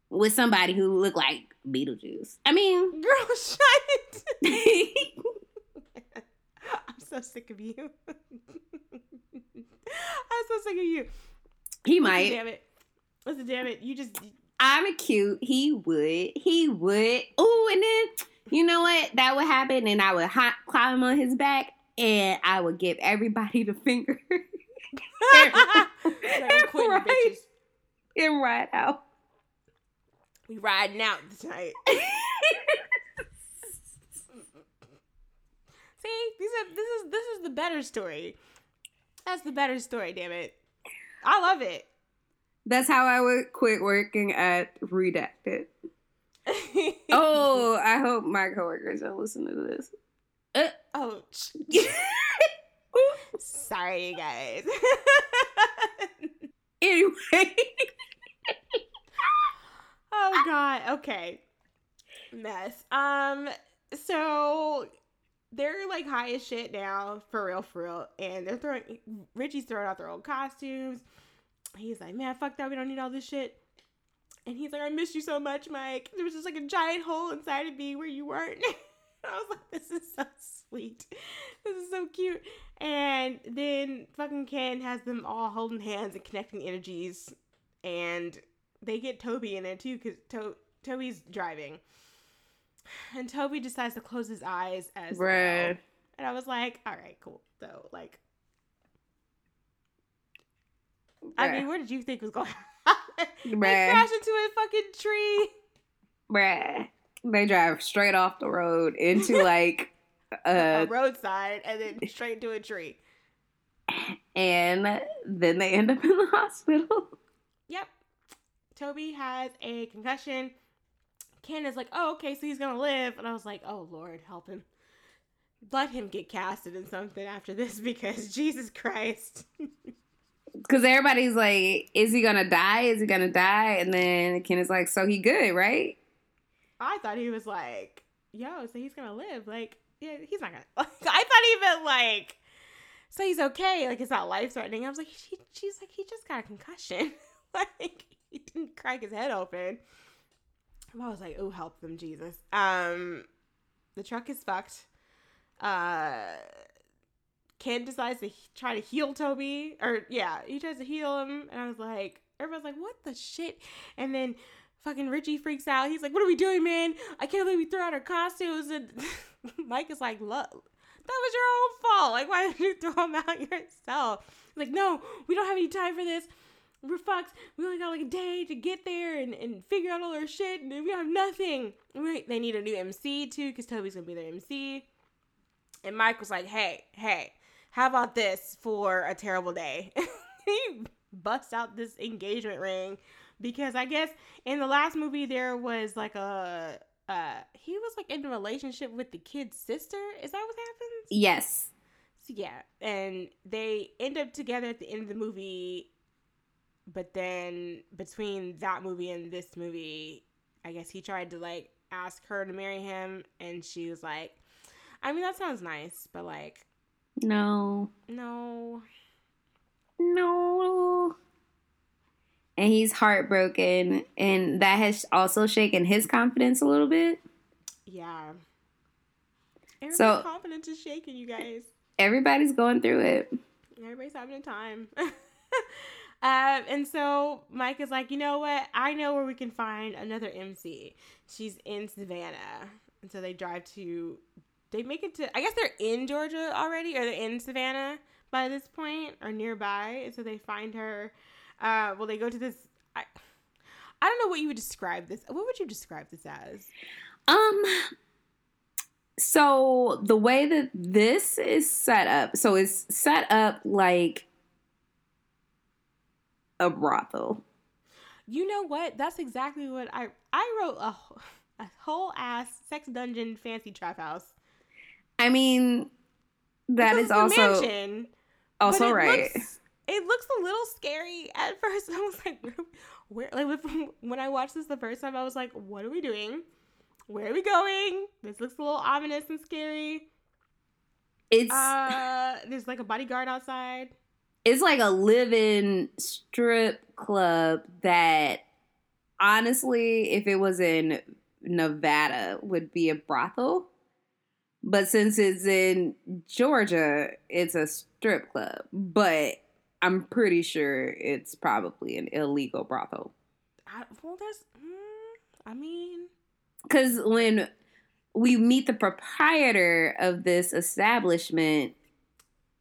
with somebody who look like Beetlejuice. I mean,
Girl, shut it. I'm so sick of you. I'm so sick of you.
he
Listen,
might.
Damn it. Listen, damn it. You just.
I'm a cute. He would. He would. Oh, and then you know what? That would happen, and I would hot climb on his back, and I would give everybody the finger
I'm quitting,
Right.
bitches.
and ride out.
We riding out tonight. See, these are this is this is the better story. That's the better story, damn it. I love it.
That's how I would quit working at Redacted. Oh, I hope my coworkers don't listen to this. Uh,
oh, sorry, you guys.
anyway,
oh God. Okay. Mess. Um. So they're like high as shit now, for real, for real, and they're throwing. Richie's throwing out their old costumes. He's like, man, fuck that. We don't need all this shit. And he's like, I miss you so much, Mike. There was just like a giant hole inside of me where you weren't. I was like, this is so sweet. This is so cute. And then fucking Ken has them all holding hands and connecting energies. And they get Toby in there too because to- Toby's driving. And Toby decides to close his eyes as well. And I was like, all right, cool. So, like, I mean, what did you think was going on? they crashed into a fucking tree.
Bruh. They drive straight off the road into like
a
uh
roadside and then straight into a tree.
and then they end up in the hospital.
Yep. Toby has a concussion. Ken is like, oh, okay, so he's gonna live. And I was like, oh, Lord, help him. Let him get casted in something after this because Jesus Christ.
Cause everybody's like, is he gonna die? Is he gonna die? And then Ken is like, so he good, right?
I thought he was like, yo, so he's gonna live. Like, yeah, he's not gonna. I thought he meant like, so he's okay. Like, it's not life threatening. I was like, she, she's like, he just got a concussion. like, he didn't crack his head open. I was like, oh, help them, Jesus. Um, the truck is fucked. Uh, Ken decides to he- try to heal Toby, or yeah, he tries to heal him, and I was like, everyone's like, what the shit? And then fucking Richie freaks out. He's like, what are we doing, man? I can't believe we threw out our costumes. And Mike is like, look, that was your own fault. Like, why did you throw them out yourself? He's like, no, we don't have any time for this. We're fucked. We only got like a day to get there and, and figure out all our shit, and we have nothing. We, they need a new MC too, because Toby's gonna be their MC. And Mike was like, hey, hey, how about this for a terrible day? he busts out this engagement ring because I guess in the last movie there was like a uh he was like in a relationship with the kid's sister. Is that what happens?
Yes.
So, yeah, and they end up together at the end of the movie. But then between that movie and this movie, I guess he tried to like ask her to marry him, and she was like, "I mean, that sounds nice, but like,
No.
no."
No. And he's heartbroken, and that has also shaken his confidence a little bit.
Yeah. Everybody's
So-
confidence is shaking, you guys.
Everybody's going through it.
Everybody's having a time. um, and so Mike is like, you know what? I know where we can find another MC. She's in Savannah. And so they drive to, they make it to, I guess they're in Georgia already, or they're in Savannah by this point, or nearby. And so they find her. Uh, well, they go to this. I, I don't know what you would describe this. What would you describe this as?
Um so the way that this is set up, so it's set up like a brothel.
You know what? That's exactly what I I wrote a, a whole ass sex dungeon fancy trap house.
I mean that
Because
is also
mansion,
also
it
right.
Looks, it looks a little scary at first. I was like, where? Like when I watched this the first time, I was like, what are we doing? Where are we going? This looks a little ominous and scary.
it's
Uh, there's like a bodyguard outside.
It's like a live-in strip club that honestly if it was in Nevada would be a brothel. But since it's in Georgia, it's a strip club. But I'm pretty sure it's probably an illegal brothel.
I, well, there's. Mm, I mean,
Because when we meet the proprietor of this establishment,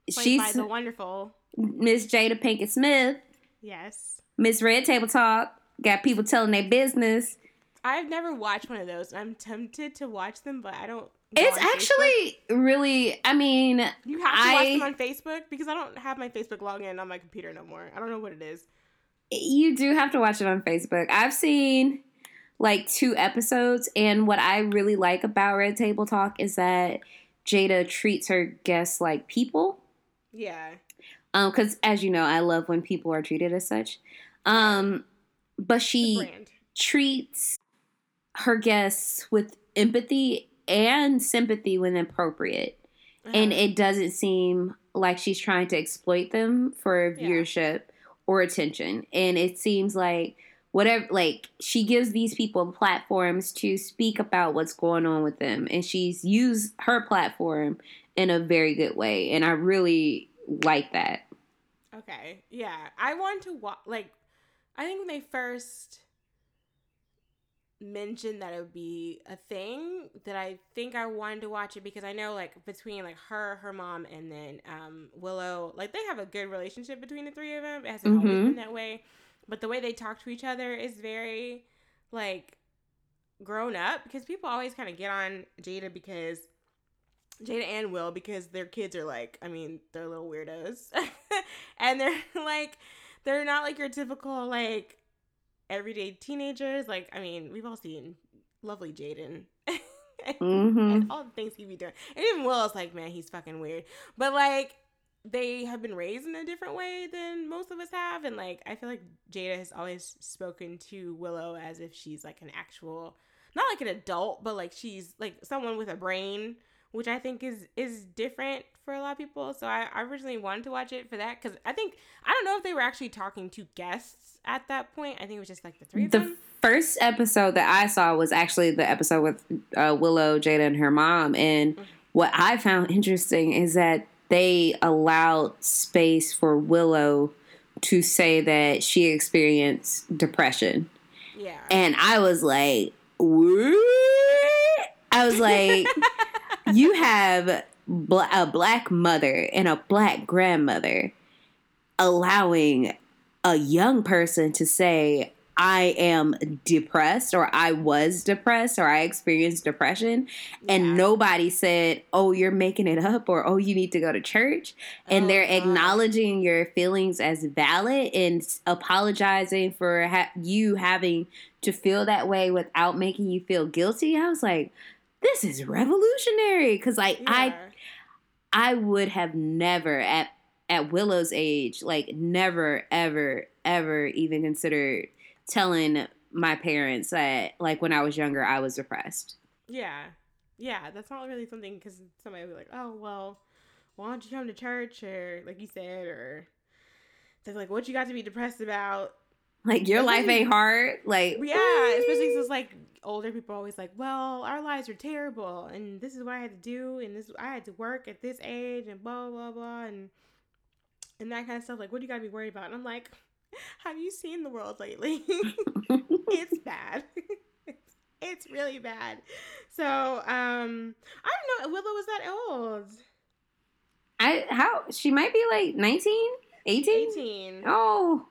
she's
the wonderful.
Miss Jada Pinkett Smith,
Yes.
Miss Red Table Talk, got people telling their business.
I've never watched one of those. I'm tempted to watch them, but I don't.
It's
on Facebook.
actually really, I mean,
You have to watch them on Facebook because I don't have my Facebook login on my computer no more. I don't know what it is.
you do have to watch it on Facebook. I've seen like two episodes, and what I really like about Red Table Talk is that Jada treats her guests like people.
Yeah.
Um, because as you know, I love when people are treated as such. Um, but she treats her guests with empathy and sympathy when appropriate. And
Uh-huh.
it doesn't seem like she's trying to exploit them for
Yeah.
viewership or attention. And it seems like whatever like she gives these people platforms to speak about what's going on with them and she's used her platform in a very good way and I really like that.
Okay. Yeah. I want to watch. Like, I think when they first mentioned that it would be a thing, that I think I wanted to watch it because I know, like, between like her, her mom, and then um, Willow, like they have a good relationship between the three of them. It hasn't always
Mhm.
been that way, but the way they talk to each other is very like grown up because people always kind of get on Jada because Jada and Will because their kids are like, I mean, they're little weirdos. and they're like, they're not like your typical, like, everyday teenagers. Like, I mean, we've all seen lovely Jaden.
Mhm.
and all the things he be doing. And even Will is like, man, he's fucking weird. But like, they have been raised in a different way than most of us have. And like, I feel like Jada has always spoken to Willow as if she's like an actual, not like an adult, but like she's like someone with a brain, which I think is is different for a lot of people. So I, I originally wanted to watch it for that because I think I don't know if they were actually talking to guests at that point. I think it was just like the three of
The first episode that I saw was actually the episode with uh, Willow, Jada, and her mom. And what I found interesting is that they allowed space for Willow to say that she experienced depression.
Yeah.
And I was like, what? I was like, you have bla- a black mother and a black grandmother allowing a young person to say, I am depressed or I was depressed or I experienced depression and
Yeah.
nobody said, "Oh, you're making it up" or "Oh, you need to go to church." And
Oh,
they're
God.
acknowledging your feelings as valid and apologizing for ha- you having to feel that way without making you feel guilty. I was like, this is revolutionary cuz like I I would have never at at Willow's age, like never, ever, ever even considered telling my parents that like when I was younger I was depressed.
Yeah. Yeah, that's not really something because somebody would be like, oh, well, why don't you come to church? Or, like you said, or they're like, what you got to be depressed about?
Like your life ain't hard. Like
Yeah, especially since, like, older people are always like, well, our lives are terrible, and this is what I had to do, and this I had to work at this age, and blah, blah, blah, and, and that kind of stuff. Like, what do you got to be worried about? And I'm like, have you seen the world lately? it's bad. it's, it's really bad. So, um, I don't know. Willow was that old.
I how she might be like 19, 18?
18.
Oh,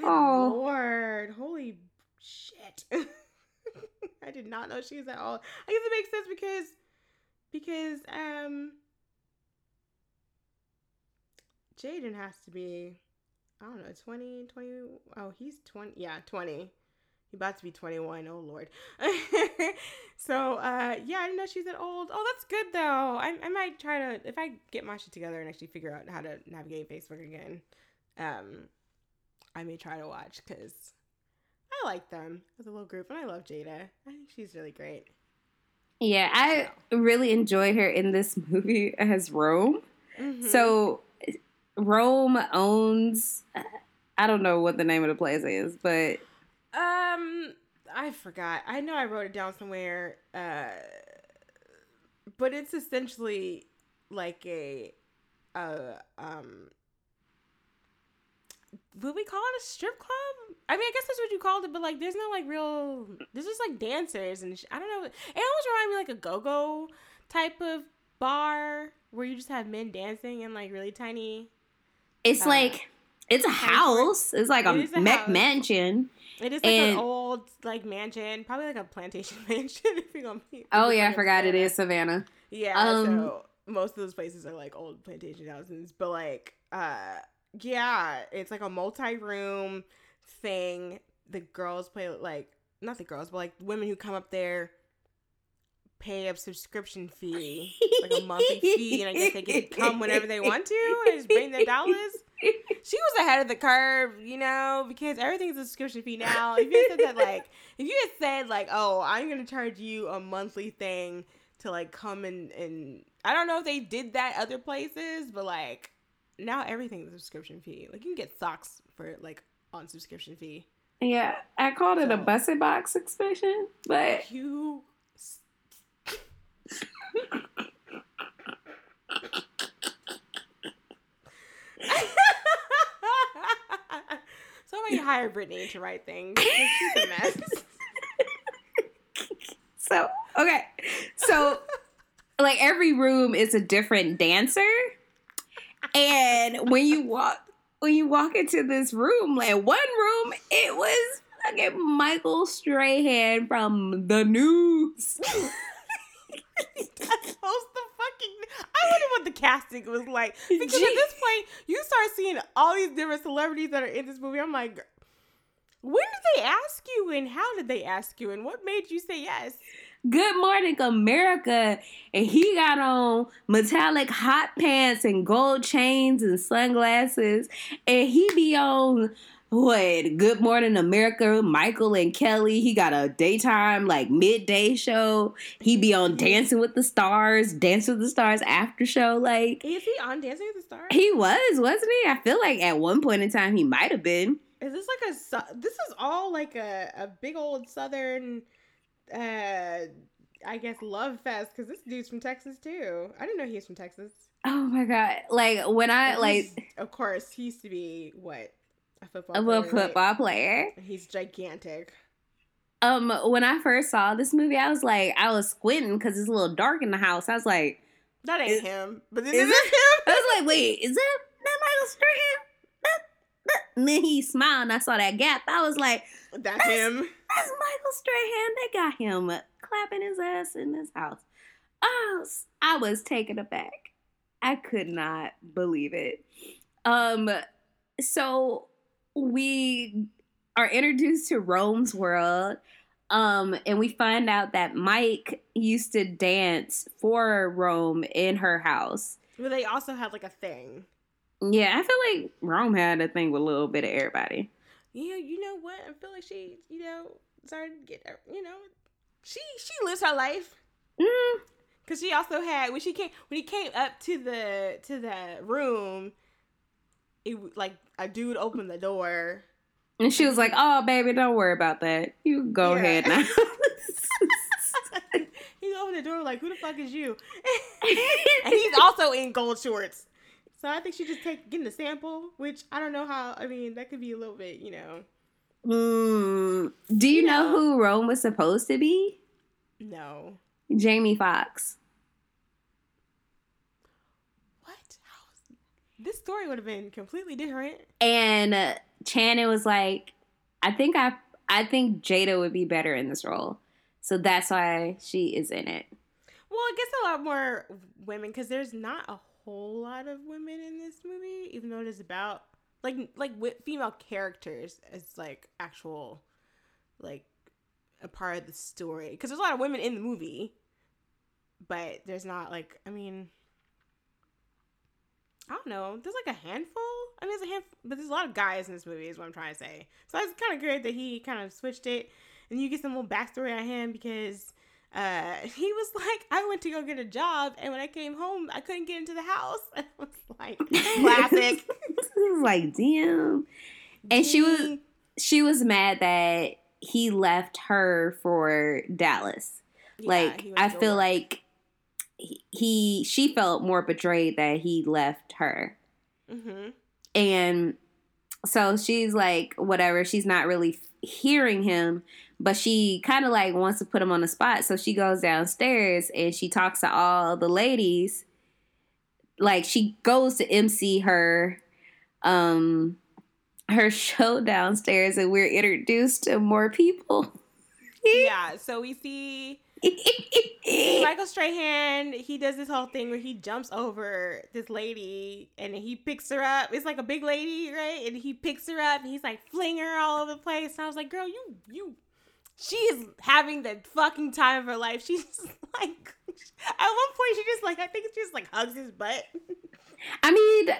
Good
Oh.
lord. Holy shit. I did not know she was that old. I guess it makes sense because because um Jaden has to be I don't know, 20, 20 oh he's 20 yeah, 20. He about to be 21. Oh lord. so uh yeah, I didn't know she's that old. Oh, that's good though. I, I might try to if I get my shit together and actually figure out how to navigate Facebook again. Um I may try to watch because I like them as a little group, and I love Jada. I think she's really great.
yeah. I really enjoyed her in this movie as Rome.
Mhm.
So Rome owns I don't know what the name of the place is, but
um, I forgot. I know I wrote it down somewhere. Uh, but it's essentially like a, a um. Would we call it a strip club? I mean, I guess that's what you called it, but like, there's no like real. There's just like dancers and sh- I don't know. It almost reminded me like a go-go type of bar where you just have men dancing in like really tiny
it's
Uh,
like it's a house. It's like a,
It a
mech mansion.
It is like an old like mansion, probably like a plantation mansion. If you're gonna be.
Oh yeah, I forgot it
Savannah.
is Savannah.
Yeah,
Um,
so most of those places are like old plantation houses, but like, uh, yeah, it's like a multi-room thing. The girls play like not the girls, but like women who come up there pay a subscription fee, like a monthly fee, and I guess they can come whenever they want to and just bring their dollars. She was ahead of the curve, you know, because everything's a subscription fee now. If you said that, like, if you had said, like, oh, I'm gonna charge you a monthly thing to like come and and I don't know if they did that other places, but like now everything's a subscription fee. Like you can get socks for like on subscription fee.
Yeah, I called it a
So-
busted box expression, but
You. Somebody hire Brittany to write things. She's a mess.
so okay. So like every room is a different dancer. And when you walk when you walk into this room, like one room, it was fucking Michael Strahan from the news.
That's the fucking. I wonder what the casting was like because at this point you start seeing all these different celebrities that are in this movie. I'm like, when did they ask you and how did they ask you and what made you say yes?
Good Morning America, and he got on metallic hot pants and gold chains and sunglasses, and he be on what Good Morning America, Michael and Kelly. He got a daytime like midday show. He be on Dancing with the Stars, Dance with the Stars after show. Like
Is he on Dancing with the Stars?
he was, wasn't he? I feel like at one point in time he might have been.
Is this like a? This is all like a a big old Southern, uh, I guess love fest because this dude's from Texas too. I didn't know he was from Texas.
Oh my god! Like when I
And
like
of course, he used to be what a football.
a little
player, right?
football player.
He's gigantic.
Um, when I first saw this movie, I was like, I was squinting because it's a little dark in the house. I was like,
That ain't
Is-
him. But is,
is
it him?
I was like, wait, is that that Michael Strahan? That, that, And then he smiled and I saw that gap. I was like,
That's him.
That's Michael Strahan. They got him clapping his ass in this house. I was, I was taken aback. I could not believe it. Um, so we are introduced to Rome's world. Um, and we find out that Mike used to dance for Rome in her house.
But they also had like a thing.
Yeah, I feel like Rome had a thing with a little bit of everybody.
Yeah, you know what? I feel like she, you know, started get, her- you know, she she lives her life.
Mm,
Cause she also had when she came when he came up to the to the room, it like a dude opened the door.
And she was like, "Oh, baby, don't worry about that. You go
Yeah.
ahead now."
he opened the door like, "Who the fuck is you?" and he's also in gold shorts. So I think she just take getting the sample, which I don't know how. I mean, that could be a little bit, you know.
Mm, do you know who Rome was supposed to be?
No.
Jamie Foxx.
What? How? This story would have been completely different.
And uh, Channing was like, "I think I, I think Jada would be better in this role." So that's why she is in it.
Well, it gets a lot more women because there's not a whole lot of women in this movie, even though it is about like like wi- female characters as like actual like a part of the story. Because there's a lot of women in the movie, but there's not like I mean. I don't know. There's like a handful. I mean, there's a handful, but there's a lot of guys in this movie. Is what I'm trying to say. So it's kind of good that he kind of switched it, and you get some little backstory on him because uh, he was like, I went to go get a job, and when I came home, I couldn't get into the house. I was like, classic.
like, damn. And she was she was mad that he left her for Dallas.
Yeah,
like I feel
work.
like he, he she felt more betrayed that he left her.
Mhm.
And so she's like whatever, she's not really hearing him, but she kind of like wants to put him on the spot. So she goes downstairs and she talks to all the ladies. Like she goes to MC her um her show downstairs and we're introduced to more people.
yeah. So we see Michael Strahan. He does this whole thing where he jumps over this lady and he picks her up. It's like a big lady, right? And he picks her up and he's like fling her all over the place. And I was like, girl, you you. She is having the fucking time of her life. She's like, at one point, she just like, I think she just like hugs his butt.
I mean,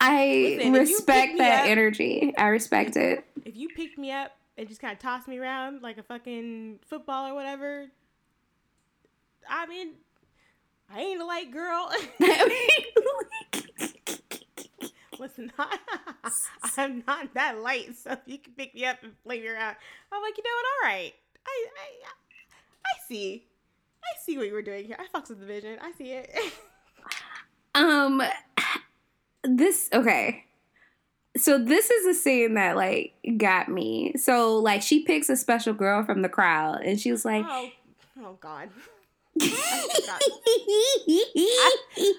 I
Listen,
respect that
up-
energy. I respect it.
if you picked me up and just kind of tossed me around like a fucking football or whatever, I mean, I ain't a light girl. Listen, I'm not that light, so if you can pick me up and fling me around, I'm like, you know what? All right, I, I, I see, I see what you were doing here. I fucks with the vision. I see it.
um, this okay. So this is a scene that like got me. So like she picks a special girl from the crowd, and she was like,
oh, oh God. forgot.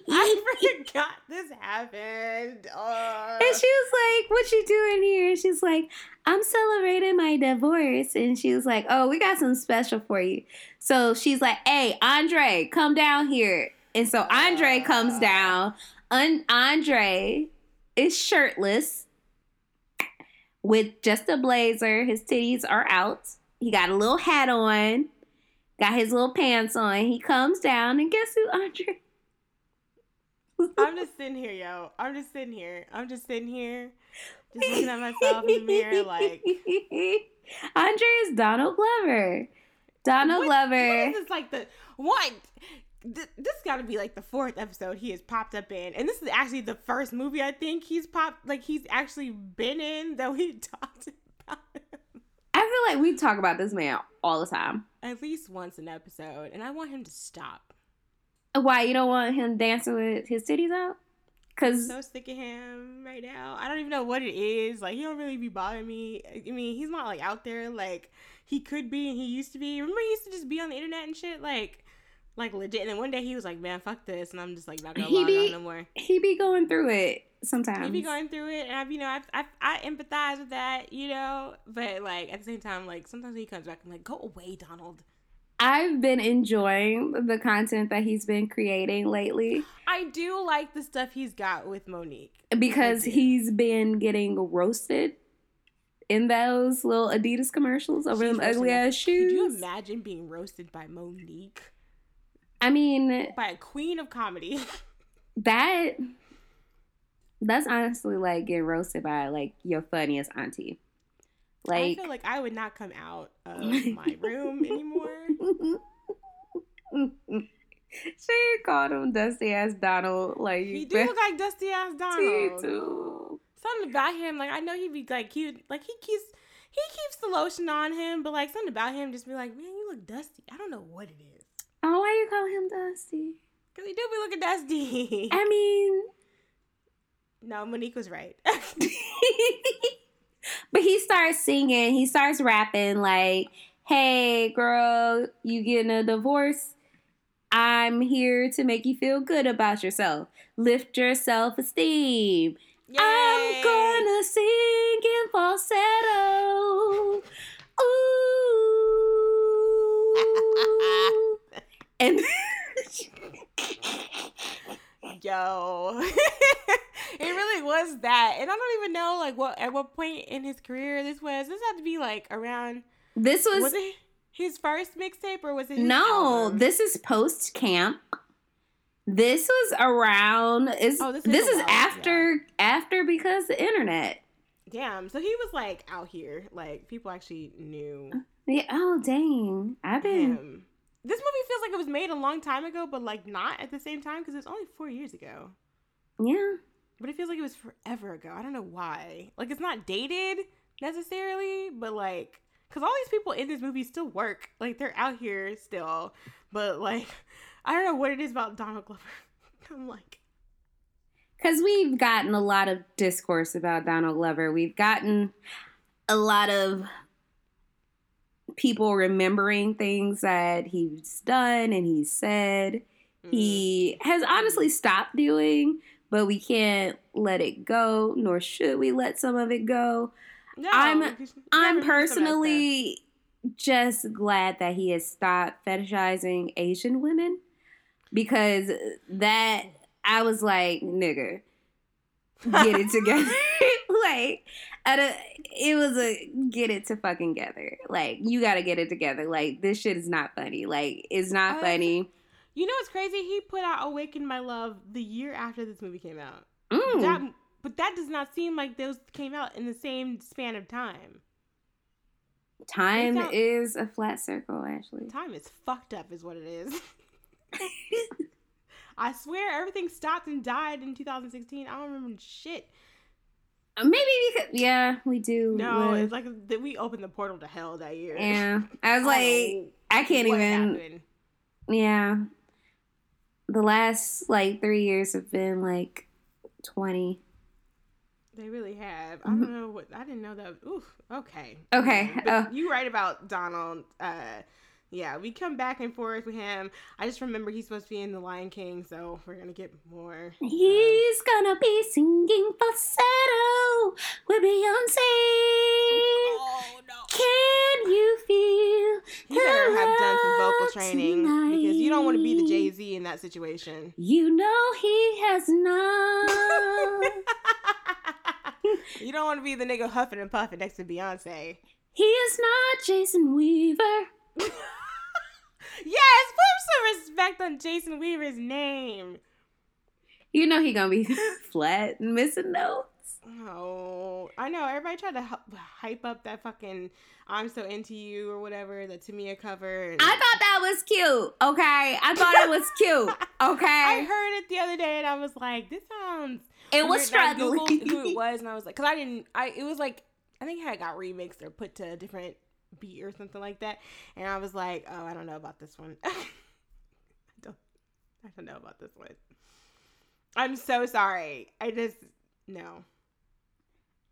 I forgot this happened. Uh,
And she was like, "What you doing here?" And she's like, "I'm celebrating my divorce." And she was like, "Oh, we got some special for you." So she's like, "Hey, Andre, come down here." And so Andre comes down. Un- Andre is shirtless with just a blazer. His titties are out. He got a little hat on. Got his little pants on. He comes down, and guess who Andre?
I'm just sitting here, yo. I'm just sitting here. I'm just sitting here, just looking at myself in the mirror, like.
Andre is Donald Glover. Donald
What-
Glover.
What is this like the what? Th- This got to be like the fourth episode he has popped up in, and this is actually the first movie I think he's popped like he's actually been in that we talked
I feel like we talk about this man all the time.
at least once an episode, and I want him to stop.
Why you don't want him dancing with his titties out? Cause
So sick of him right now. I don't even know what it is. Like he don't really be bothering me. I mean, he's not like out there like he could be and he used to be. Remember he used to just be on the internet and shit like like legit. And then one day he was like, "Man, fuck this," and I'm just like not gonna
He
log
be-
on no more.
he be going through it. Sometimes.
he be going through it, and I, you know, I, I, I empathize with that, you know. But like at the same time, like sometimes he comes back, I'm like, go away, Donald.
I've been enjoying the content that he's been creating lately
I do like the stuff he's got with Mo'Nique.
because he's been getting roasted in those little Adidas commercials over
She's
them ugly ass
Could you
shoes.
imagine being roasted by Mo'Nique,
I mean,
by a queen of comedy?
that that's honestly like getting roasted by like your funniest auntie.
I
Like
feel like I would not come out of my room anymore.
she called him dusty ass Donald. Like
He do look like dusty ass
He
Donald.
do.
Something about him, like I know he'd be like cute, like he keeps he keeps the lotion on him, but like something about him just be like, man, you look dusty. I don't know what it is,
Oh, why you call him Dusty?
cause he do be looking dusty.
I mean,
no, Mo'Nique was right.
but he starts singing. He starts rapping like, "Hey, girl, you getting a divorce? I'm here to make you feel good about yourself. Lift your self esteem. I'm gonna sing in falsetto. Ooh. and
Yo, it really was that, and I don't even know like what at what point in his career this was. This had to be like around.
this was,
Was it his first mixtape or was it?
No.
album?
This is post camp. This was around. Is
Oh, this
this
is
is,
while,
after after because the internet.
Damn. So he was like out here, like people actually knew
Yeah. Oh dang! I've been.
him. This movie feels like it was made a long time ago, but like not at the same time because it's only four years ago.
Yeah.
But it feels like it was forever ago. I don't know why. Like it's not dated necessarily, but like because all these people in this movie still work. Like they're out here still, but like I don't know what it is about Donald Glover. I'm like,
Because we've gotten a lot of discourse about Donald Glover. We've gotten a lot of people remembering things that he's done and he's said.
mm,
He has honestly stopped doing, but we can't let it go, nor should we let some of it go.
no,
I'm-
because you never
I'm
remember some of that stuff.
personally just glad that he has stopped fetishizing Asian women because that I was like, nigga, get it together. like, I don't, it was a get it to fucking together. Like, you got to get it together. Like, this shit is not funny. Like, it's not
Uh,
funny.
You know what's crazy? He put out "Awaken My Love" the year after this movie came out.
Mm.
That, but that does not seem like those came out in the same span of time.
Time is a flat circle, actually.
Time is fucked up, is what it is. I swear everything stopped and died in 2016. I don't remember shit.
Maybe because, yeah, we do.
No,
live-
it's like that we opened the portal to hell that year.
Yeah. I was like,
know
I can't even.
happened.
Yeah. The last like three years have been like 20.
They really have. I
Mhm.
don't know what. I didn't know that. Oof. Okay.
Okay, uh.
you write about Donald. Uh, yeah, we come back and forth with him. I just remember he's supposed to be in The Lion King, so we're gonna get more. um,
He's gonna be singing falsetto with Beyonce.
Oh no.
Can you feel?
He better have done some vocal
love
training because you don't want to be the? Jay Z in that situation.
You know he has not.
you don't want to be the nigga huffing and puffing next to Beyonce.
he is not Jason Weaver.
Yes, put some respect on Jason Weaver's name.
You know he gonna be flat and missing notes.
Oh, I know. Everybody tried to hype up that fucking "I'm So Into You" or whatever the Tamia cover. and-
I thought that was cute. Okay, I thought it was cute. Okay,
I heard it the other day and I was like, "This sounds."
it was
weird. And I
struggling.
Who it was, and I was like, "Cause I didn't." I it was like I think it had got remixed or put to a different beat or something like that, and I was like, "Oh, I don't know about this one. I don't. I don't know about this one. I'm so sorry. I just no."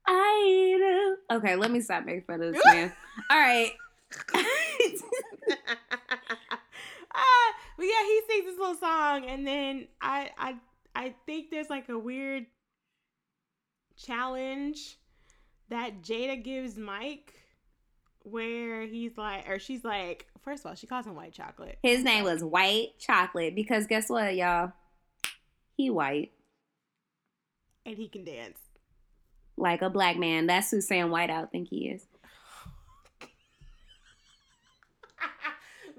I know. Okay, let me stop making fun of this man. All right.
ah, but yeah, he sings this little song, and then I, I, I think there's like a weird challenge that Jada gives Mike, where he's like, or she's like, first of all, she calls him white chocolate.
His name was White Chocolate because guess what, y'all? He white.
and he can dance.
Like a black man. That's who Sam Whiteout think he is.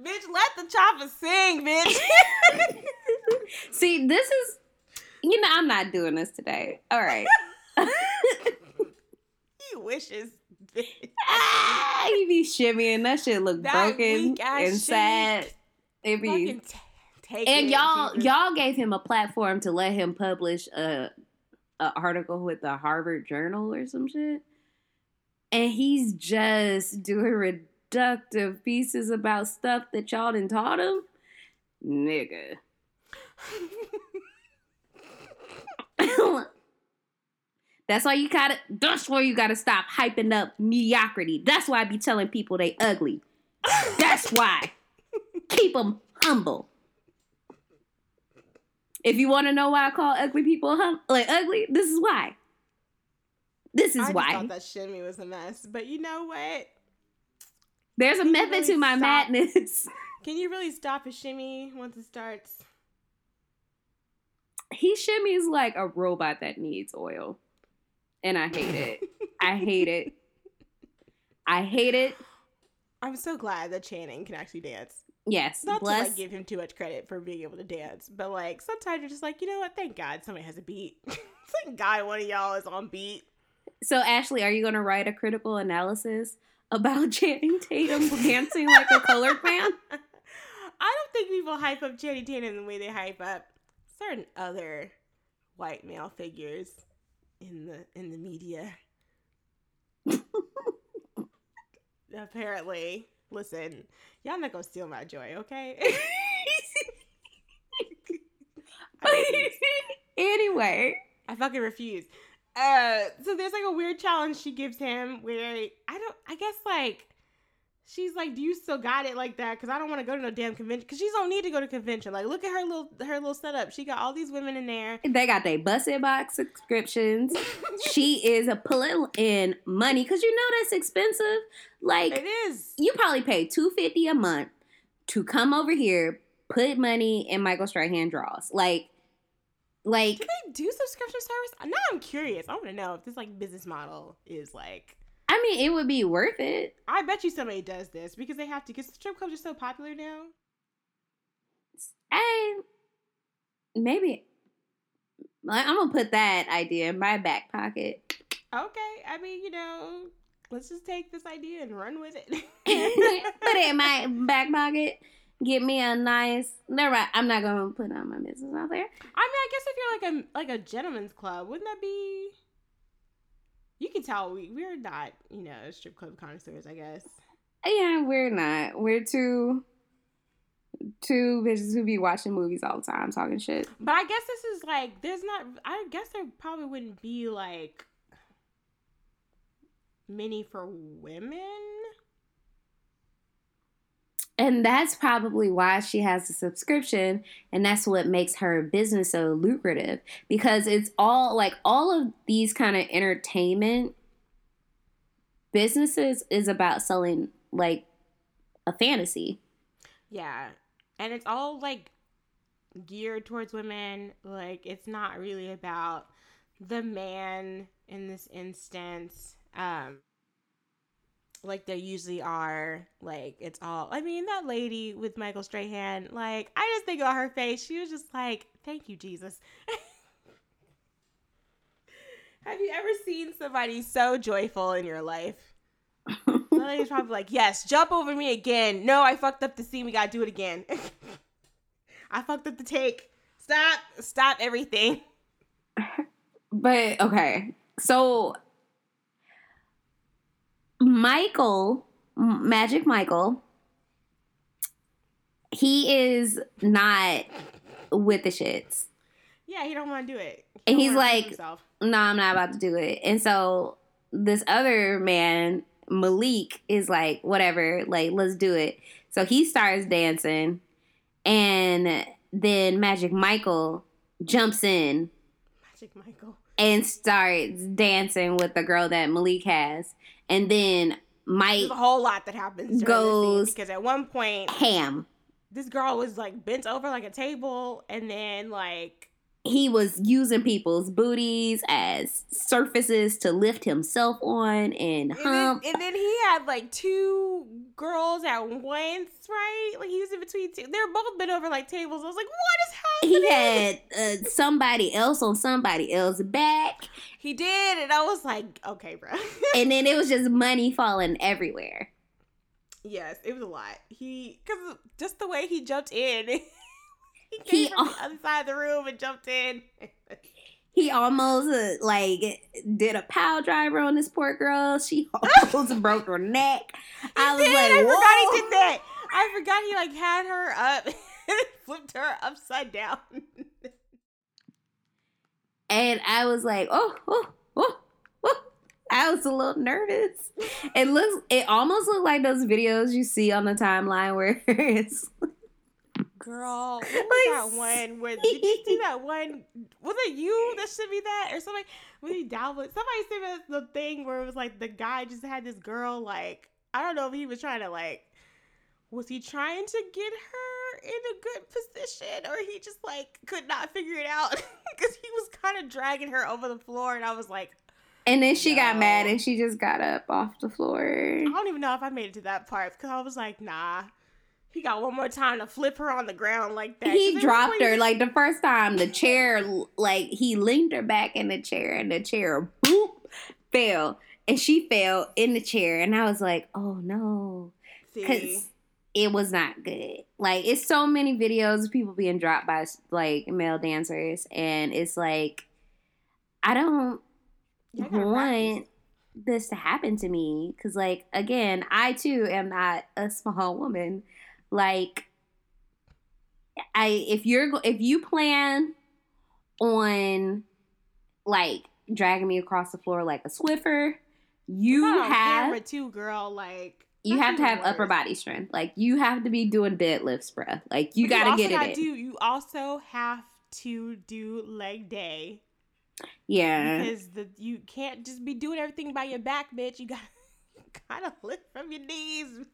bitch, let the chopper sing, bitch.
See, this is you know, I'm not doing this today. All right.
he wishes. Bitch.
ah, you be shimmying. That shit look
That
broken and sad. It be
t-
and
it,
y'all y'all gave him a platform to let him publish a, a article with the Harvard Journal or some shit, and he's just doing reductive pieces about stuff that y'all didn't taught him, nigga. That's why you gotta. That's why you gotta stop hyping up mediocrity. That's why I be telling people they ugly. That's why. Keep them humble. If you want to know why I call ugly people hum- like ugly, this is why. This is why.
I thought that shimmy was a mess, but you know what?
There's a
Can
method
really
to my
stop?
madness.
Can you really stop a shimmy once it starts?
he shimmies like a robot that needs oil. And I hate it. I hate it. I hate it.
I'm so glad that Channing can actually dance.
Yes.
Not to
bless.
like give him too much credit for being able to dance, but like sometimes you're just like, you know what? Thank God somebody has a beat. Thank God one of y'all is on beat.
so, Ashley, are you going to write a critical analysis about Channing Tatum dancing like a colored man?
I don't think people hype up Channing Tatum the way they hype up certain other white male figures in the in the media. Apparently, listen, y'all not gonna steal my joy, okay? I
anyway,
I fucking refuse. Uh, so there's like a weird challenge she gives him where I don't, I guess like she's like, "Do you still got it like that?" Because I don't want to go to no damn convention. Because she don't need to go to convention. Like, look at her little her little setup. She got all these women in there.
they got their busted box subscriptions. she is a pulling in money because you know that's expensive. Like
It is.
you probably pay two fifty a month to come over here, put money in Michael Strahan draws. Like, like
Do they do subscription service? Now I'm curious. I want to know if this like business model is like.
I mean, it would be worth it.
I bet you somebody does this because they have to. Because strip clubs are so popular now.
I maybe I'm gonna put that idea in my back pocket.
Okay, I mean, you know, let's just take this idea and run with it.
put it in my back pocket. Get me a nice. Never mind. I'm not gonna put on my business out there.
I mean, I guess if you're like a like a gentleman's club, wouldn't that be? You can tell we we're not you know strip club connoisseurs. I guess.
Yeah, we're not. We're two two bitches who be watching movies all the time, talking shit.
But I guess this is like there's not. I guess there probably wouldn't be like many for women.
And that's probably why she has a subscription. And that's what makes her business so lucrative because it's all like all of these kind of entertainment businesses is about selling like a fantasy.
Yeah, and it's all like geared towards women. Like it's not really about the man in this instance. Um like they usually are. Like it's all I mean, that lady with Michael Strahan, like I just think about her face. She was just like, Thank you, Jesus. Have you ever seen somebody so joyful in your life? Lady's probably like, yes, jump over me again. No, I fucked up the scene. We gotta do it again. I fucked up the take. Stop. Stop everything.
But okay. So Michael, Magic Michael, he is not with the shits.
Yeah, he don't want to do it.
And he's like- no, I'm not about to do it. And so this other man, Malik, is like, whatever, like, let's do it. So he starts dancing, and then Magic Michael jumps in
Magic Michael.
and starts dancing with the girl that Malik has. And then Mike
There's a whole lot that happens
Goes-
because at one point
ham.
this girl was like bent over like a table and then like
He was using people's booties as surfaces to lift himself on and
and then,
hump.
and then he had like two girls at once, right? Like he was in between two. They're both bent over like tables. I was like, what is happening?
He had uh, somebody else on somebody else's back,
He did, and I was like, okay, bro.
and then it was just money falling everywhere.
yes, it was a lot. He because just the way he jumped in. He
He
came from
al-
the other side of the room and jumped in.
He almost uh, like did a power driver on this poor girl. She almost broke her neck. I was
did.
like,
I
Whoa.
forgot he did that. I forgot he like had her up, flipped her upside down.
And I was like, oh, oh, oh, oh. I was a little nervous. It looks, it almost looked like those videos you see on the timeline where it's
Girl, what was that one? Where did you see that one? Was it you that should be that or somebody? He download? Somebody sent us the thing where it was like the guy just had this girl like I don't know if he was trying to like was he trying to get her in a good position or he just like could not figure it out because he was kind of dragging her over the floor and I was like
And then she got mad and she just got up off the floor.
I don't even know if I made it to that part because I was like nah. He got one more time to flip her on the ground like that.
He dropped her like the first time. The chair, like he leaned her back in the chair, and the chair boop fell, and she fell in the chair. And I was like, oh no, because it was not good. Like it's so many videos of people being dropped by like male dancers, and it's like I don't
Yeah, I practice.
want this to happen to me because like again i too am not a small woman like i if you're if you plan on like dragging me across the floor like a swiffer you have
camera too, girl. Like
you have to have upper body strength like you have to be doing deadlifts bruh like you
But
gotta
also
get it
gotta
in.
Do, you also have to do leg day
yeah
because the you can't just be doing everything by your back, bitch. You got you gotta lift from your knees.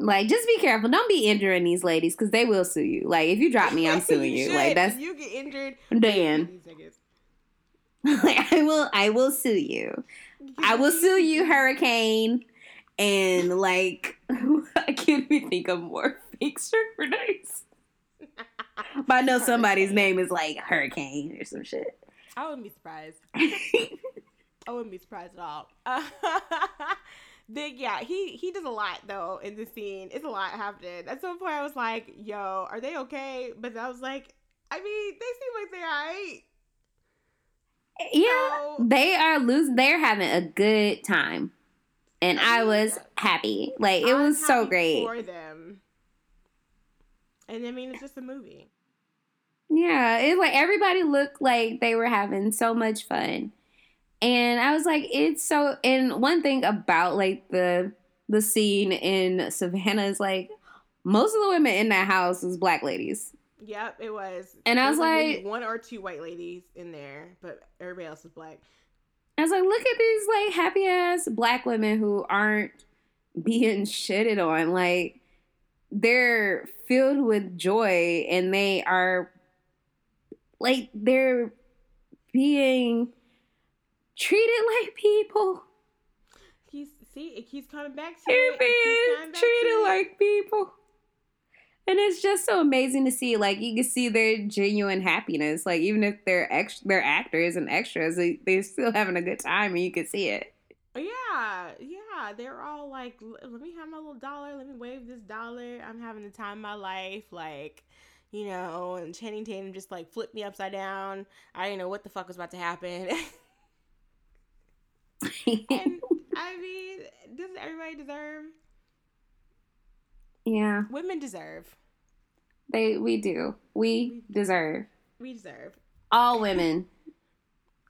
Like just be careful don't be injuring these ladies because they will sue you like if you drop me i'm suing you, like that's
If you get injured.
Dan. Like, I will I will sue you. I will sue you, Hurricane. And like I can't even think of more fake stripper names. But I know somebody's name is like Hurricane or some shit.
I wouldn't be surprised. I wouldn't be surprised at all. Then yeah, he he does a lot though in the scene. It's a lot happening. At some point, I was like, "Yo, are they okay?" But I was like, I mean, they seem like they're alright.
yeah.
So-
They are losing they're having a good time. And I oh, was happy. Like it
I'm
was so great.
for them. And I mean, it's just a movie.
Yeah, it's like everybody looked like they were having so much fun. And I was like, it's so and one thing about like the the scene in Savannah is like most of the women in that house is black ladies.
Yep, it was.
And I
There
was
maybe
like-
one or two white ladies in there, but everybody else is black.
I was like, look at these like happy ass black women who aren't being shitted on. Like they're filled with joy and they are like they're being treated like people.
He's see, it keeps coming back to
They're
it. it
being treated like people. And it's just so amazing to see. Like you can see their genuine happiness. Like even if they're ex- they're actors and extras, they, they're still having a good time, and you can see it.
Yeah, yeah. They're all like, let me have my little dollar. Let me wave this dollar. I'm having the time of my life. Like, you know, and Channing Tatum just like flipped me upside down. I didn't know what the fuck was about to happen. and I mean, doesn't everybody deserve?
yeah,
Women deserve.
they we do. We deserve
We deserve.
all women.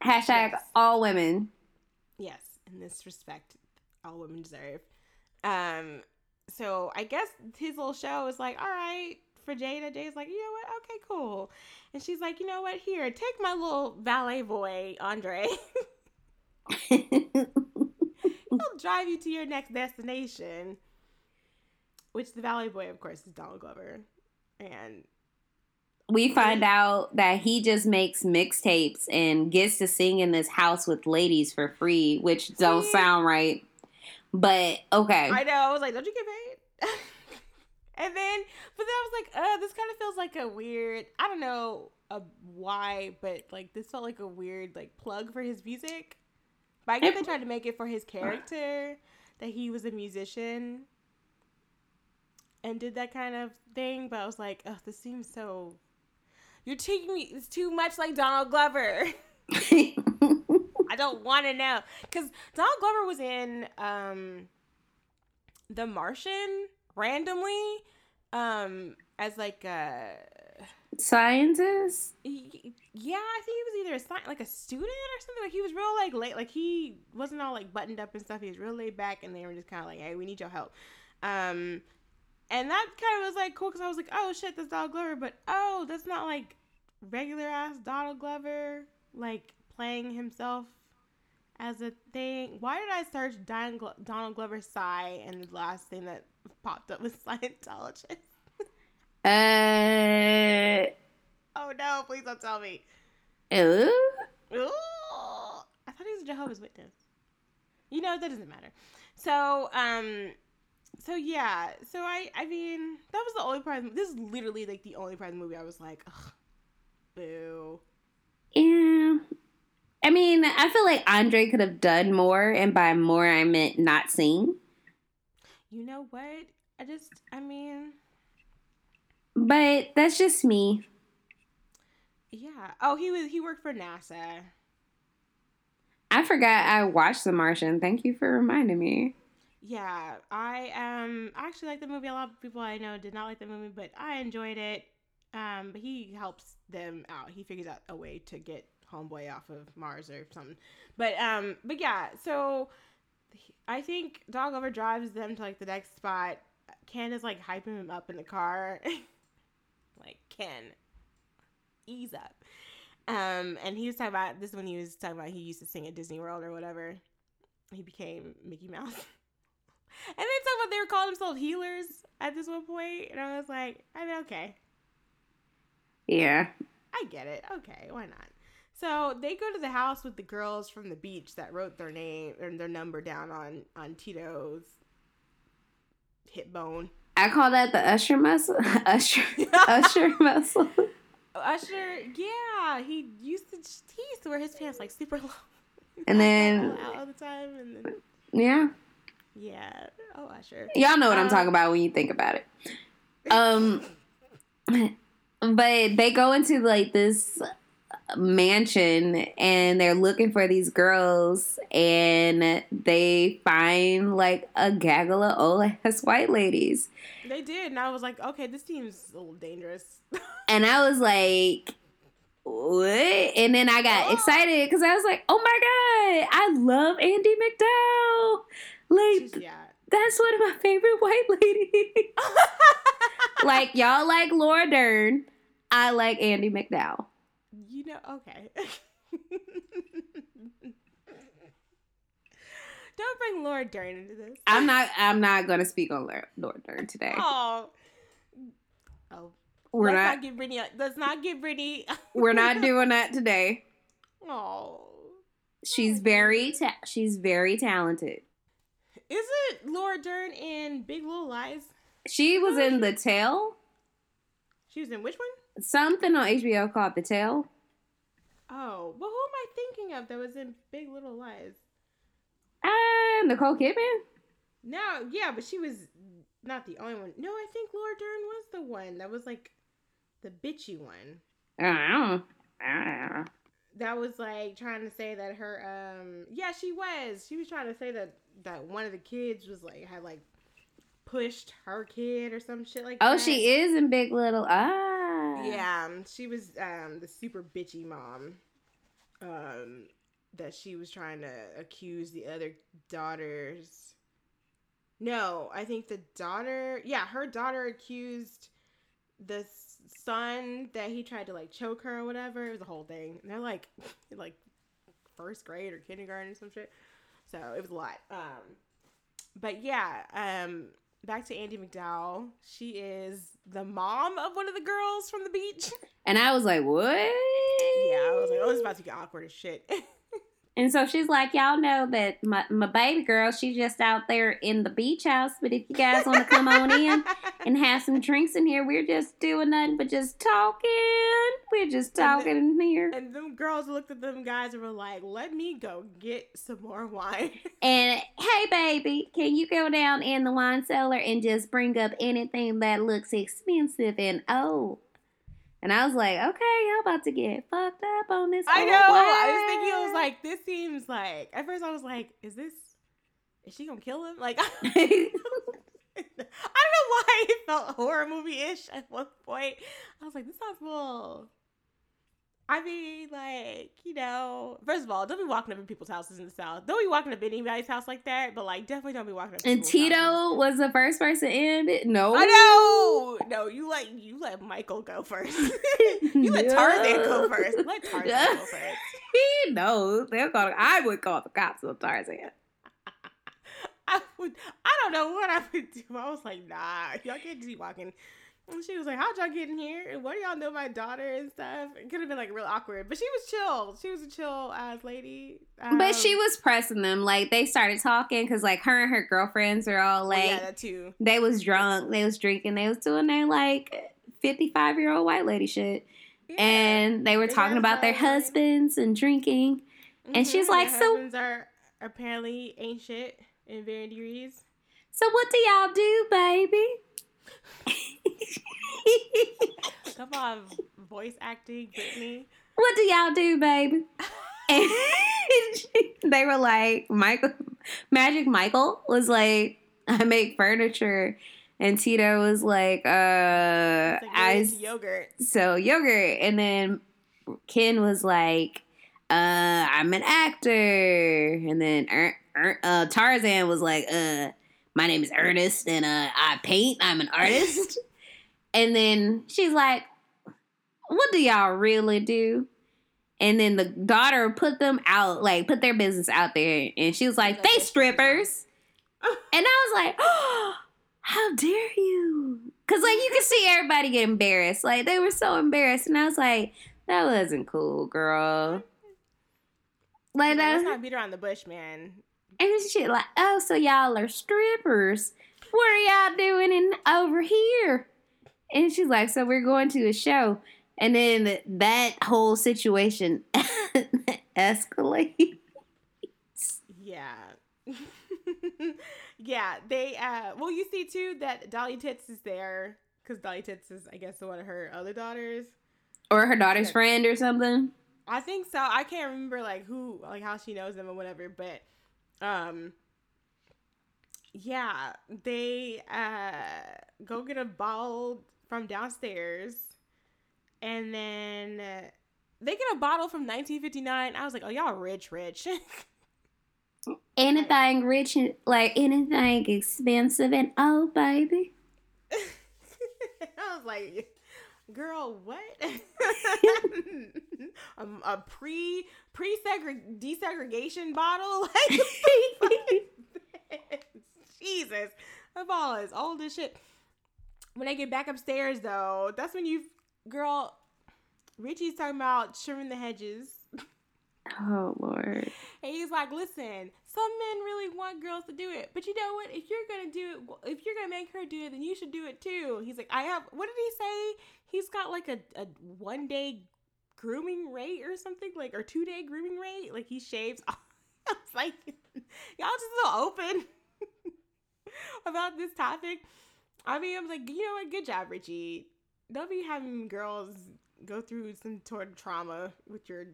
Hashtag
Yes.
all women.
Yes, in this respect, all women deserve. Um, so I guess his little show is like, all right, for for Jada. Jada's like, you know what? Okay, cool. And she's like, you know what? Here, take my little valet boy, Andre. He'll drive you to your next destination. Which the Valley boy, of course, is Donald Glover. And
we find out that he just makes mixtapes and gets to sing in this house with ladies for free, which don't sound right. But okay.
I know, I was like, don't you get paid? and then, but then I was like, uh, this kind of feels like a weird, I don't know uh, why, but like this felt like a weird like plug for his music. But I guess they tried to make it for his character that he was a musician and did that kind of thing. But I was like, oh, this seems so. You're taking me. It's too much like Donald Glover. I don't want to know because Donald Glover was in um, The Martian randomly um, as like a
Scientist?
y- yeah, I think he was either a sci- like a student or something. Like he was real like late, like he wasn't all like buttoned up and stuff. He was real laid back, and they were just kind of like, "Hey, we need your help." Um, and that kind of was like cool because I was like, "Oh shit, that's Donald Glover," but oh, that's not like regular ass Donald Glover, like playing himself as a thing. Why did I search Donald Glover sigh and the last thing that popped up was Scientologist?
Uh,
Oh no, please don't tell me.
ooh.
Ooh, I thought he was a Jehovah's Witness. You know that doesn't matter. So, um, so yeah, so I, I mean, that was the only part. The, this is literally like the only part of the movie I was like, Ugh, boo.
Yeah. I mean, I feel like Andre could have done more, and by more I meant not sing.
You know what? I just, I mean,
But that's just me.
yeah. Oh, he was he worked for NASA.
I forgot I watched The Martian. Thank you for reminding me.
Yeah, I um I actually like the movie. A lot of people I know did not like the movie, but I enjoyed it. Um, but he helps them out. He figures out a way to get homeboy off of Mars or something. But um, but yeah. So I think Dog Over drives them to like the next spot. Is like hyping him up in the car, Ken, ease up. Um, and he was talking about this is when he was talking about he used to sing at Disney World or whatever. He became Mickey Mouse. And then talking about they were calling themselves healers at this one point, and I was like, I mean, okay,
Yeah.
I get it. Okay, why not? So they go to the house with the girls from the beach that wrote their name or their number down on on Tito's hip bone.
I call that the usher muscle. usher usher muscle.
Usher, yeah, he used to he used to wear his pants like super long.
And then
out all the time, and then
yeah.
yeah, oh Usher.
Y'all know what I'm
Um,
talking about when you think about it. Um but they go into like this mansion and they're looking for these girls and they find like a gaggle of old ass white ladies.
They did, and I was like, okay, this seems a little dangerous.
And I was like, what? And then I got
Oh.
excited because I was like, oh my God, I love Andie MacDowell. Like,
She's- yeah.
that's one of my favorite white ladies. like, y'all like Laura Dern. I like Andie MacDowell.
You know, okay. Don't bring Laura Dern into this.
I'm not I'm not gonna speak on Laura, Laura Dern today.
Oh. Oh.
We're
let's
not
not give Brittany. Let's not give Brittany.
we're not doing that today.
Oh.
She's very ta- she's very talented.
Is it Laura Dern in Big Little Lies?
She was in The Tale,
She was in which one?
something on HBO called The Tale.
Oh, well, who am I thinking of that was in Big Little Lies?
Ah, Nicole Kidman.
No, yeah, but she was not the only one. No, I think Laura Dern was the one that was like the bitchy one.
I don't know. I don't know.
that was like trying to say that her um yeah she was she was trying to say that that one of the kids was like had like pushed her kid or some shit like
Oh,
that.
she is in Big Little. Ah.
Yeah um, she was um the super bitchy mom um that she was trying to accuse the other daughters no i think the daughter yeah her daughter accused the son that he tried to like choke her or whatever. It was a whole thing. And they're like, like first grade or kindergarten or some shit. So it was a lot. Um, but yeah, um, back to Andie MacDowell. She is the mom of one of the girls from the beach.
And I was like, what?
Yeah, I was like, oh, it's about to get awkward as shit.
And so she's like, y'all know that my, my baby girl, she's just out there in the beach house. But if you guys want to come on in and have some drinks in here, we're just doing nothing but just talking. We're just talking in here.
and them girls looked at them guys and were like, let me go get some more wine.
And hey, baby, can you go down in the wine cellar and just bring up anything that looks expensive and old? And I was like, okay, y'all about to get fucked up on this.
I know. I was thinking, I was like, this seems like. At first, I was like, is this? Is she gonna kill him? Like, I don't know why it felt horror movie ish at one point. I was like, this sounds a little. I mean, like, you know, first of all, don't be walking up in people's houses in the South. Don't be walking up in anybody's house like that, but like, definitely don't be walking up.
and Tito
houses.
was the first person in it. No,
I know. No, you let you let Michael go first. you let Tarzan go first. Let Tarzan go first.
he knows. They're gonna. I would call the cops on Tarzan.
I would. I don't know what I would do. I was like, nah, y'all can't just be walking. And she was like, how'd y'all get in here? And what do y'all know my daughter and stuff? It could have been like real awkward, but she was chill. She was a chill ass lady.
but she
Um,
was pressing them. Like they started talking because like her and her girlfriends are all like
yeah, that too.
they was drunk, they was drinking, they was doing their like fifty five year old white lady shit,
Yeah.
and they were
They
talking about their husbands and drinking. and she's like, so-
husbands are apparently ain't shit in varying degrees.
So what do y'all do, baby?
Come on, voice acting, Brittany.
what do y'all do, baby? And they were like, Michael, Magic Michael was like, I make furniture. And Tito was like, uh,
like
I
yogurt.
so yogurt. And then Ken was like, uh, I'm an actor. And then er, er, uh, Tarzan was like, uh, my name is Ernest and uh, I paint. I'm an artist. and then she's like, what do y'all really do? And then the daughter put them out, like put their business out there. And she was like, they strippers. And I was like, oh, how dare you? Because, like, you could see everybody get embarrassed. Like, they were so embarrassed. And I was like, that wasn't cool, girl. Like,
let's not beat around the bush, man.
and shit, like, oh, so y'all are strippers. What are y'all doing in over here? And she's like, so we're going to a show. And then that whole situation escalates.
Yeah. yeah, they uh well you see too that Dolly Tits is there cuz Dolly Tits is I guess the one of her other daughters.
Or her daughter's friend or something.
I think so. I can't remember like who like how she knows them or whatever, but um yeah, they uh go get a bottle from downstairs and then uh, they get a bottle from 1959. I was like, "Oh, y'all rich, rich."
Anything rich, and like anything expensive and oh, baby.
I was like, girl, what? um, a pre pre desegregation bottle? Like, Jesus, that ball is old as shit. When they get back upstairs, though, that's when you, girl, Richie's talking about trimming the hedges.
oh, Lord.
And he's like, listen, some men really want girls to do it. But you know what? If you're going to do it, if you're going to make her do it, then you should do it too. He's like, I have, what did he say? He's got like a, a one day grooming rate or something, like, or two day grooming rate. Like he shaves. I was like, y'all just so open about this topic. I mean, I was like, you know what? Good job, Richie. Don't be having girls go through some sort of trauma with your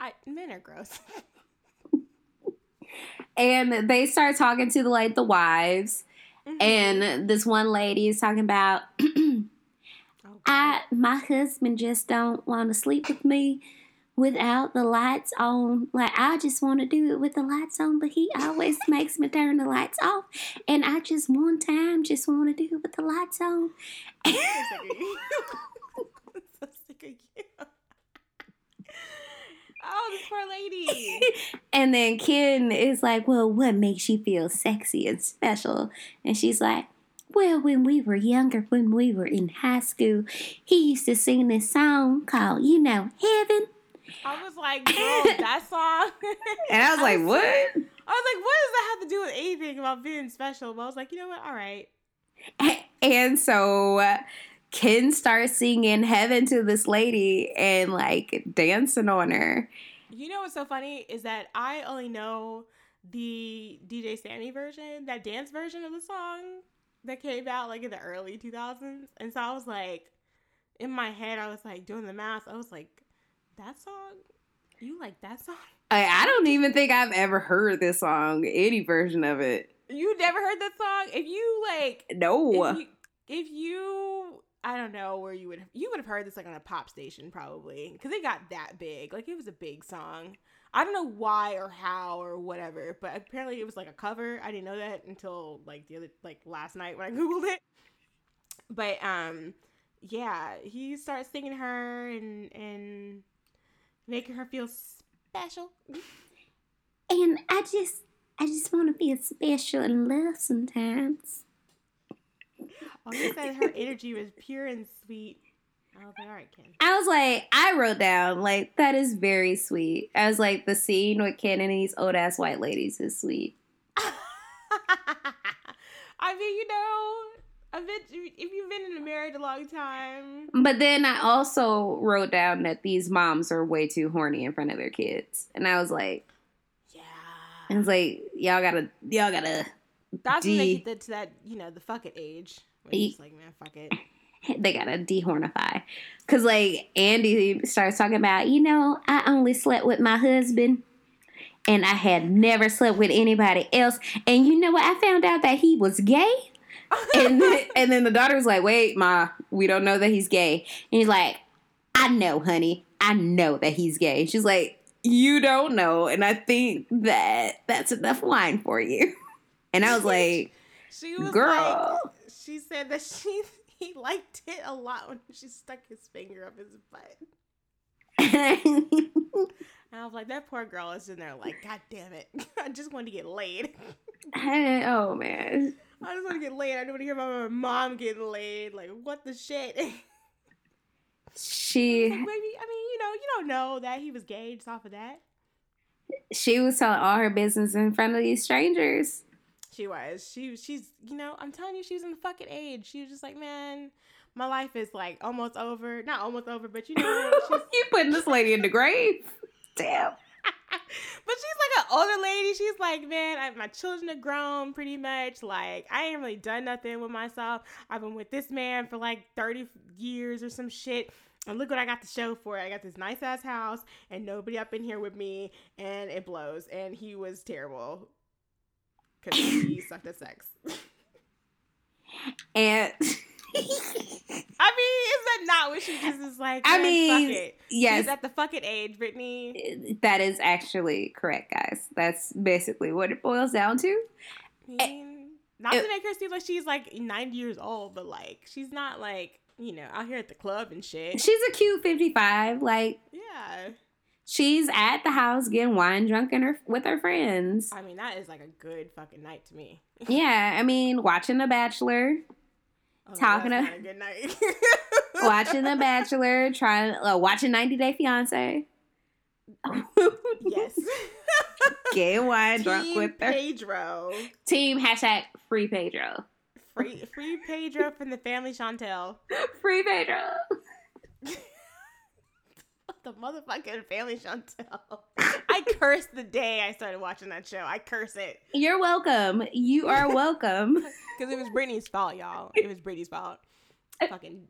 I men are gross.
And they start talking to the like the wives,
Mm-hmm.
and this one lady is talking about
Oh,
I my husband just don't want to sleep with me. Without the lights on. Like I just want to do it with the lights on, but he always makes me turn the lights off. And I just one time just want to do it with the lights on.
I'm so sick of you. I'm so sick of you. Oh, this poor lady.
and then Ken is like, Well, what makes you feel sexy and special? And she's like, Well, when we were younger, when we were in high school, he used to sing this song called, you know, Heaven.
I was like, girl, that song.
And I was like, What?
I was like, what does that have to do with anything about being special? But I was like, you know what? All right.
And so Ken starts singing Heaven to this lady and like dancing on her.
You know what's so funny is that I only know the DJ Sammy version, that dance version of the song that came out like in the early 2000s. And so I was like, in my head, I was like doing the math. I was like, that song? You like that song?
I, I don't even think I've ever heard this song, any version of it.
You never heard that song? If you like,
No.
if you, if you I don't know where you would you would have heard this like on a pop station probably because it got that big. Like it was a big song. I don't know why or how or whatever, but apparently it was like a cover. I didn't know that until like the other like last night when I googled it. But um, yeah, he starts singing her and and making her feel special.
And I just, I just want to feel special and love sometimes.
All he said her energy was pure and sweet. Oh, I was like, all right, Ken.
I was like, I wrote down, like, that is very sweet. I was like, the scene with Ken and these old ass white ladies is sweet.
I mean, you know, if you've been in a married a long time,
But then I also wrote down that these moms are way too horny in front of their kids. And I was like, I
yeah,
was like, y'all gotta, y'all gotta,
that's when they get to that, you know, the fuck it age. Where
E-
it's like, man, fuck it.
they gotta dehornify. Cause like Andie starts talking about, you know, I only slept with my husband and I had never slept with anybody else. And you know what? I found out that he was gay. And then, and then the daughter's like, wait, ma, we don't know that he's gay. And he's like, I know, honey. I know that he's gay. She's like, you don't know. And I think that that's enough wine for you. And I was like,
she was
girl.
like, she said that she he liked it a lot when she stuck his finger up his butt. And I was like, that poor girl is in there like, God damn it. I just want to get laid.
oh man.
I just want to get laid. I don't want to hear about my mom getting laid. Like, what the shit? like,
She
maybe, I mean, you know, you don't know that he was gay just off of that.
she was telling all her business in front of these strangers.
She was. She she's you know, I'm telling you, she was in the fucking age. She was just like, man, my life is like almost over. Not almost over, but you know, she's,
you putting this lady in the grave? Damn.
But she's like an older lady. She's like, man, I, my children are grown pretty much. Like, I ain't really done nothing with myself. I've been with this man for like 30 years or some shit. And look what I got to show for it. I got this nice ass house and nobody up in here with me, and it blows. And he was terrible because he sucked at sex.
And
I mean, is that not what she just is like?
I mean,
fuck it.
yes,
She's at the fucking age, Brittany.
that is actually correct, guys. That's basically what it boils down to.
I mean, not
it-
to make her seem like she's like 90 years old, but like she's not like you know out here at the club and shit.
She's a cute 55. Like,
Yeah,
she's at the house getting wine drunk in her, with her friends.
I mean that is like a good fucking night to me.
Yeah, I mean, watching The Bachelor,
Oh,
Talking to-
a good night.
watching The Bachelor, trying, uh, watching 90 Day Fiance.
yes.
Gay wine drunk with her.
Pedro.
Team hashtag free Pedro.
Free, free Pedro from the family Chantel.
Free Pedro.
The motherfucking family Chantel. I cursed the day I started watching that show. I curse it.
You're welcome. You are welcome.
Because it was Brittany's fault, y'all. It was Brittany's fault. Fucking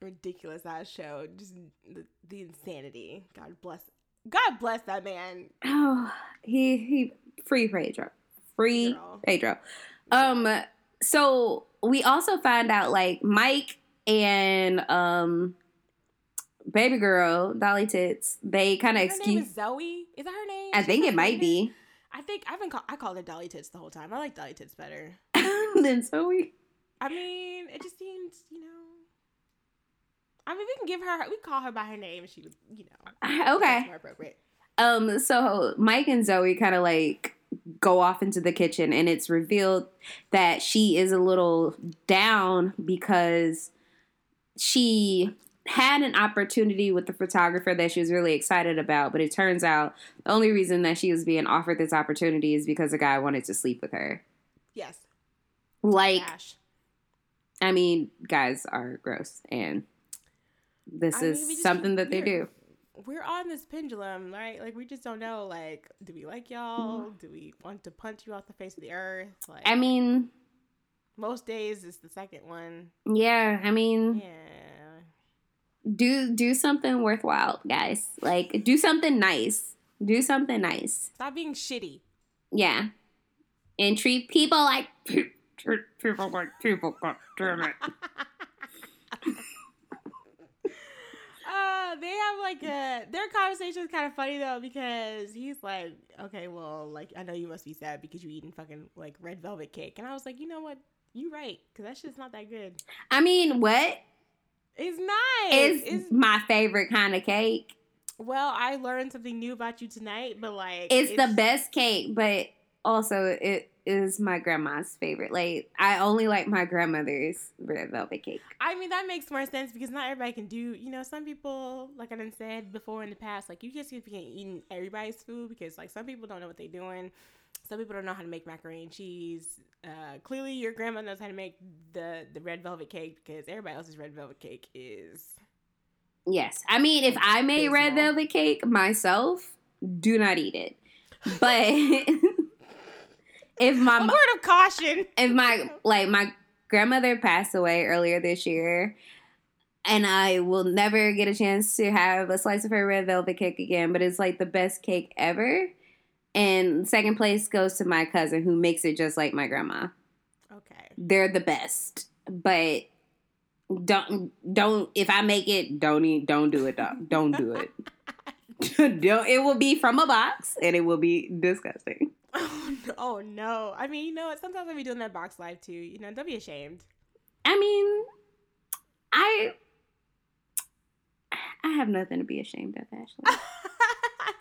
ridiculous ass show. Just the, the insanity. God bless. God bless that man.
oh, he he free Pedro. Free
Girl.
Pedro. Um so we also find out like Mike and um baby girl, Dolly Tits, they kind of excuse.
is Zoe. Is that her name?
I think it might be.
I think I've been call- I called her Dolly Tits the whole time. I like Dolly Tits better.
than Zoe.
I mean, it just seems, you know. I mean, we can give her, we call her by her name, and she would, you know.
Okay.
More appropriate.
Um, so Mike and Zoe kind of like go off into the kitchen, and it's revealed that she is a little down because she had an opportunity with the photographer that she was really excited about, but it turns out the only reason that she was being offered this opportunity is because a guy wanted to sleep with her.
Yes.
Like,
Ash.
I mean, guys are gross, and this
I mean,
is something that they do.
We're on this pendulum, right? Like, we just don't know, like, do we like y'all?
Mm-hmm.
Do we want to punch you off the face of the earth? Like,
I mean,
most days is the second one.
yeah, I mean,
Yeah.
Do do something worthwhile, guys. Like do something nice. Do something nice.
Stop being shitty.
Yeah. And treat people like treat people like people. God damn it.
Uh, they have like a their conversation is kind of funny though because he's like, okay, well, like I know you must be sad because you eating fucking like red velvet cake, and I was like, you know what, you right, because that shit's not that good.
I mean, what
It's nice.
is
It's,
my favorite kind of cake?
well, I learned something new about you tonight, but like,
It's, the best cake, but also it is my grandma's favorite. Like I only like my grandmother's red velvet cake.
I mean, that makes more sense because not everybody can do. You know, some people, like I done said before in the past, like you just can't be eating everybody's food because like some people don't know what they're doing. Some people don't know how to make macaroni and cheese. Uh, clearly, your grandma knows how to make the the red velvet cake because everybody else's red velvet cake is.
Yes. I mean, if I made red velvet cake myself, do not eat it. But if my
A word of caution.
if my like my grandmother passed away earlier this year and I will never get a chance to have a slice of her red velvet cake again, but it's like the best cake ever. And second place goes to my cousin who makes it just like my grandma.
Okay.
They're the best. But don't don't if I make it, don't eat, don't do it. Don't, don't do it. don't, it will be from a box and it will be disgusting.
Oh no, oh no! I mean, you know what? Sometimes I'll be doing that box live too. You know, don't be ashamed.
I mean, I I have nothing to be ashamed of, Ashley.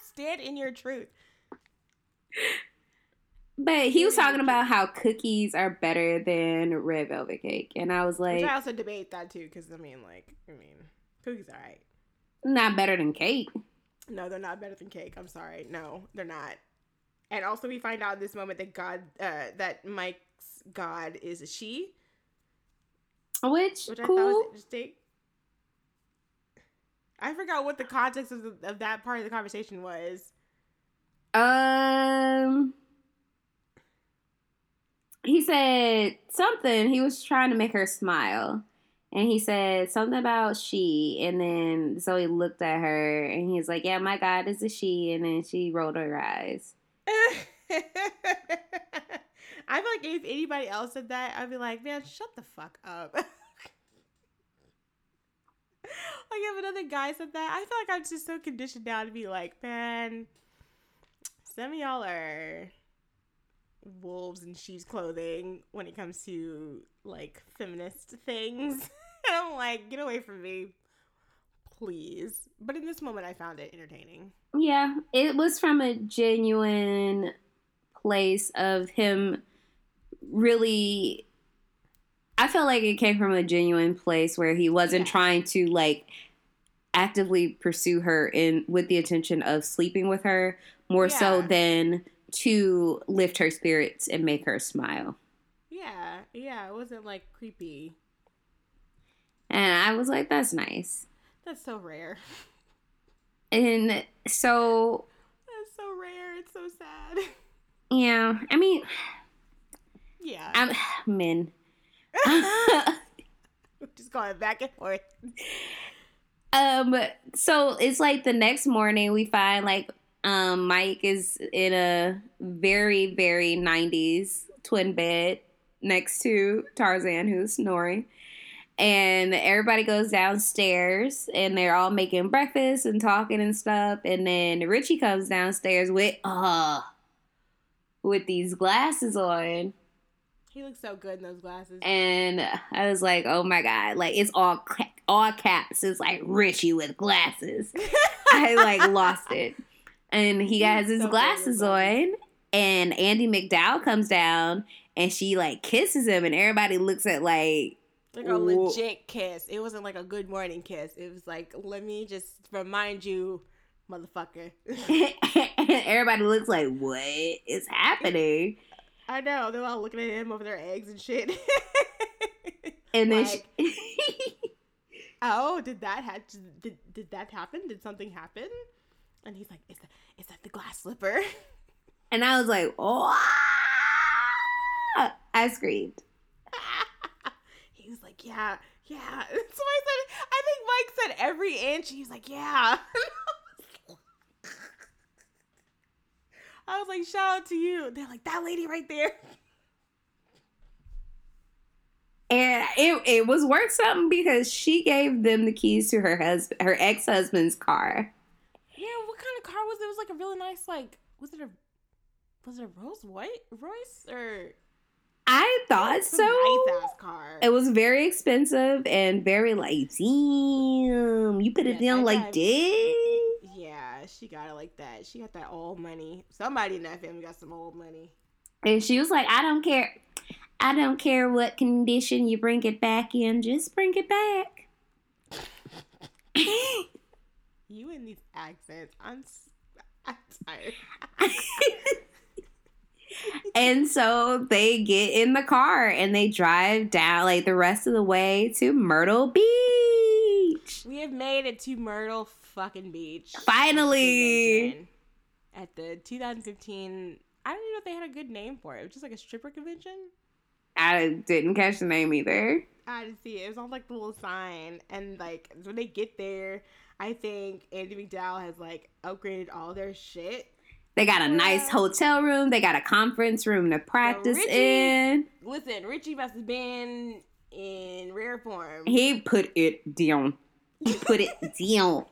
Stand in your truth.
But he was talking about how cookies are better than red velvet cake, and I was
Which
like,
I also debate that too, because I mean, like, I mean, cookies are right.
not better than cake.
No, they're not better than cake. I'm sorry. No, they're not. And also, we find out in this moment that God, uh, that Mike's God is a she,
Which,
which I thought
cool.
was interesting. I forgot what the context of, the, of that part of the conversation was.
Um, he said something. He was trying to make her smile, and he said something about she. And then Zoe looked at her, and he's like, "Yeah, my God is a she." And then she rolled her eyes.
I feel like if anybody else said that, I'd be like, man, shut the fuck up. like if another guy said that, I feel like I'm just so conditioned now to be like, man, some of y'all are wolves in sheep's clothing when it comes to like feminist things. and I'm like, get away from me. Please. But in this moment I found it entertaining.
Yeah, it was from a genuine place of him really I felt like it came from a genuine place where he wasn't
Yeah.
trying to like actively pursue her in with the intention of sleeping with her more so than to lift her spirits and make her smile.
Yeah, yeah, it wasn't like creepy.
And I was like that's nice.
That's so rare.
And so
That's so rare. It's so sad.
yeah, I mean,
Yeah.
I'm men.
Just going back and forth.
Um, so it's like the next morning we find like um Mike is in a very, very nineties twin bed next to Tarzan who's snoring. And everybody goes downstairs and they're all making breakfast and talking and stuff. And then Richie comes downstairs with uh with these glasses on.
He looks so good in those glasses.
And I was like, oh my God. Like it's all all caps. It's like Richie with glasses. I like lost it. And he has his
so
glasses on. And Andie MacDowell comes down and she like kisses him and everybody looks at like
like a legit kiss. It wasn't like a good morning kiss. It was like, let me just remind you, motherfucker.
and everybody looks like what is happening
I know they're all looking at him over their eggs and shit.
and then
Like,
she,
oh, did that ha- did, did that happen? Did something happen? And he's like, is that is that the glass slipper?
and i was like oh i screamed
he was like, yeah, yeah. So I said, I think Mike said every inch. He was like, yeah. I was like, shout out to you. They're like, that lady right there.
and it, it was worth something because she gave them the keys to her husband her ex-husband's car
Yeah, what kind of car was it? It was like a really nice, like, was it a, was it a Rolls White Royce or
i thought
some
so
nice ass car?
it was very expensive and very like damn you put it
Yeah,
down like
guy-
this
yeah, she got it like that. She got that old money. Somebody in that family got some old money.
And she was like, I don't care. I don't care what condition you bring it back in, just bring it back.
You and these accents, I'm, I'm tired.
and so they get in the car and they drive down like the rest of the way to Myrtle Beach.
We have made it to Myrtle fucking Beach.
Finally.
At the 2015, I don't even know if they had a good name for it. It was just like a stripper convention.
I didn't catch the name either.
I didn't see it. It was on like the little sign. And like when they get there, I think Andie MacDowell has like upgraded all their shit.
They got a nice
um,
hotel room. They got a conference room to practice
Richie-
in.
Listen, Richie must have been in rare form.
He put it down. He put it down.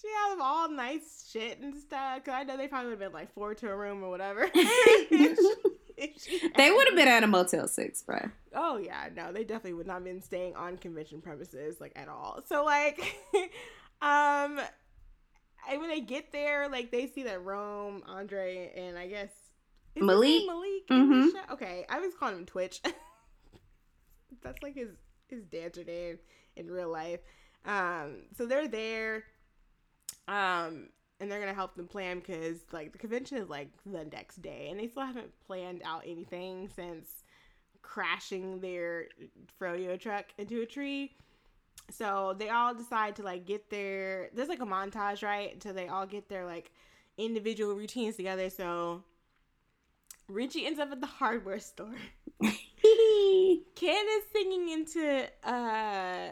she had them all nice shit and stuff. Cause I know they probably would have been like four to a room or whatever.
They would have been at a Motel 6, bro.
Oh yeah, no, they definitely would not have been staying on convention premises like at all. So like, um, I, when they get there, like they see that Rome, Andre, and I guess
Malik?
Malik.
Mhm.
Okay, I was calling him Twitch. That's like his his dancer name in real life. Um, so they're there. Um, and they're gonna help them plan because like the convention is like the next day, and they still haven't planned out anything since crashing their froyo truck into a tree. So they all decide to like get their there's like a montage, right? Until they all get their like individual routines together. So Richie ends up at the hardware store. Ken is singing into uh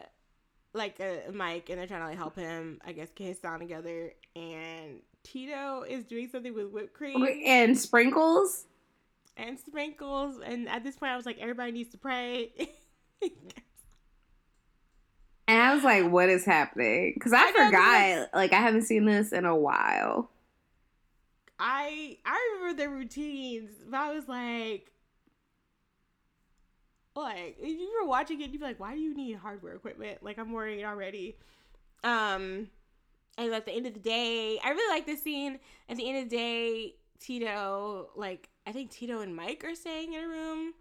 like uh, a mic and they're trying to like help him, I guess, get his sound together. And Tito is doing something with whipped cream
and sprinkles.
and sprinkles. And at this point, I was like, everybody needs to pray.
And I was like, what is happening? Because I,
I
forgot. Like, I haven't seen this in a while.
I I remember their routines, but I was like, like if you were watching it, you'd be like, why do you need hardware equipment? Like I'm worried already. Um, and at the end of the day, I really like this scene. At the end of the day, Tito, like I think Tito and Mike are staying in a room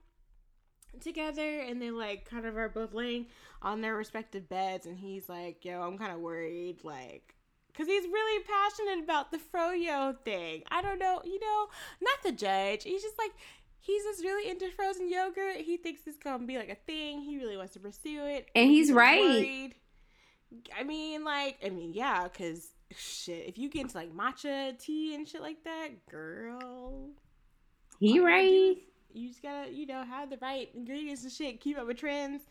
together, and they like kind of are both laying on their respective beds, and he's like, "Yo, I'm kind of worried, like." Cause he's really passionate about the froyo thing. I don't know, you know, not the judge. He's just like he's just really into frozen yogurt. He thinks it's gonna be like a thing. He really wants to pursue it.
And he's
like,
right.
worried. I mean, like, I mean, yeah, cause shit, if you get into like matcha tea and shit like that, girl,
He right.
You just gotta, you know, have the right ingredients and shit. Keep up with trends.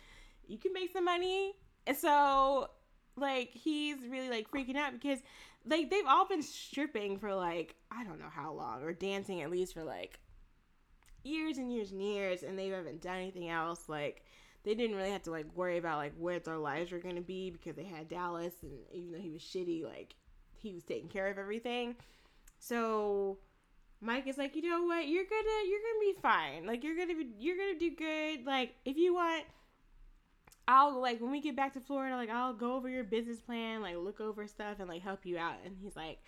You can make some money. And so, like, he's really like freaking out because, like, they've all been stripping for like I don't know how long or dancing at least for like years and years and years, and they haven't done anything else. Like they didn't really have to like worry about like where their lives were gonna be because they had Dallas, and even though he was shitty, like he was taking care of everything. So Mike is like, you know what, you're gonna you're gonna be fine. Like you're gonna be you're gonna do good. Like if you want. I'll like when we get back to Florida, like I'll go over your business plan, like look over stuff and like help you out. And he's like,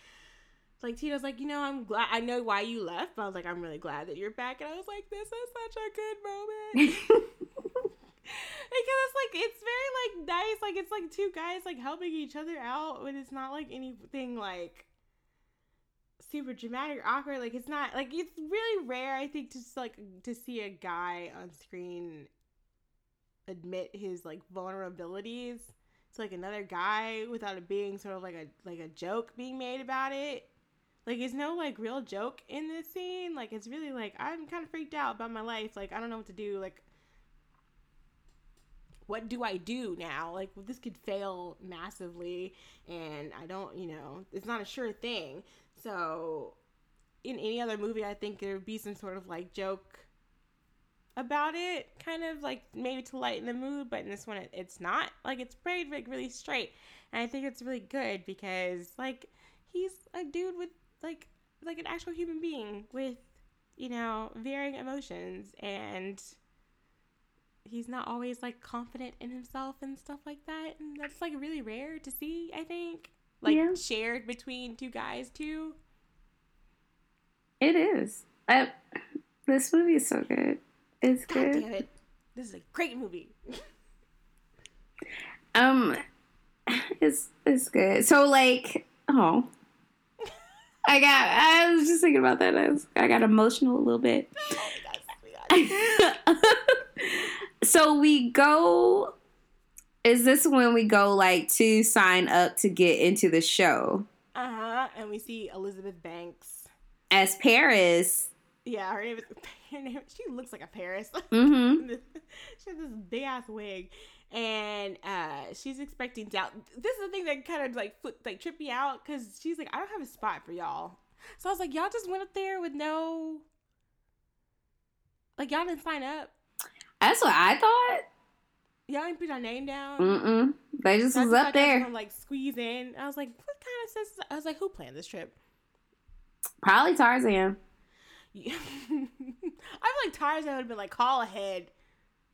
like Tito's like, you know, I'm glad I know why you left, but I was like, I'm really glad that you're back. And I was like, this is such a good moment. because it's like it's very like nice, like it's like two guys like helping each other out, but it's not like anything like super dramatic or awkward. Like it's not like it's really rare, I think, to just like to see a guy on screen admit his like vulnerabilities to like another guy without it being sort of like a like a joke being made about it. Like it's no like real joke in this scene. Like it's really like I'm kind of freaked out about my life. Like I don't know what to do. Like what do I do now? Like this could fail massively and I don't, you know, it's not a sure thing. So in any other movie I think there would be some sort of like joke about it, kind of like maybe to lighten the mood, but in this one it, it's not. Like it's played like really straight. And I think it's really good because like he's a dude with like like an actual human being with you know varying emotions and he's not always like confident in himself and stuff like that and that's like really rare to see i think like
Yeah.
shared between two guys too
It is. I, this movie is so good. It's
god
good.
it this is a great movie
Um, it's it's good. So like, oh, I got. I was just thinking about that. I, was, I got emotional a little bit. so we go. Is this when we go like to sign up to get into the show
uh-huh and we see elizabeth banks
as Paris?
yeah her name is her name she looks like a paris
Mm-hmm.
she has this big ass wig and uh she's expecting doubt this is the thing that kind of like flipped, like tripped me out because she's like i don't have a spot for y'all so i was like y'all just went up there with no like y'all didn't sign up
That's what I thought.
y'all didn't put your name down
Mm-mm. They just
So
was
just
up there.
gonna, like squeeze in i was like what kind of sense is- i was like who planned this trip
Probably Tarzan.
Yeah. I feel like Tarzan would have been like, call ahead.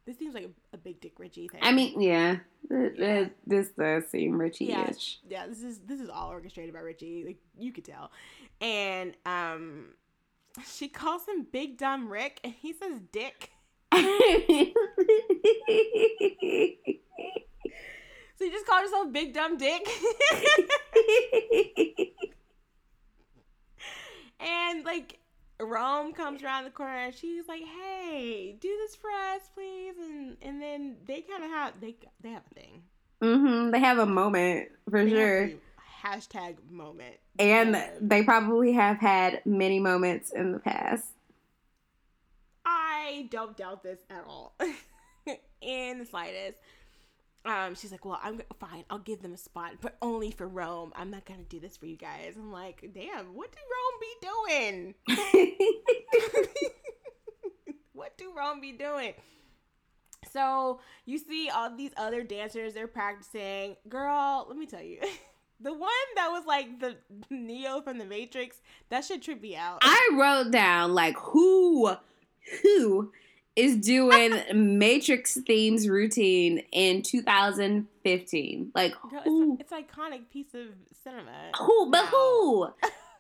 This seems like a, a big Dick Richie thing.
I mean, yeah.
Yeah.
th- This does seem Richie-ish.
yeah, yeah, this is this is all orchestrated by Richie. Like you could tell. And um, she calls him Big Dumb Rick, and he says Dick. So you just called yourself Big Dumb Dick. and like Rome comes around the corner and she's like, "Hey, do this for us, please." And and then they kind of have they they have a thing.
hmm They have a moment for
They
sure.
hashtag moment.
And
Yeah.
they probably have had many moments in the past.
I don't doubt this at all, in the slightest. Um, she's like, "Well, I'm fine. I'll give them a spot, but only for Rome. I'm not gonna do this for you guys." I'm like, "Damn, what do Rome be doing? what do Rome be doing?" So you see all these other dancers, they're practicing. Girl, let me tell you. The one that was like the Neo from the Matrix, that should trip me out.
I wrote down like who who is doing Matrix themes routine in 2015. Like
Girl,
who
it's, it's iconic piece of cinema.
who but
now.
who?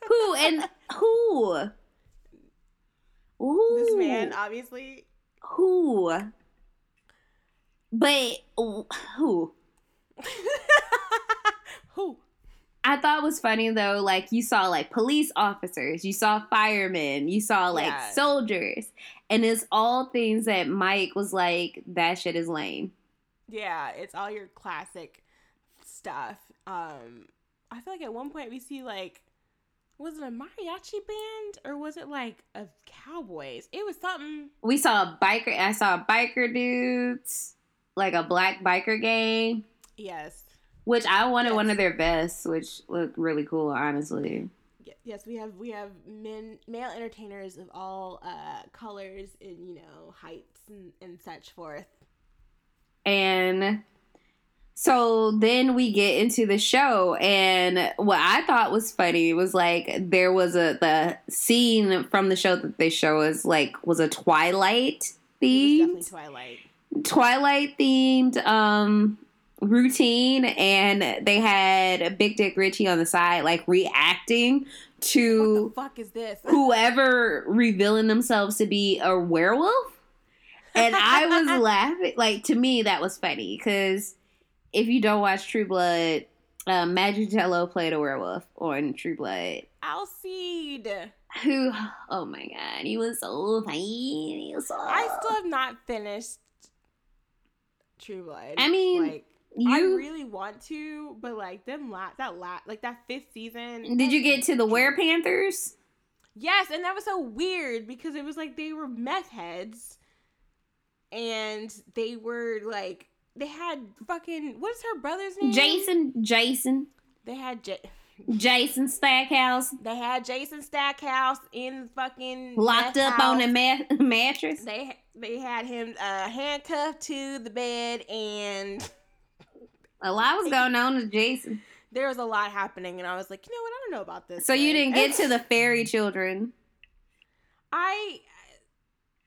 Who and who? Who?
This man, obviously.
Who? But who?
Who?
I thought was funny though, like you saw like police officers, you saw firemen, you saw like
Yeah.
soldiers, and it's all things that Mike was like, that shit is lame.
Yeah, it's all your classic stuff. Um, I feel like at one point we see like, was it a mariachi band or was it like a cowboys? It was something.
We saw a biker, I saw a biker dudes, like a black biker gang,
Yes.
Which I wanted
Yes.
one of their vests, which looked really cool, honestly.
Yes, we have we have men male entertainers of all uh colors and you know heights and, and such forth.
And so then we get into the show and what I thought was funny was like there was a the scene from the show that they show us like was a Twilight theme,
definitely Twilight.
Twilight themed um routine and they had Big Dick Richie on the side like reacting
What
to
the fuck is this?
whoever revealing themselves to be a werewolf. And I was laughing. Like, to me, that was funny because if you don't watch True Blood, um, Manganiello played a werewolf on True Blood.
Alcide.
Who, oh my god, he was so funny. He was so.
I still have not finished True Blood.
I mean,
like I really want to, but like them la- that la- like that fifth season.
did you get to the Were Panthers?
Yes, and that was so weird because it was like they were meth heads, and they were like they had fucking what is her brother's name?
Jason, Jason,
They had J-
Jason Stackhouse
they had Jason Stackhouse in fucking
locked up on a ma- mattress.
They they had him uh, handcuffed to the bed, and
A lot was going on with Jason.
there was a lot happening. And I was like, you know what? I don't know about this.
So you didn't get to the fairy children,
I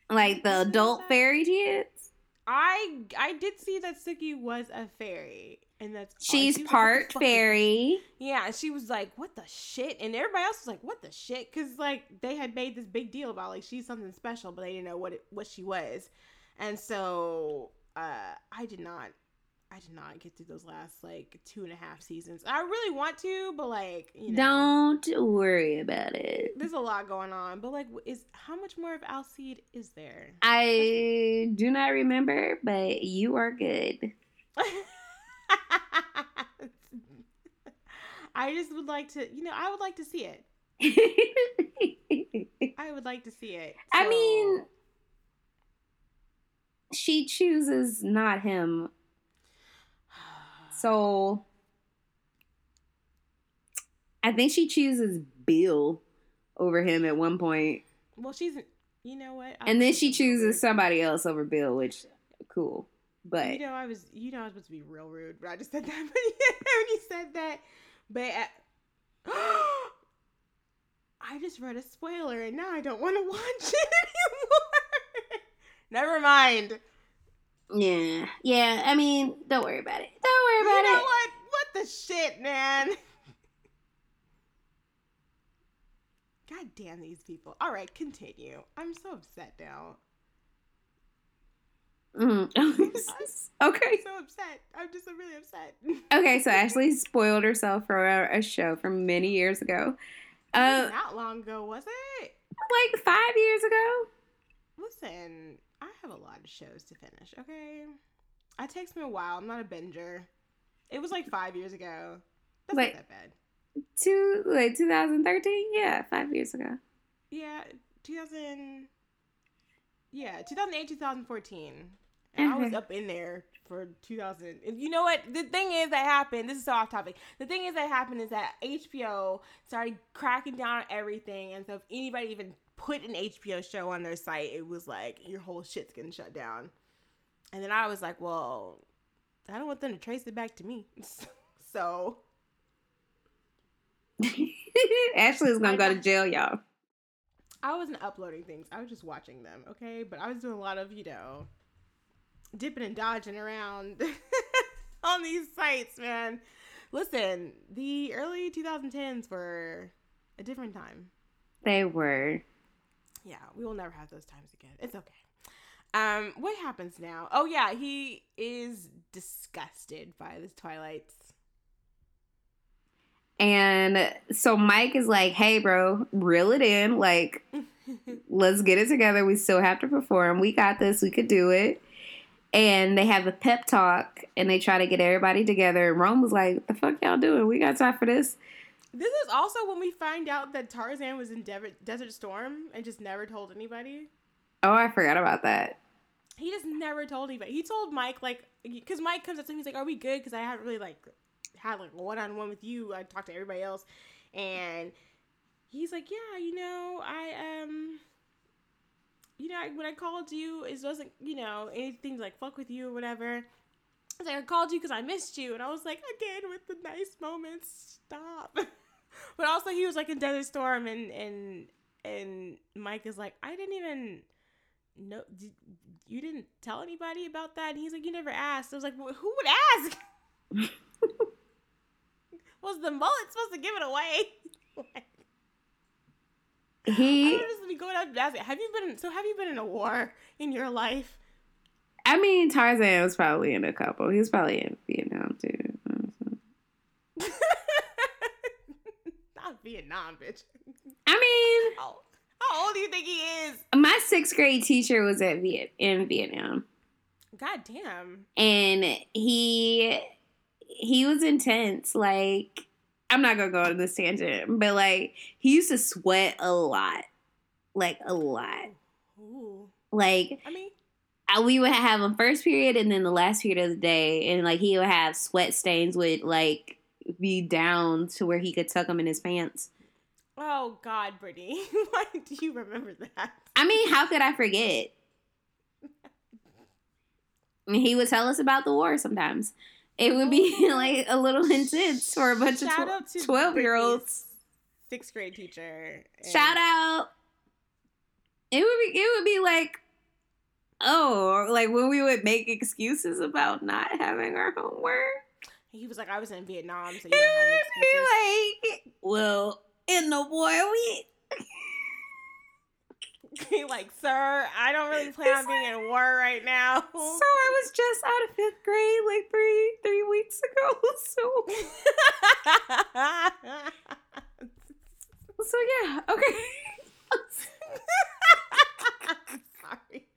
like the adult fairy kids.
I I did see that Sookie was a fairy, and that's
She's
she was like,
part fairy.
Yeah, and she was like, "What the shit?" And everybody else was like, "What the shit?" Because like they had made this big deal about like she's something special, but they didn't know what it, what she was. And so uh, I did not, I did not get through those last like two and a half seasons. I really want to, but like you know,
Don't worry about it.
there's a lot going on. But like, is how much more of Alcide is there?
I do not remember, but you are good.
I just would like to, you know, I would like to see it. I would like to see it.
I mean, she chooses not him. So I think she chooses Bill over him at one point.
well, she's, you know what? I
And then she
just a little
chooses somebody else over Bill, which cool. But
You know, I was, you know, I was supposed to be real rude, but I just said that when you said that. But uh, I just read a spoiler, and now I don't want to watch it anymore. Never mind.
yeah, yeah. I mean, don't worry about it. Don't worry
You
about
know
it.
what? What the shit, man? God damn these people. All right, continue. I'm so upset now.
Mm.
I'm
okay.
so upset. I'm just really upset.
Okay, so Ashley spoiled herself for a, a show from many years ago. Uh,
Not long ago, was it?
like five years ago.
Listen, I have a lot of shows to finish, okay? It takes me a while. I'm not a binger. It was like five years ago. That's
Wait.
not that bad.
Two like 2013. Yeah, five years ago.
Yeah, 2000. Yeah, 2008, 2014. And I was up in there for 2000. And you know what? The thing is that happened. This is so off topic. The thing is that happened is that HBO started cracking down on everything. And so if anybody even put an HBO show on their site, it was like, your whole shit's getting shut down. And then I was like, well, I don't want them to trace it back to me. so.
Ashley is gonna go to jail, y'all.
I wasn't uploading things. I was just watching them, okay? But I was doing a lot of, you know, dipping and dodging around on these sites, man. Listen, the early 2010s were a different time.
They were.
Yeah, we will never have those times again. It's okay. Um, what happens now? Oh yeah, he is disgusted by the Twilights.
And so Mike is like, "Hey, bro, reel it in. Like, let's get it together. We still have to perform. We got this. We could do it." And they have a pep talk, and they try to get everybody together. And Rome was like, "The fuck y'all doing? We got time for this."
This is also when we find out that Tarzan was in Desert Storm and just never told anybody.
Oh, I forgot about that.
He just never told anybody. He told Mike like, because Mike comes up to him, he's like, "Are we good?" Because I haven't really like had like one on one with you. I talked to everybody else, and he's like, yeah, you know, I um, you know, when I called you, it wasn't, you know, anything to, like fuck with you or whatever. I like, I called you because I missed you, and I was like, again with the nice moments, stop. but also, he was like in Desert Storm, and and and Mike is like, I didn't even know did, you didn't tell anybody about that. And he's like, you never asked. I was like, well, who would ask? was the mullet supposed to give it away? like, I
He,
just be going up and asking, have you been? So have you been in a war in your life?
I mean, Tarzan was probably in a couple. He was probably in Vietnam too.
Not Vietnam, bitch.
I mean,
How, how old do you think he is?
my sixth grade teacher was at Viet in Vietnam,
God damn.
and he he was intense. Like, I'm not gonna go on this tangent, but like, he used to sweat a lot, like a lot.
Ooh.
Like,
I mean,
I, we would have him first period and then the last period of the day, and like he would have sweat stains would like be down to where he could tuck them in his pants.
Oh God, Brittany, why do you remember that?
I mean, how could I forget? He would tell us about the war sometimes. It would be oh. like a little intense for a bunch
Shout
of
out to
tw- 12 year olds.
Sixth grade teacher. and-
Shout out. It would be it would be like oh, like when we would make excuses about not having our homework.
He was like, I was in Vietnam, so you don't have excuses.
like, well, in the war we
He like, sir, I don't really plan on being in war right now.
So I was just out of fifth grade like three three weeks ago. So so yeah, okay.
Sorry.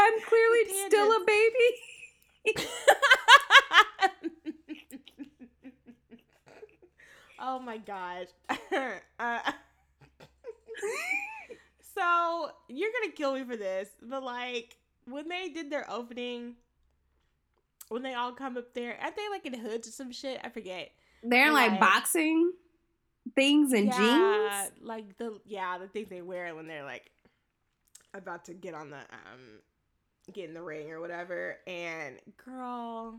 I'm clearly still a baby.
Oh my gosh. uh, so you're gonna kill me for this, but like when they did their opening, when they all come up there, aren't they like in hoods or some shit? I forget.
They're in, like
Like-
boxing things and
yeah,
jeans.
like the yeah the things they wear when they're like about to get on the um get in the ring or whatever. And girl,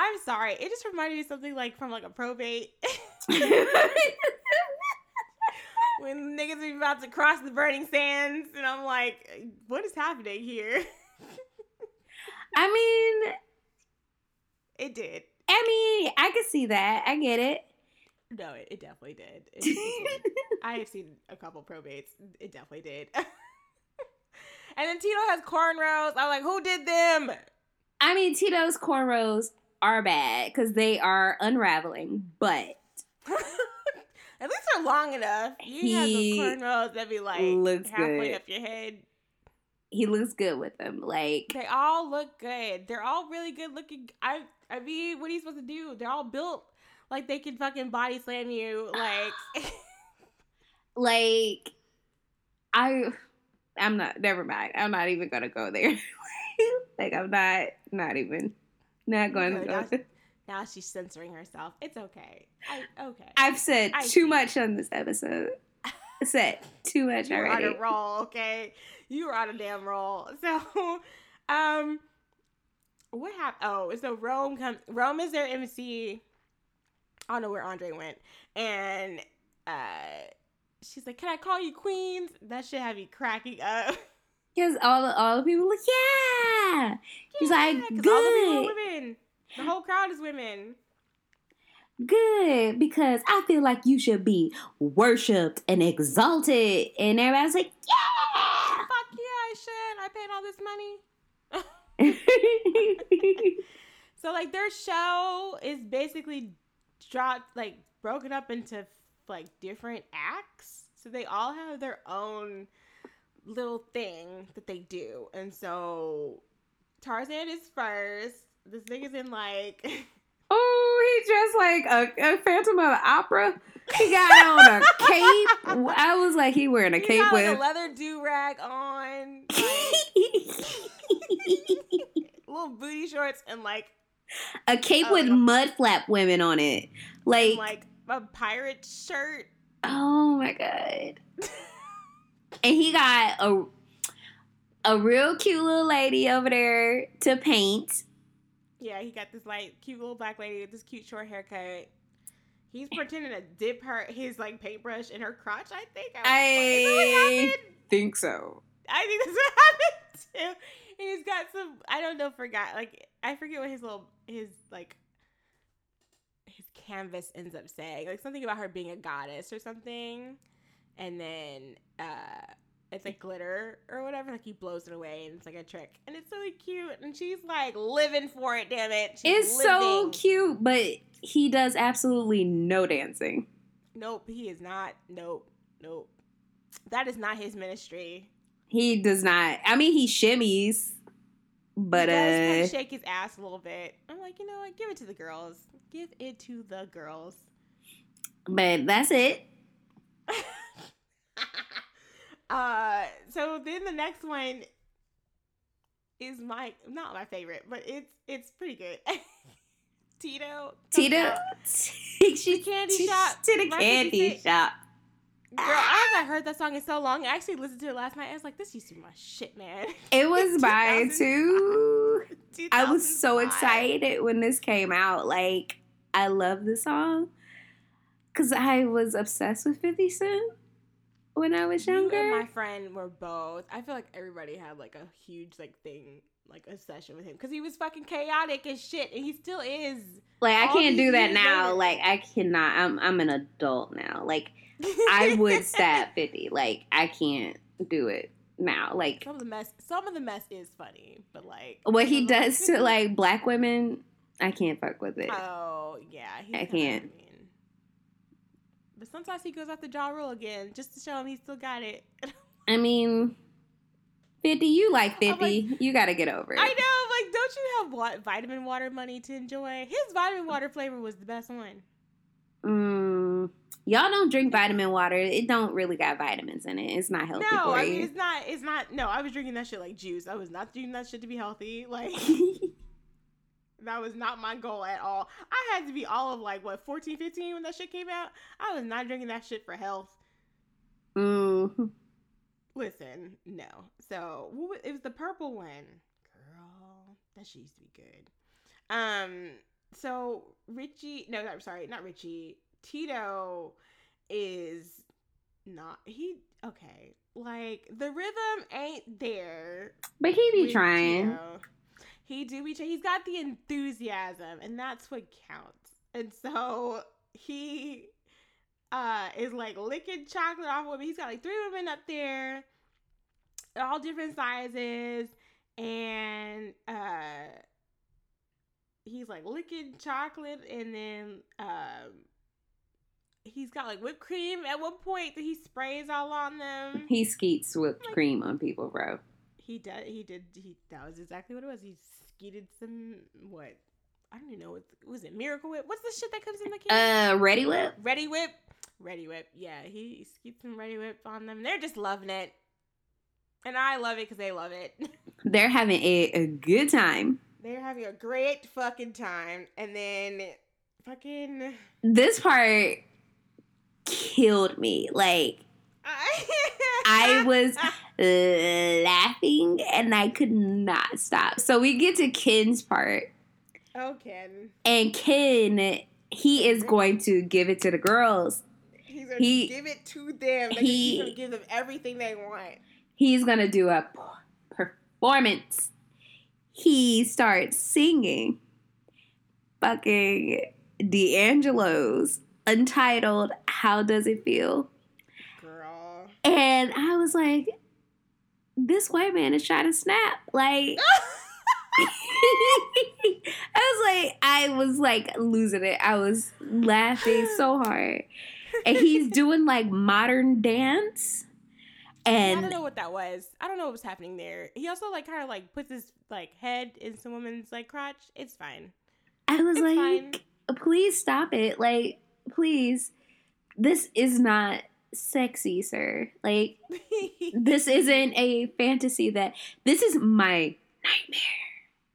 I'm sorry, it just reminded me of something like from like a probate when niggas be about to cross the burning sands, and I'm like, what is happening here?
I mean,
It did.
I mean, I could see that. I get it.
No, it, it definitely did. It, it did. I have seen a couple probates. It definitely did. and then Tito has cornrows. I'm like, who did them?
I mean, Tito's cornrows are bad because they are unraveling, but
At least they're long enough. You have
He
those cornrows that be like
looks
halfway
good.
up your head.
he looks good with them. Like,
They all look good. They're all really good looking. I I mean, what are you supposed to do? They're all built like they can fucking body slam you. Like,
like I, I'm not. Never mind. I'm not even gonna go there. like, I'm not. Not even. Not going to go.
that's- now she's censoring herself. It's okay. I okay.
I've said
I
too much on this episode. said too much
you were on a roll, okay? You were on a damn roll. So, um, what happened? Oh, so Rome comes. Rome is their MC. I don't know where Andre went, and uh, she's like, "Can I call you Queens?" That should have you cracking up.
Because all the all the people like, yeah. He's like,
the
good.
women. The whole crowd is women.
Good, because I feel like you should be worshipped and exalted. And everybody's like, yeah.
Fuck yeah, I should. I paid all this money. So like their show is basically dropped like broken up into like different acts. So they all have their own little thing that they do. And so Tarzan is first. This nigga's in like
oh, he dressed like a, a Phantom of the Opera. He got on a cape. I was like, he wearing a
he
cape
got like,
with.
a leather do rag on, like, little booty shorts, and like
a cape
Oh,
with mud flap women on it. Like,
like a pirate shirt.
Oh my god. And he got a a real cute little lady over there to paint.
Yeah, he got this like cute little black lady with this cute short haircut. He's pretending to dip her his like paintbrush in her crotch. I think. I,
I think so.
I think that's what happened too. And he's got some. I don't know. Forgot. Like I forget what his little his like his canvas ends up saying. Like something about her being a goddess or something. And then uh it's like glitter or whatever. Like he blows it away and it's like a trick. And it's really cute. And she's like living for it. Damn it. She's
It's so cute, but he does absolutely no dancing.
Nope. He is not. Nope. Nope. That is not his ministry.
He does not. I mean, he shimmies, but
he does
uh,
shake his ass a little bit. I'm like, you know what? Give it to the girls. Give it to the girls.
but that's it.
uh, so then the next one is my not my favorite, but it's it's pretty good. Tito.
Tito, she
candy
she-
shop,
to the candy shop.
Girl, I haven't heard that song in so long. I actually listened to it last night. I was like, this used to be my shit, man.
It was by
2000.
two. I was so excited when this came out. Like, I love the song because I was obsessed with 50 Cent when I was
You
younger.
my friend were both. I feel like everybody had like a huge like thing, like a session with him because he was fucking chaotic as shit, and he still is.
like, I can't do that now.
later.
Like, I cannot. I'm I'm an adult now. Like, I would stab 50. Like, I can't do it now. Like,
Some of the mess, some of the mess is funny, but like
what he does to like black women, I can't fuck with it.
Oh yeah,
I can't.
But sometimes he goes after Ja Rule again just to show him he still got it.
I mean, 50, you like
I'm
50. you got to get over it.
I know, like, don't you have wa- vitamin water money to enjoy? His vitamin water flavor was the best one.
Mm, y'all don't drink vitamin water. It don't really got vitamins in it. It's not healthy
no, I mean
you.
it's not. It's not. No, I was drinking that shit like juice. I was not drinking that shit to be healthy. Like that was not my goal at all. I had to be all of like what 14, 15 when that shit came out. I was not drinking that shit for health.
mm,
Listen, no. So was, it was the purple one, girl. That shit used to be good. Um. So Richie, no, I'm sorry, not Richie. Tito is not. He okay. Like the rhythm ain't there.
but he be trying.
Tito. He do be. He's got the enthusiasm, and that's what counts. And so he uh is like licking chocolate off women. He's got like three women up there, all different sizes, and uh he's like licking chocolate, and then um he's got like whipped cream at one point that he sprays all on them.
He skeets whipped
Like-
cream on people, bro.
He did. He did. He that was exactly what it was. He skeeted some what? I don't even know what was it. Miracle Whip. What's the shit that comes in the can?
Uh, Reddi-wip?
Ready Whip. Reddi-wip. Yeah, he skeeted some Reddi-wip on them. They're just loving it, and I love it because they love it.
They're having a, a good time.
They're having a great fucking time, and then fucking.
This part killed me. Like, I was laughing and I could not stop. So we get to Ken's part,
Oh, Ken.
and Ken, he is going to give it to the girls.
He's gonna
He-
give it to them. Like,
he-
he's gonna give them everything they want.
He's going to do a performance. He starts singing fucking D'Angelo's Untitled How Does It Feel?
Girl.
And I was like, this white man is trying to snap. Like, I was like, I was like losing it. I was laughing so hard. And he's doing like modern dance. And I
don't know what that was. I don't know what was happening there. He also like kind of like puts his like head in some woman's like crotch. It's fine.
I was
It's
like,
fine.
please stop it. Like, please. This is not sexy, sir. Like, this isn't a fantasy that this is my nightmare.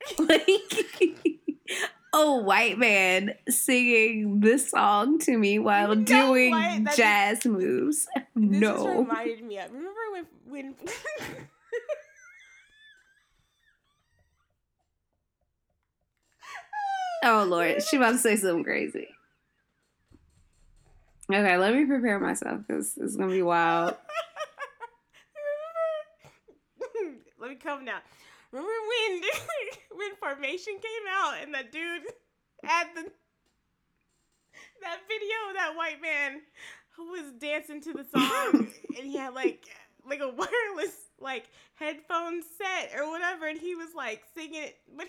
like a white man singing this song to me while
You know
doing jazz moves.
This just
no.
reminded me of. Remember when when
Oh Lord, she about to say something crazy. Okay, let me prepare myself because it's gonna be wild.
Remember? Let me come now. Remember when when formation came out and that dude had the that video of that white man who was dancing to the song and he had like like a wireless like headphone set or whatever and he was like singing it but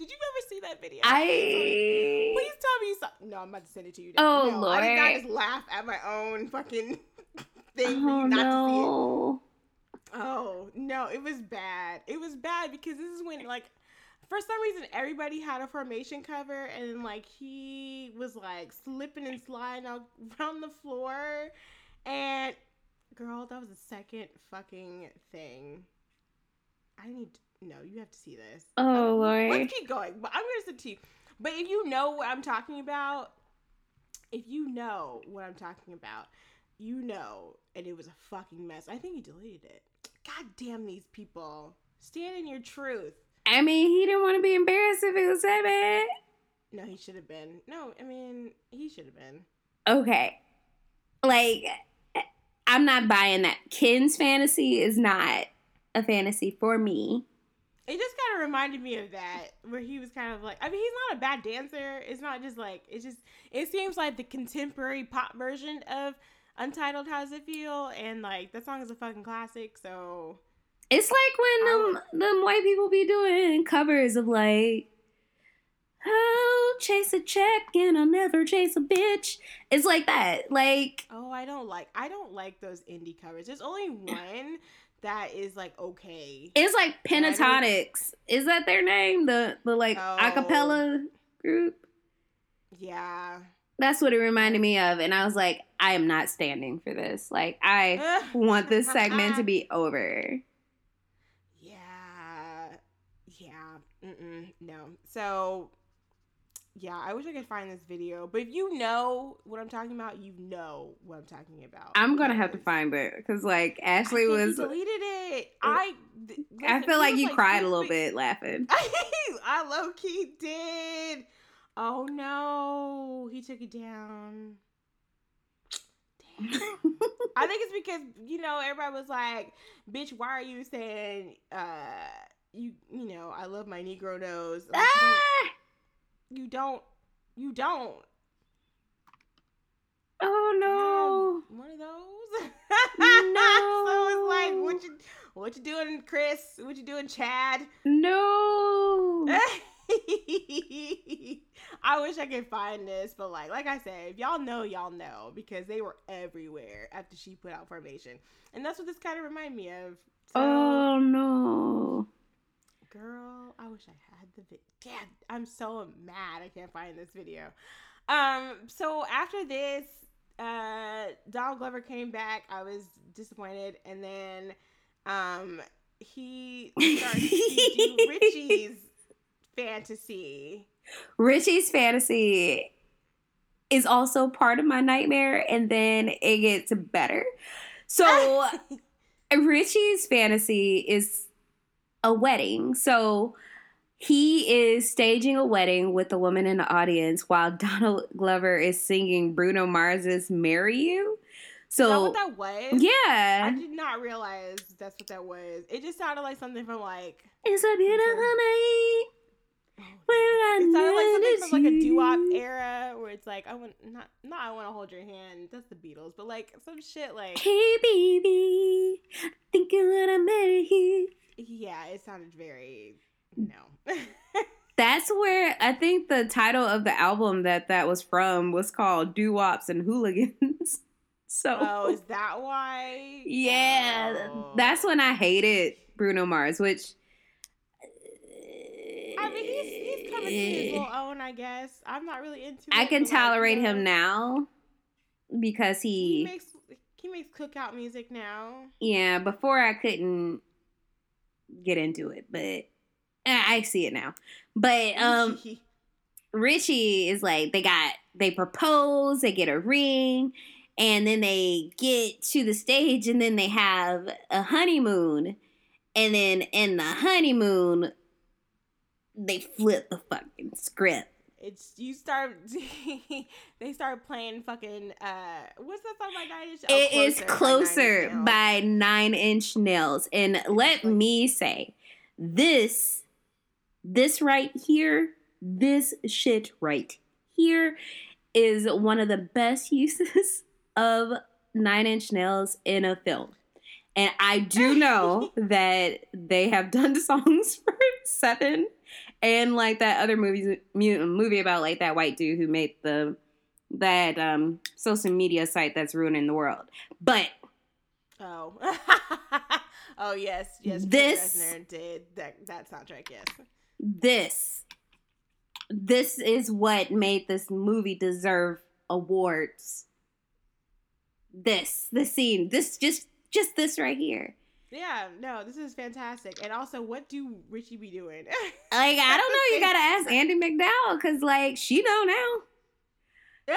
did you ever see that video?
I
Please tell me saw. No, I'm about to send it to you. now.
Oh,
no, I did not just laugh at my own fucking thing for
oh
you not to see it.
no.
Oh no, it was bad. It was bad because this is when like for some reason everybody had a formation cover and like he was like slipping and sliding out around the floor and girl, that was the second fucking thing. I need no, you have to see this.
Oh
Uh,
Lord.
Let's keep going. But I'm gonna send to you. But if you know what I'm talking about, if you know what I'm talking about, you know, and it was a fucking mess. I think he deleted it. God damn these people. Stand in your truth.
I mean, he didn't want to be embarrassed if it was that bad.
No, he should have been. No, I mean, he should have been.
Okay. Like, I'm not buying that. Ken's fantasy is not a fantasy for me.
It just kind of reminded me of that, where he was kind of like, I mean, he's not a bad dancer. It's not just like, it's just, it seems like the contemporary pop version of Untitled How Does It Feel? And like, that song is a fucking classic, so.
It's like when them, um, them white people be doing covers of like, oh, chase a check and I'll never chase a bitch. It's like that. Like,
Oh, I don't like, I don't like those indie covers. There's only one that is like okay.
it's like Pentatonix. Is that their name? The the like
Oh.
acapella group.
Yeah.
That's what it reminded me of, and I was like, I am not standing for this. Like, I want this segment to be over.
Yeah. Yeah. Mm-mm. No. So, yeah, I wish I could find this video. But if you know what I'm talking about, you know what I'm talking about.
I'm gonna have to find it because like Ashley was.
deleted it. I. th-
I feel like you cried a little bit laughing.
I low key did. Oh no, he took it down. Damn. I think it's because you know everybody was like, "Bitch, why are you saying uh you you know I love my Negro nose?" Like,
ah!
You don't, you don't.
Oh
no! one of those.
No.
so it's like, what you what you doing, Chris? What you doing, Chad?
no!
I wish I could find this, but like like I said, if y'all know, y'all know because they were everywhere after she put out Formation, and that's what this kind of reminded me of. So,
Oh no!
Girl, I wish I had the video. Dad, I'm so mad I can't find this video. Um, so after this, uh, Donald Glover came back. I was disappointed, and then, um, he started to do Richie's fantasy.
Richie's fantasy is also part of my nightmare, and then it gets better. So, Richie's fantasy is a wedding. So, he is staging a wedding with a woman in the audience while Donald Glover is singing Bruno Mars's "Marry You."
Is that
So,
what that was?
Yeah, I
did not realize that's what that was. It just sounded like something from like.
it's a beautiful night.
It sounded like something from like a doo-wop era where it's like I want not not I want to hold your hand. That's the Beatles, but like some shit like
Hey baby, thinking wanna marry you?
yeah, it sounded very mm. no.
That's where I think the title of the album that that was from was called Doo Wops and Hooligans. So
oh, is that why?
yeah,
Oh.
that's when I hated Bruno Mars, which
I mean, he's he's coming to his little own, I guess. I'm not really into.
I can
like,
tolerate him now because
He
he,
makes he makes cookout music now.
yeah. Before I couldn't get into it, but I I see it now. But um Richie is like they got they propose, they get a ring, and then they get to the stage and then they have a honeymoon. And then in the honeymoon, they flip the fucking script.
it's you start. they start playing fucking. uh What's that song by Nine Inch?
It is closer
Nine Inch Nails.
by nine inch nails. And let me say, this, this right here, this shit right here is one of the best uses of nine inch nails in a film. And I do know that they have done songs for Seven and like that other movie movie about like that white dude who made the that um social media site that's ruining the world. But
Oh. oh yes, yes.
This-
did that that soundtrack. Yes.
this this is what made this movie deserve awards. This, the scene, this just just this right here.
Yeah. No, this is fantastic. And also, what do Richie be doing?
Like I don't know, you gotta ask Andie MacDowell because like she know now.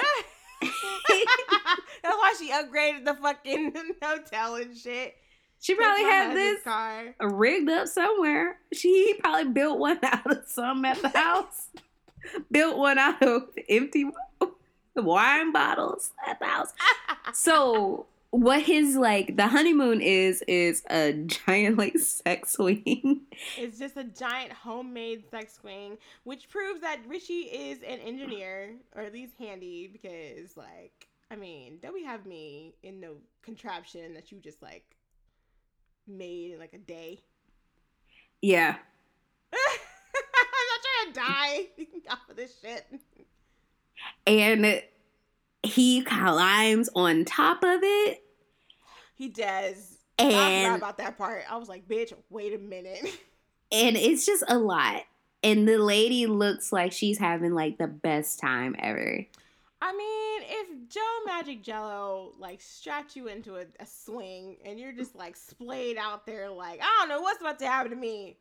That's why she upgraded the fucking hotel and shit.
She probably
That's why I
had this
car.
rigged up somewhere. She probably built one out of some at the house. built one out of empty wine bottles at the house. So what his like the honeymoon is is a giant like sex swing.
It's just a giant homemade sex swing, which proves that Richie is an engineer, or at least handy, because like, I mean, don't we have me in no contraption that you just like made in like a day?
yeah.
I'm not trying to die off of this shit.
And he climbs on top of it
He does. I forgot
and
about that part. I was like, bitch, wait a minute.
and it's just a lot. And the lady looks like she's having like the best time ever.
I mean, if Joe Manganiello like strapped you into a, a swing and you're just like splayed out there, like I don't know what's about to happen to me.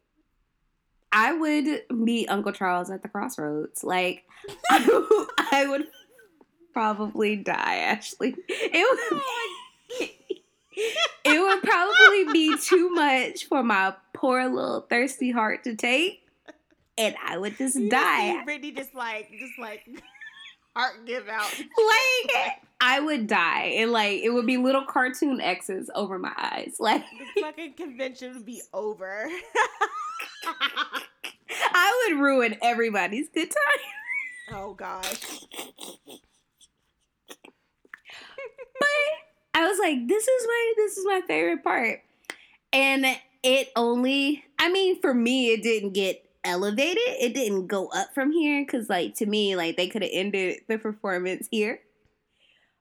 I would meet Uncle Charles at the crossroads. Like, I, I would probably die, Ashley. It oh would, it would probably be too much for my poor little thirsty heart to take. And I would just
You
die.
Brittany just like, just like heart give out.
Like, I would die. And, like, it would be little cartoon X's over my eyes. Like,
the fucking convention would be over.
I would ruin everybody's good time.
oh gosh.
but I was like, this is my this is my favorite part. And it only I mean, for me, it didn't get elevated. It didn't go up from here. Cause like to me, like they could have ended the performance here.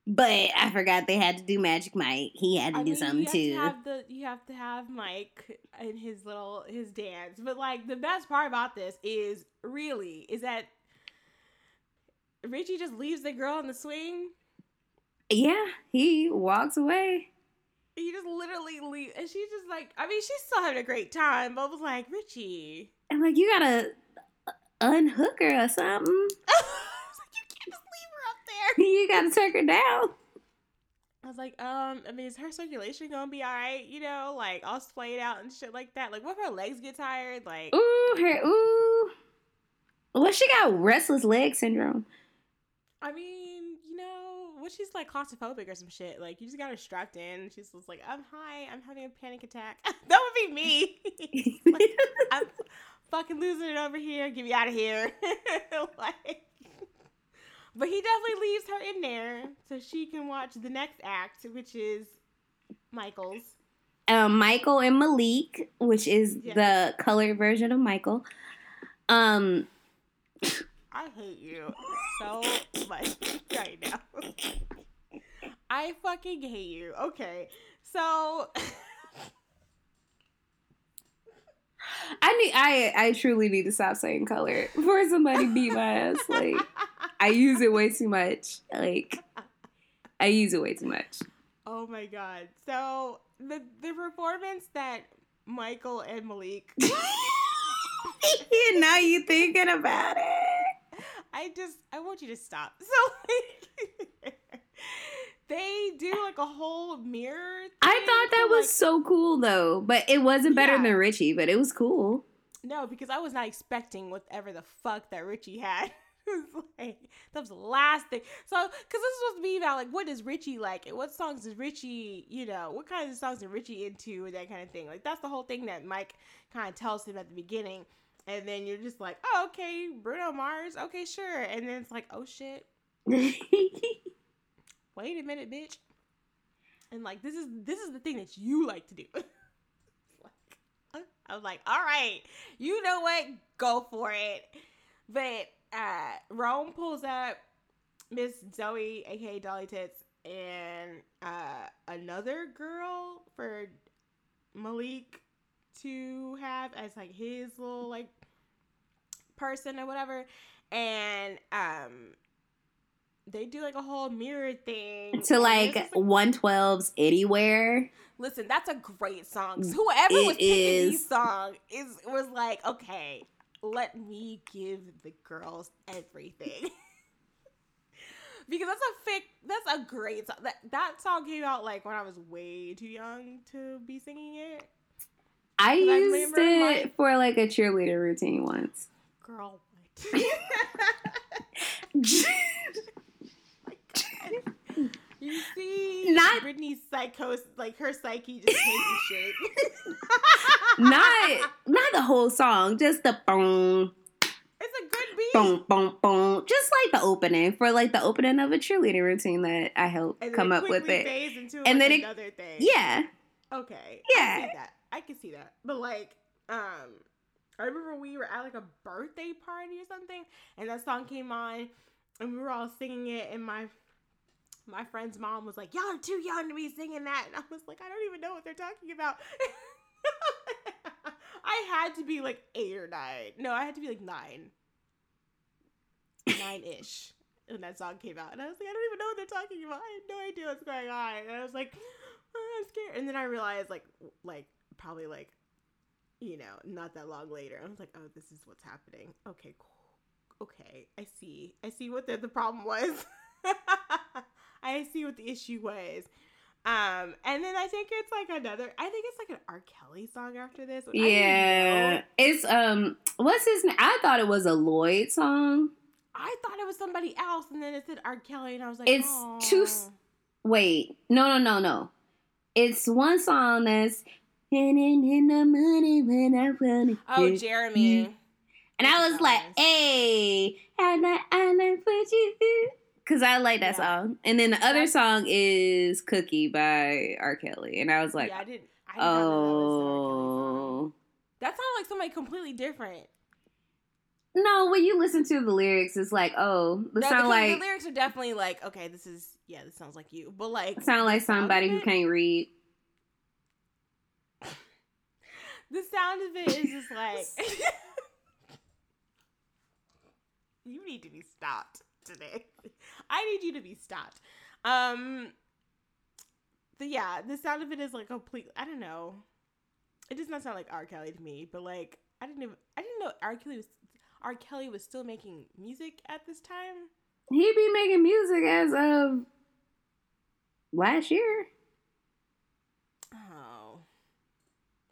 But I forgot they had to do Magic Mike. He had to
I
do
mean,
something too.
To the, you have to have Mike and his little his dance. But like the best part about this is really is that Richie just leaves the girl in the swing.
Yeah, he walks away.
He just literally leaves, and she's just like, I mean, she's still having a great time. But I was like, Richie,
And like you gotta unhook her or something.
Like, you can't just leave her up there.
you gotta take her down.
I was like, um, I mean, is her circulation gonna be all right? You know, like all splayed out and shit like that. Like, what if her legs get tired? Like,
Ooh, her ooh. Well, she got restless leg syndrome.
I mean, what she's like claustrophobic or some shit. Like, you just got her strapped in. She's just like, I'm high. I'm having a panic attack. that would be me. Like, I'm fucking losing it over here. Get me out of here. like, but he definitely leaves her in there so she can watch the next act, which is Michael's.
um, Michael and Malik, which is
Yeah.
the colored version of Michael. Um,
I hate you so much right now. I fucking hate you. Okay, so
I need, I, I truly need to stop saying color before somebody beat my ass. Like, I use it way too much. Like, I use it way too much.
oh my god. So the the performance that Michael and Malik And
now you thinking about it.
I just I want you to stop. So like they do like a whole mirror.
I thought that was
like-
so cool though, but it wasn't better
Yeah.
than Richie, but it was cool.
no because I was not expecting whatever the fuck that Richie had. was like that was the last thing. So because this was supposed to be about like what is Richie like and what songs is Richie you know what kinds of songs is Richie into and that kind of thing. Like that's the whole thing that Mike kind of tells him at the beginning. And then you're just like, oh, okay, Bruno Mars, okay, sure. And then it's like, oh shit, wait a minute, bitch. And like this is this is the thing that you like to do. like, I was like, all right, you know what? Go for it. But uh Rome pulls up Miss Zoe, aka Dolly Tits, and uh another girl for Malik to have as like his little like person or whatever. And um they do like a whole mirror thing
to like
just,
112's anywhere.
Listen, that's a great song. So Whoever was
It
picking
is.
these song is was like, okay, let me give the girls everything. because that's a fic that's a great song. That that song came out like when I was way too young to be singing it.
I
I
used
remember
it
my-
for like a cheerleader routine once.
Girl, You see,
Not-
Britney's psychos, like her psyche just changing shape.
not not the whole song, just the boom,
It's a good beat.
boom, boom, boom. Just like the opening for like the opening of a cheerleading routine that I helped come up with it. And
like
then it-
thing.
Yeah.
Okay.
Yeah.
I can see that. But like, um, I remember we were at like a birthday party or something, and that song came on, and we were all singing it, and my my friend's mom was like, "Y'all are too young to be singing that," and I was like, "I don't even know what they're talking about." I had to be like eight or nine. No, I had to be like nine, nine ish. When that song came out, and I was like, I don't even know what they're talking about. I had no idea what's going on, and I was like, "Oh, I'm scared. And then I realized, like, like probably like, you know, not that long later, I was like, oh, this is what's happening. Okay, cool. Okay, I see. I see what the, the problem was. I see what the issue was. Um, and then I think it's like another. I think it's like an R. Kelly song after this. which I didn't
Yeah. It's um what's his name? I thought it was a Lloyd song.
I thought it was somebody else, and then it said R. Kelly, and I was like,
It's two s- Wait, no, no, no, no. It's one song that's "Spending in the money when I want
Oh. Jeremy.
and I was like. "Hey, I like, I like what you do," because I like that
Yeah.
song. And then the other song is "Cookie" by R. Kelly, and I was like,
yeah, I didn't. I did know that was an R. Kelly song.
"Oh."
That sounded like somebody completely different.
No, when you listen to the lyrics, it's like, oh, the
No,
sound like
the lyrics are definitely like, okay, this is yeah, this sounds like you. But like
sound like somebody who can't read.
The sound of it is just like you need to be stopped today. I need you to be stopped. Um the yeah, the sound of it is like complete I don't know. It does not sound like R. Kelly to me, but like I didn't even I didn't know R. Kelly was R. Kelly was still making music at this time.
He be making music as of last year.
Oh.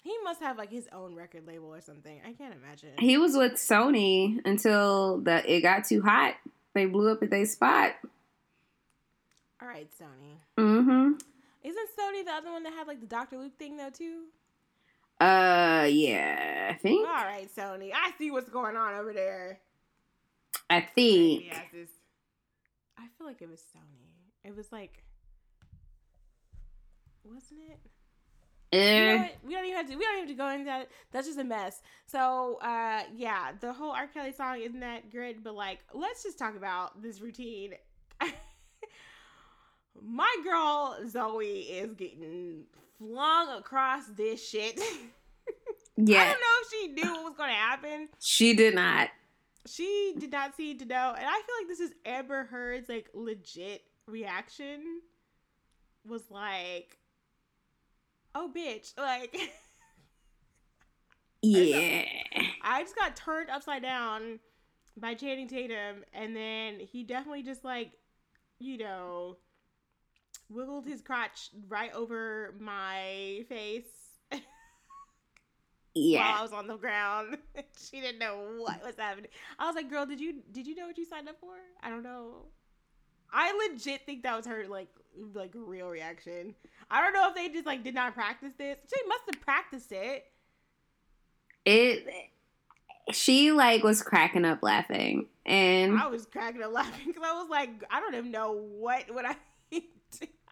He must have like his own record label or something. I can't imagine.
He was with Sony until the it got too hot. They blew up at their spot.
All right, Sony.
Mm-hmm.
Isn't Sony the other one that had like the Dr. Luke thing though too?
Uh, yeah, I think.
All right, Sony. I see what's going on over there.
I think.
I feel like it was Sony. It was like, wasn't it?
Eh.
We don't even have to. We don't even have to go into that. That's just a mess. So, uh, yeah, the whole R. Kelly song isn't that good, but like, let's just talk about this routine. My girl Zoe is getting flung across this shit.
Yeah, I
don't know if she knew what was going to happen.
she did not.
She did not seem to know, and I feel like this is Amber Heard's like legit reaction. Was like, oh bitch, like.
Yeah.
I just got turned upside down by Channing Tatum, and then he definitely just like, you know, wiggled his crotch right over my face
Yeah.
while I was on the ground. she didn't know what was happening. I was like, "Girl, did you did you know what you signed up for?" I don't know. I legit think that was her like like real reaction. I don't know if they just like did not practice this. She must have practiced it.
It she like was cracking up laughing. And
I was cracking up laughing because I was like, I don't even know what what I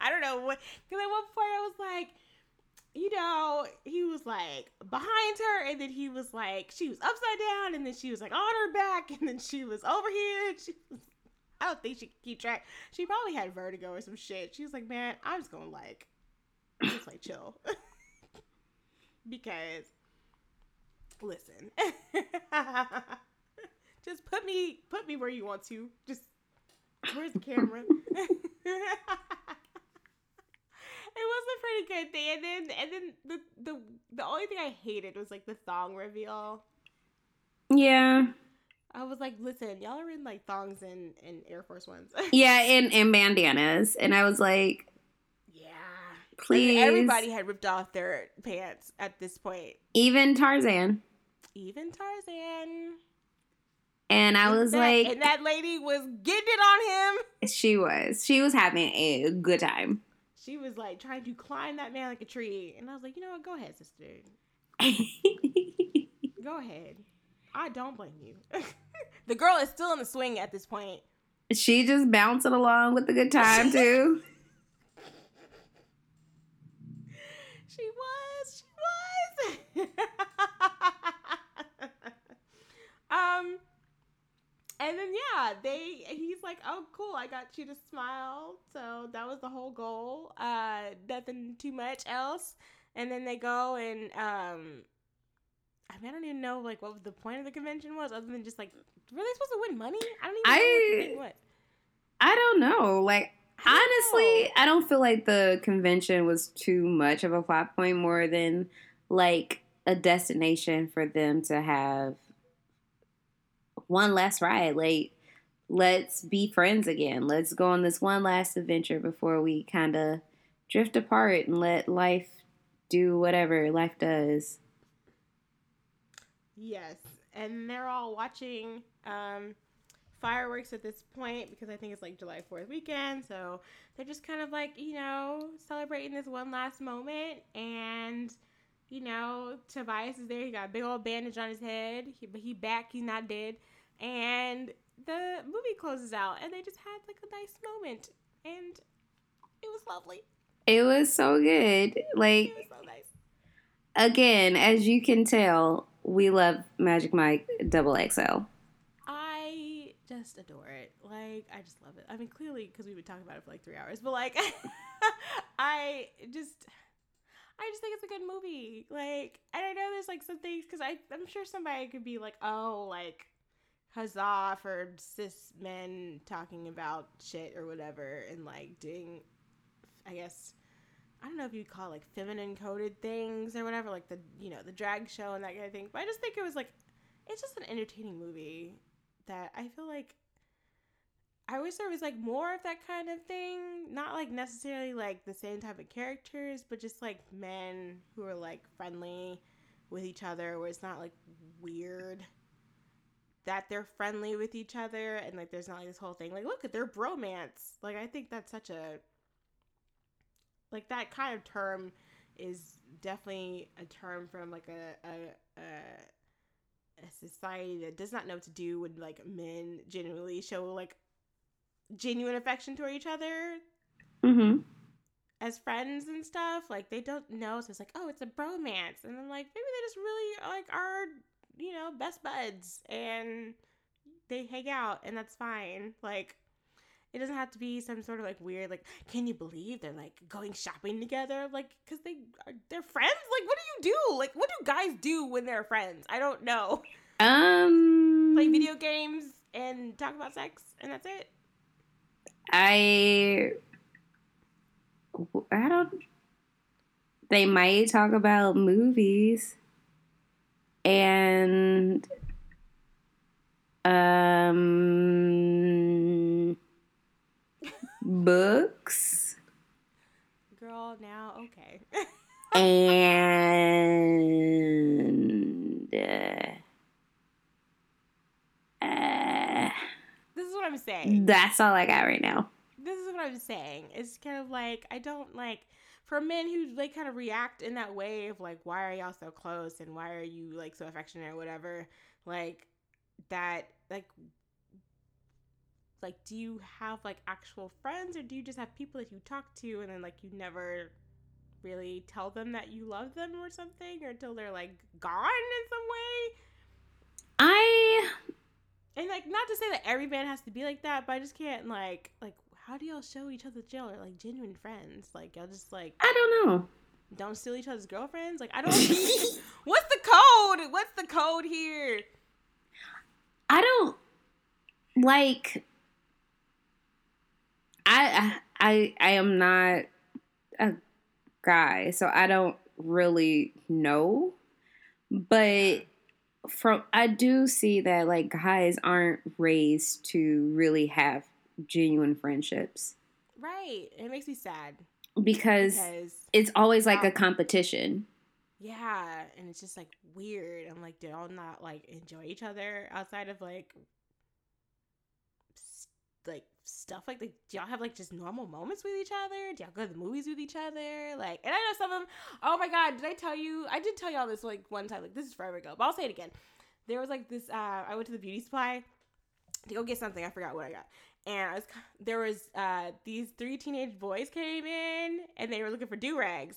I don't know what because at one point I was like, you know, he was like behind her and then he was like she was upside down and then she was like on her back and then she was over here. And she was, I don't think she could keep track. She probably had vertigo or some shit. She was like, man, I'm just gonna like just like chill because listen. just put me put me where you want to. Just where's the camera? it was a pretty good thing. And then and then the the the only thing I hated was like the thong reveal.
yeah.
I was like, listen, y'all are in like thongs and, and Air Force Ones.
Yeah, and, and bandanas. And I was like. Please.
Everybody had ripped off their pants at this point.
even Tarzan.
Even Tarzan.
And I
And
was
that-
like,
and that lady was getting it on him.
she was. She was having a good time.
She was like trying to climb that man like a tree. And I was like, you know what? Go ahead, sister. Go ahead. I don't blame you. the girl is still in the swing at this point.
she just bouncing along with the good time too.
She was. She was. um, and then yeah, they. He's like, "Oh, cool! I got you to smile." So that was the whole goal. Uh, nothing too much else. And then they go and um. I, mean, I don't even know like what the point of the convention was, other than just like, were they supposed to win money? I don't even know what
I-
the thing was.
I don't know. Like
I
honestly. I don't feel like the convention was too much of a plot point more than like a destination for them to have one last ride. Like let's be friends again. Let's go on this one last adventure before we kind of drift apart and let life do whatever life does.
Yes, and they're all watching um, fireworks at this point because I think it's like July Fourth weekend, so they're just kind of like you know celebrating this one last moment. And you know Tobias is there; he got a big old bandage on his head, he, but he back, he's not dead. And the movie closes out, and they just had like a nice moment, and it was lovely.
It was so good. Like
It was so nice.
again, as you can tell, we love Magic Mike Double XL.
Just adore it. Like, I just love it. I mean, clearly, because we've been talking about it for like three hours, but like, I just, I just think it's a good movie. Like, and I know there's like some things because I'm sure somebody could be like, oh, like, huzzah for cis men talking about shit or whatever, and like doing, I guess. I don't know if you'd call it like feminine coded things or whatever, like the you know the drag show and that kind of thing. But I just think it was like it's just an entertaining movie that I feel like I wish there was like more of that kind of thing. Not like necessarily like the same type of characters, but just like men who are like friendly with each other where it's not like weird that they're friendly with each other and like there's not like this whole thing like look at their bromance. Like I think that's such a like that kind of term is definitely a term from like a a, a a society that does not know what to do when like men genuinely show like genuine affection toward each other
Mm-hmm.
as friends and stuff. Like they don't know, so it's like, oh, it's a bromance, and I'm like, maybe they just really like are you know best buds and they hang out, and that's fine. Like it doesn't have to be some sort of like weird like can you believe they're like going shopping together? Like because they are they're friends? Like what do you do? Like what do guys do when they're friends? I don't know.
Um
play video games and talk about sex and that's it.
I i don't they might talk about movies and um books.
Girl, now okay.
and uh, uh,
this is what I'm saying.
that's all I got right now.
This is what I'm saying. It's kind of like I don't like for men who like kind of react in that way of like why are y'all so close and why are you like so affectionate or whatever like that like like do you have like actual friends or do you just have people that you talk to and then like you never really tell them that you love them or something or until they're like gone in some way
I
and like not to say that every man has to be like that but i just can't like like how do y'all show each other y'all are like genuine friends like y'all just like
I don't know.
don't steal each other's girlfriends like i don't what's the code what's the code here
I don't like. I I I am not a guy, so I don't really know. But from I do see that like guys aren't raised to really have genuine friendships
right it makes me sad
because
because
it's always like a competition.
yeah and it's just like weird i'm like do y'all not like enjoy each other outside of like like stuff like like do y'all have like just normal moments with each other? Do y'all go to the movies with each other? Like and i know some of them oh my god did i tell you? I did tell y'all this like one time like this is forever ago but i'll say it again. There was like this uh i went to the beauty supply to go get something i forgot what i got. And I was there was uh these three teenage boys came in and they were looking for do rags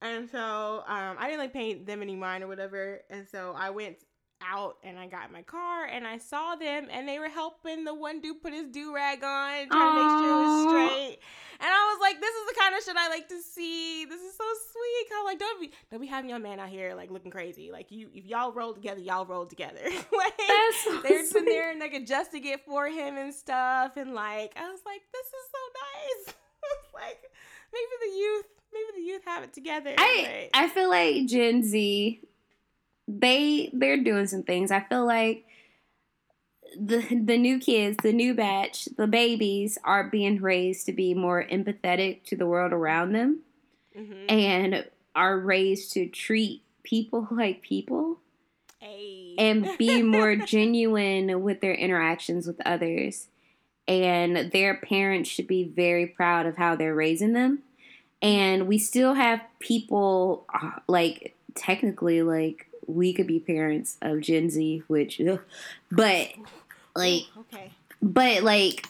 and so um, I didn't like pay them any mind or whatever. And so I went out and I got in my car and I saw them and they were helping the one dude put his do rag on, trying to make sure it was straight. And I was like, this is the kind of shit I like to see. This is so sweet. How like don't be don't be having your man out here like looking crazy. Like you if y'all roll together, y'all roll together. like
so
they're sitting there and like adjusting it for him and stuff. And like I was like, this is so nice. like maybe the youth maybe the youth have it together.
I
but-
I feel like Gen Z they they're doing some things. I feel like the the new kids, the new batch, the babies are being raised to be more empathetic to the world around them
Mhm.
and are raised to treat people like people
Hey.
and be more genuine with their interactions with others. And their parents should be very proud of how they're raising them. And we still have people, uh, like, technically, like, we could be parents of Gen Z, which, ugh. but, like,
okay.
but, like,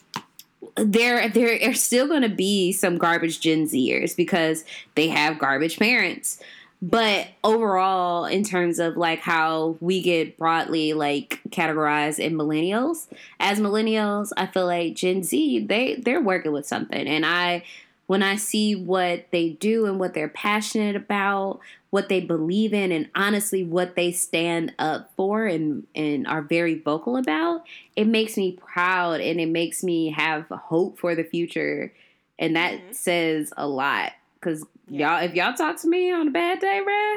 there, there are still going to be some garbage Gen Zers because they have garbage parents. But overall, in terms of like how we get broadly like categorized in millennials, as millennials, I feel like Gen Z they they're working with something, and I when I see what they do and what they're passionate about, what they believe in, and honestly what they stand up for and and are very vocal about, it makes me proud and it makes me have hope for the future, and that
Mhm.
says a lot. Cause
Yeah.
y'all, if y'all talk to me on a bad day, bruh,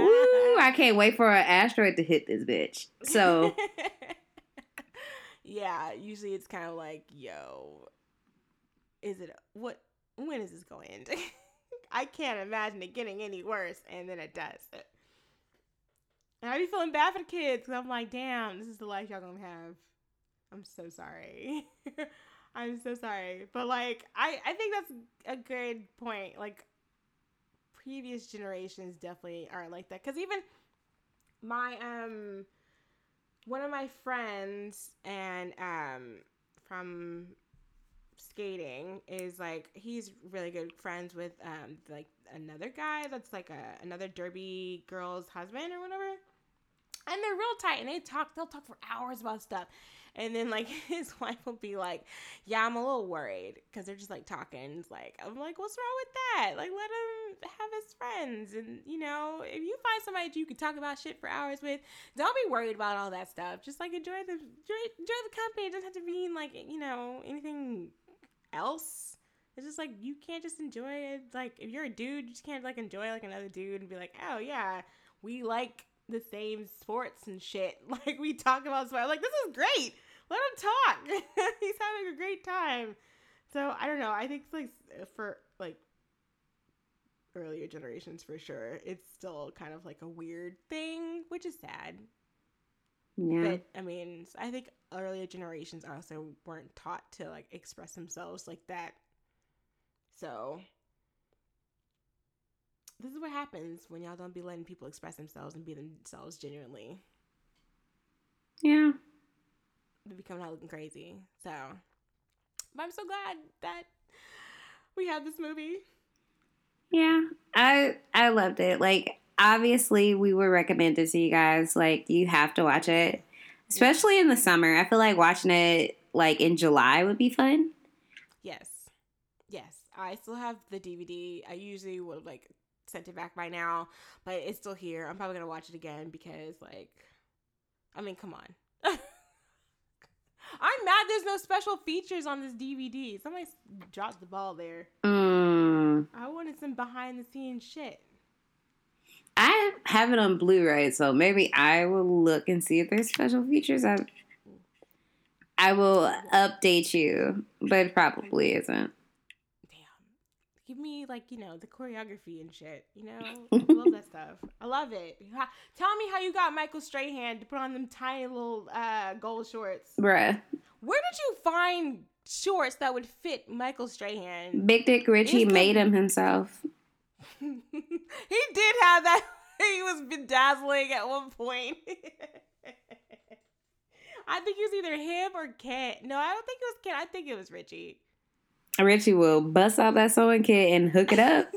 Woo, I can't wait for an asteroid to hit this bitch. So
yeah, usually it's kind of like, yo, is it what? When is this going to end? I can't imagine it getting any worse, and then it does. And I be feeling bad for the kids because I'm like, damn, this is the life y'all gonna have. I'm so sorry. I'm so sorry, but like, I I think that's a good point. Like, previous generations definitely are like that because even my um one of my friends and um from skating is like he's really good friends with um like another guy that's like a another derby girl's husband or whatever. And they're real tight and they talk they'll talk for hours about stuff. And then like his wife will be like yeah i'm a little worried because they're just like talking it's like i'm like what's wrong with that? Like let him have his friends. And you know if you find somebody you can talk about shit for hours with don't be worried about all that stuff. Just like enjoy the enjoy, enjoy the company. It doesn't have to mean like you know anything else. It's just like you can't just enjoy it. Like if you're a dude you just can't like enjoy like another dude and be like oh yeah we like the same sports and shit. Like we talk about sports. Like this is great. Let him talk. He's having a great time. So I don't know. I think like for like earlier generations for sure, it's still kind of like a weird thing, which is sad.
Yeah.
But I mean, I think earlier generations also weren't taught to like express themselves like that. So this is what happens when y'all don't be letting people express themselves and be themselves genuinely.
yeah.
They become out looking crazy. So, but I'm so glad that we have this movie.
Yeah. I I loved it. Like obviously we would recommend it to you guys. Like you have to watch it. Especially in the summer. I feel like watching it like in July would be fun.
Yes. Yes. I still have the DVD. I usually would have like sent it back by now, but it's still here. I'm probably gonna watch it again because like I mean, come on. I'm mad there's no special features on this DVD. Somebody dropped the ball there.
Mm.
I wanted some behind the scenes shit.
I have it on Blu-ray, so maybe I will look and see if there's special features. I I will update you, but it probably isn't.
Damn. Give me like, you know, the choreography and shit. You know? I love that stuff. I love it. Tell me how you got Michael Strahan to put on them tiny little uh gold shorts.
Bruh.
Where did you find shorts that would fit Michael Strahan?
Big Dick Richie
the-
made him himself.
he did have that. He was bedazzling at one point. I think it was either him or Ken. No, I don't think it was Ken. I think it was Richie.
Richie will bust out that sewing kit and hook it up.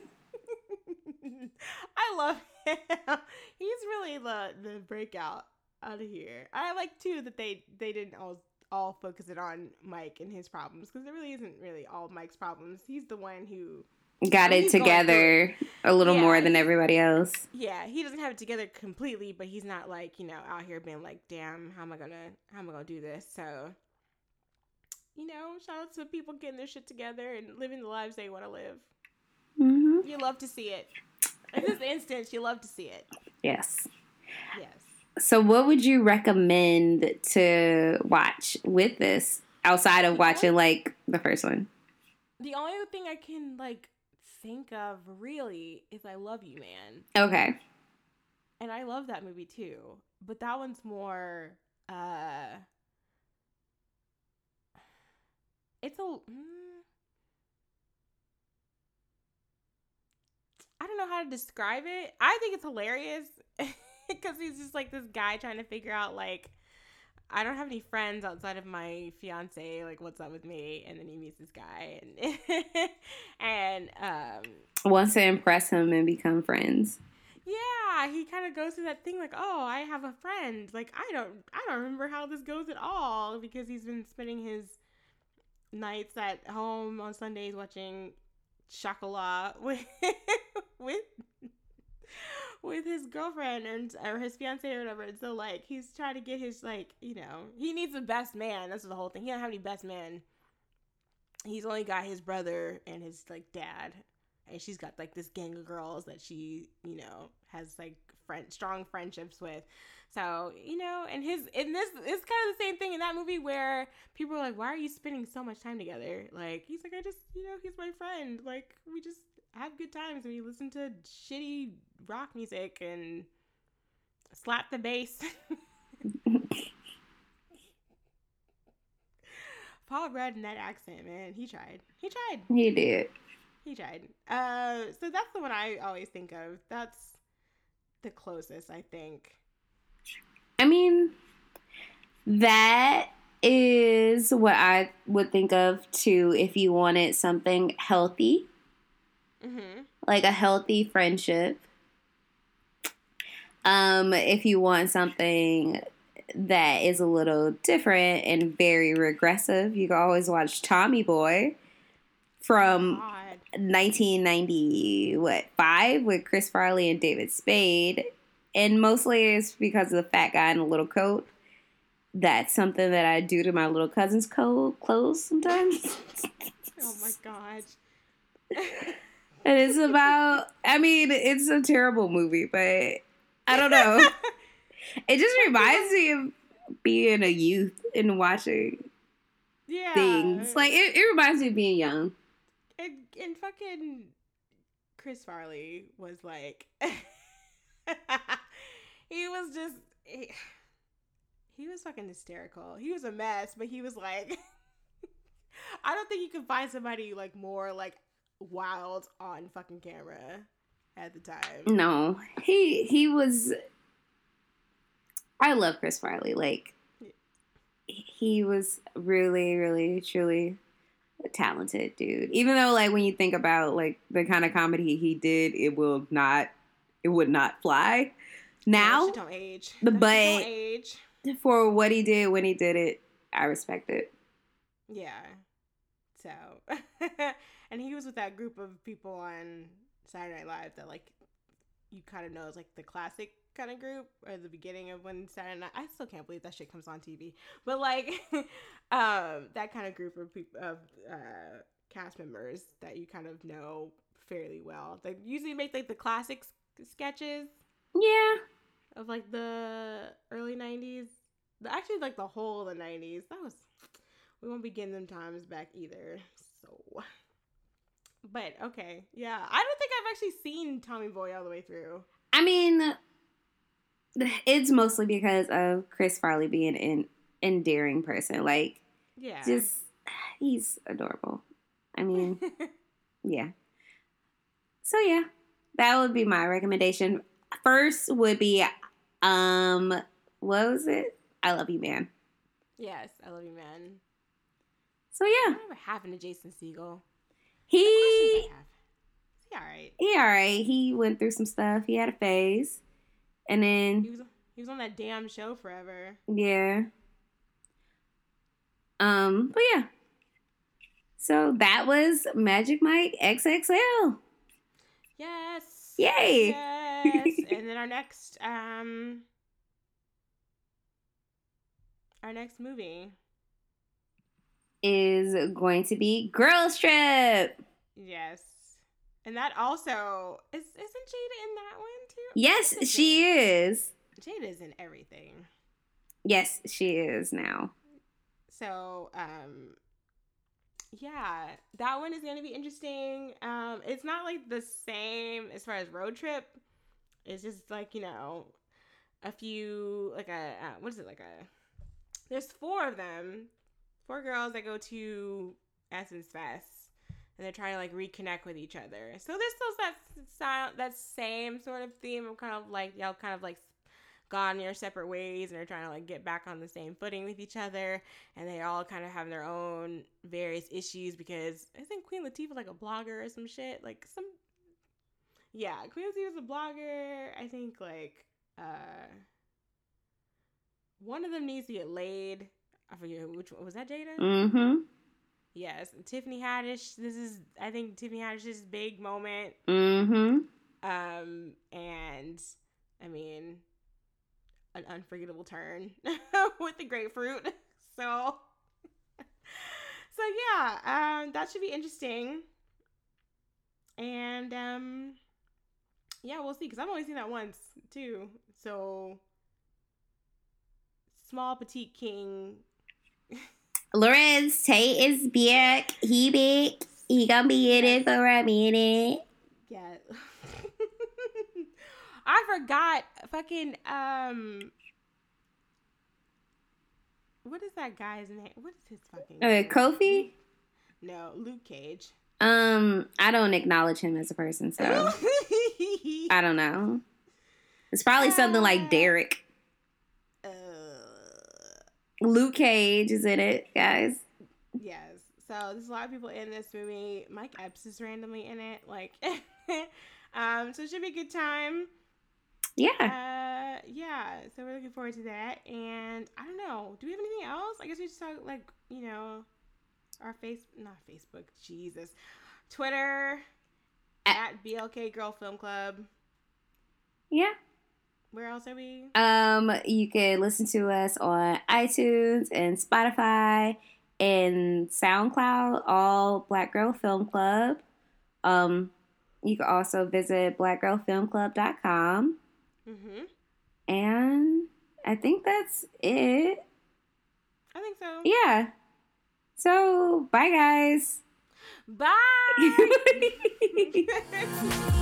I love him. He's really the the breakout out of here. I like too that they they didn't all all focus it on Mike and his problems because it really isn't really all Mike's problems. He's the one who
Got it together a little
Yeah.
more than everybody else.
yeah he doesn't have it together completely, but he's not like you know out here being like damn how am I gonna how am I gonna do this so. You know, shout out to people getting their shit together and living the lives they want to live.
hmm
You love to see it. In this instance, you love to see it.
Yes.
Yes.
So, what would you recommend to watch with this outside of watching like the first one?
The only thing I can like think of really is I Love You Man.
Okay.
And I love that movie too. But that one's more uh it's a mm, I don't know how to describe it. I think it's hilarious because he's just like this guy trying to figure out like I don't have any friends outside of my fiance. Like, what's up with me? And then he meets this guy, and and um,
Wants to impress him and become friends.
yeah, he kind of goes through that thing like, oh, I have a friend. Like, I don't, I don't remember how this goes at all because he's been spending his nights at home on Sundays watching Chocolat with with with his girlfriend or, or his fiance or whatever. And so like he's trying to get his like you know he needs a best man. That's the whole thing. He don't have any best men. He's only got his brother and his like dad, and she's got like this gang of girls that she you know has like friend strong friendships with. So you know, and his in this it's kind of the same thing in that movie where people are like, "Why are you spending so much time together?" Like he's like, "I just you know he's my friend. Like we just have good times when you listen to shitty rock music and slap the bass." Paul Rudd in that accent, man, he tried. He tried.
He did.
He tried. Uh, so that's the one I always think of. That's the closest, I think.
I mean, that is what I would think of too if you wanted something healthy,
Mm-hmm.
like a healthy friendship. Um, if you want something that is a little different and very regressive, you can always watch Tommy Boy from
God.
1990 what five with Chris Farley and David Spade, and mostly it's because of the fat guy in the little coat. That's something that I do to my little cousin's coat clothes sometimes.
Oh my god.
and it's about. I mean, it's a terrible movie, but I don't know. it just reminds me of being a youth and watching.
yeah.
things. Like it, it reminds me of being young.
and, and fucking Chris Farley was like, he was just, he, he was fucking hysterical. He was a mess, but he was like, I don't think you can find somebody like more like wild on fucking camera at the time.
No, he he was. I love Chris Farley. Like he was really, really, truly a talented dude. Even though, like, when you think about like the kind of comedy he did, it will not, it would not fly. Now,
don't age.
the
That shit
butt-
don't age.
for what he did when he did it, I respect it.
Yeah. So, and he was with that group of people on Saturday Night Live that like you kind of know is like the classic kind of group or the beginning of when Saturday Night. I still can't believe that shit comes on TV, but like um that kind of group of people of uh cast members that you kind of know fairly well. They usually make like the classic s- sketches.
Yeah,
of like the early 90s the, actually like the whole of the 90s that was we won't be getting them times back either. So but okay yeah i don't think i've actually seen tommy boy all the way through
I mean, it's mostly because of Chris Farley being an endearing person. Like,
yeah
just he's adorable. I mean, yeah. So yeah, that would be my recommendation. First would be um what was it? I love you, man.
yes i love you man
So yeah,
whatever happened to jason segel
he
Questions I have. Is he all right
he all right. He went through some stuff. He had a phase, and then he
was he was on that damn show forever
yeah. Um, but yeah. So that was Magic Mike XXL.
yes
Yay!
yes and then our next um our next movie
Is going to be Girls Trip.
Yes. And that also is isn't Jada in that one too?
Yes,
his
she
name?
is.
Jada's in everything.
Yes, she is now.
So, um yeah, that one is going to be interesting. Um it's not like the same as far as road trip. It's just like, you know, a few like a uh, what is it like a there's four of them. Four girls that go to Essence Fest and they're trying to like reconnect with each other. So there's still that sound, that same sort of theme of kind of like y'all kind of like gone your separate ways and they're trying to like get back on the same footing with each other and they all kind of have their own various issues because I think Queen Latifah like a blogger or some shit? Like some yeah Queen Latifah's a blogger. I think like uh one of them needs to get laid I forget which one was that Jada
Mm-hmm.
yes Tiffany Haddish this is I think Tiffany Haddish's big moment
Mm-hmm.
um, and I mean, an unforgettable turn with the grapefruit. So, so yeah, um, that should be interesting. And um, yeah, we'll see because I've only seen that once too. So, small petite king.
Larenz Tate is back. He back. He gonna be in it for a minute.
Yeah. I forgot fucking um what is that guy's name? What is his fucking
Uh,
name?
Kofi.
No, Luke Cage.
Um, I don't acknowledge him as a person, so I don't know. It's probably something like Derek. Luke Cage is in it, guys.
yes. So there's a lot of people in this movie. Mike Epps is randomly in it. Like um so it should be a good time.
Yeah.
Uh, yeah. So we're looking forward to that. And I don't know. Do we have anything else? I guess we just talk like you know, our face, not Facebook. Jesus, Twitter
At-
at BLK Girl Film Club.
Yeah.
Where else are we?
Um, you can listen to us on iTunes and Spotify and SoundCloud, all Black Girl Film Club. Um, you can also visit blackgirlfilmclub.com.
Mm-hmm.
And I think that's it.
I think so.
Yeah. So, bye, guys.
Bye.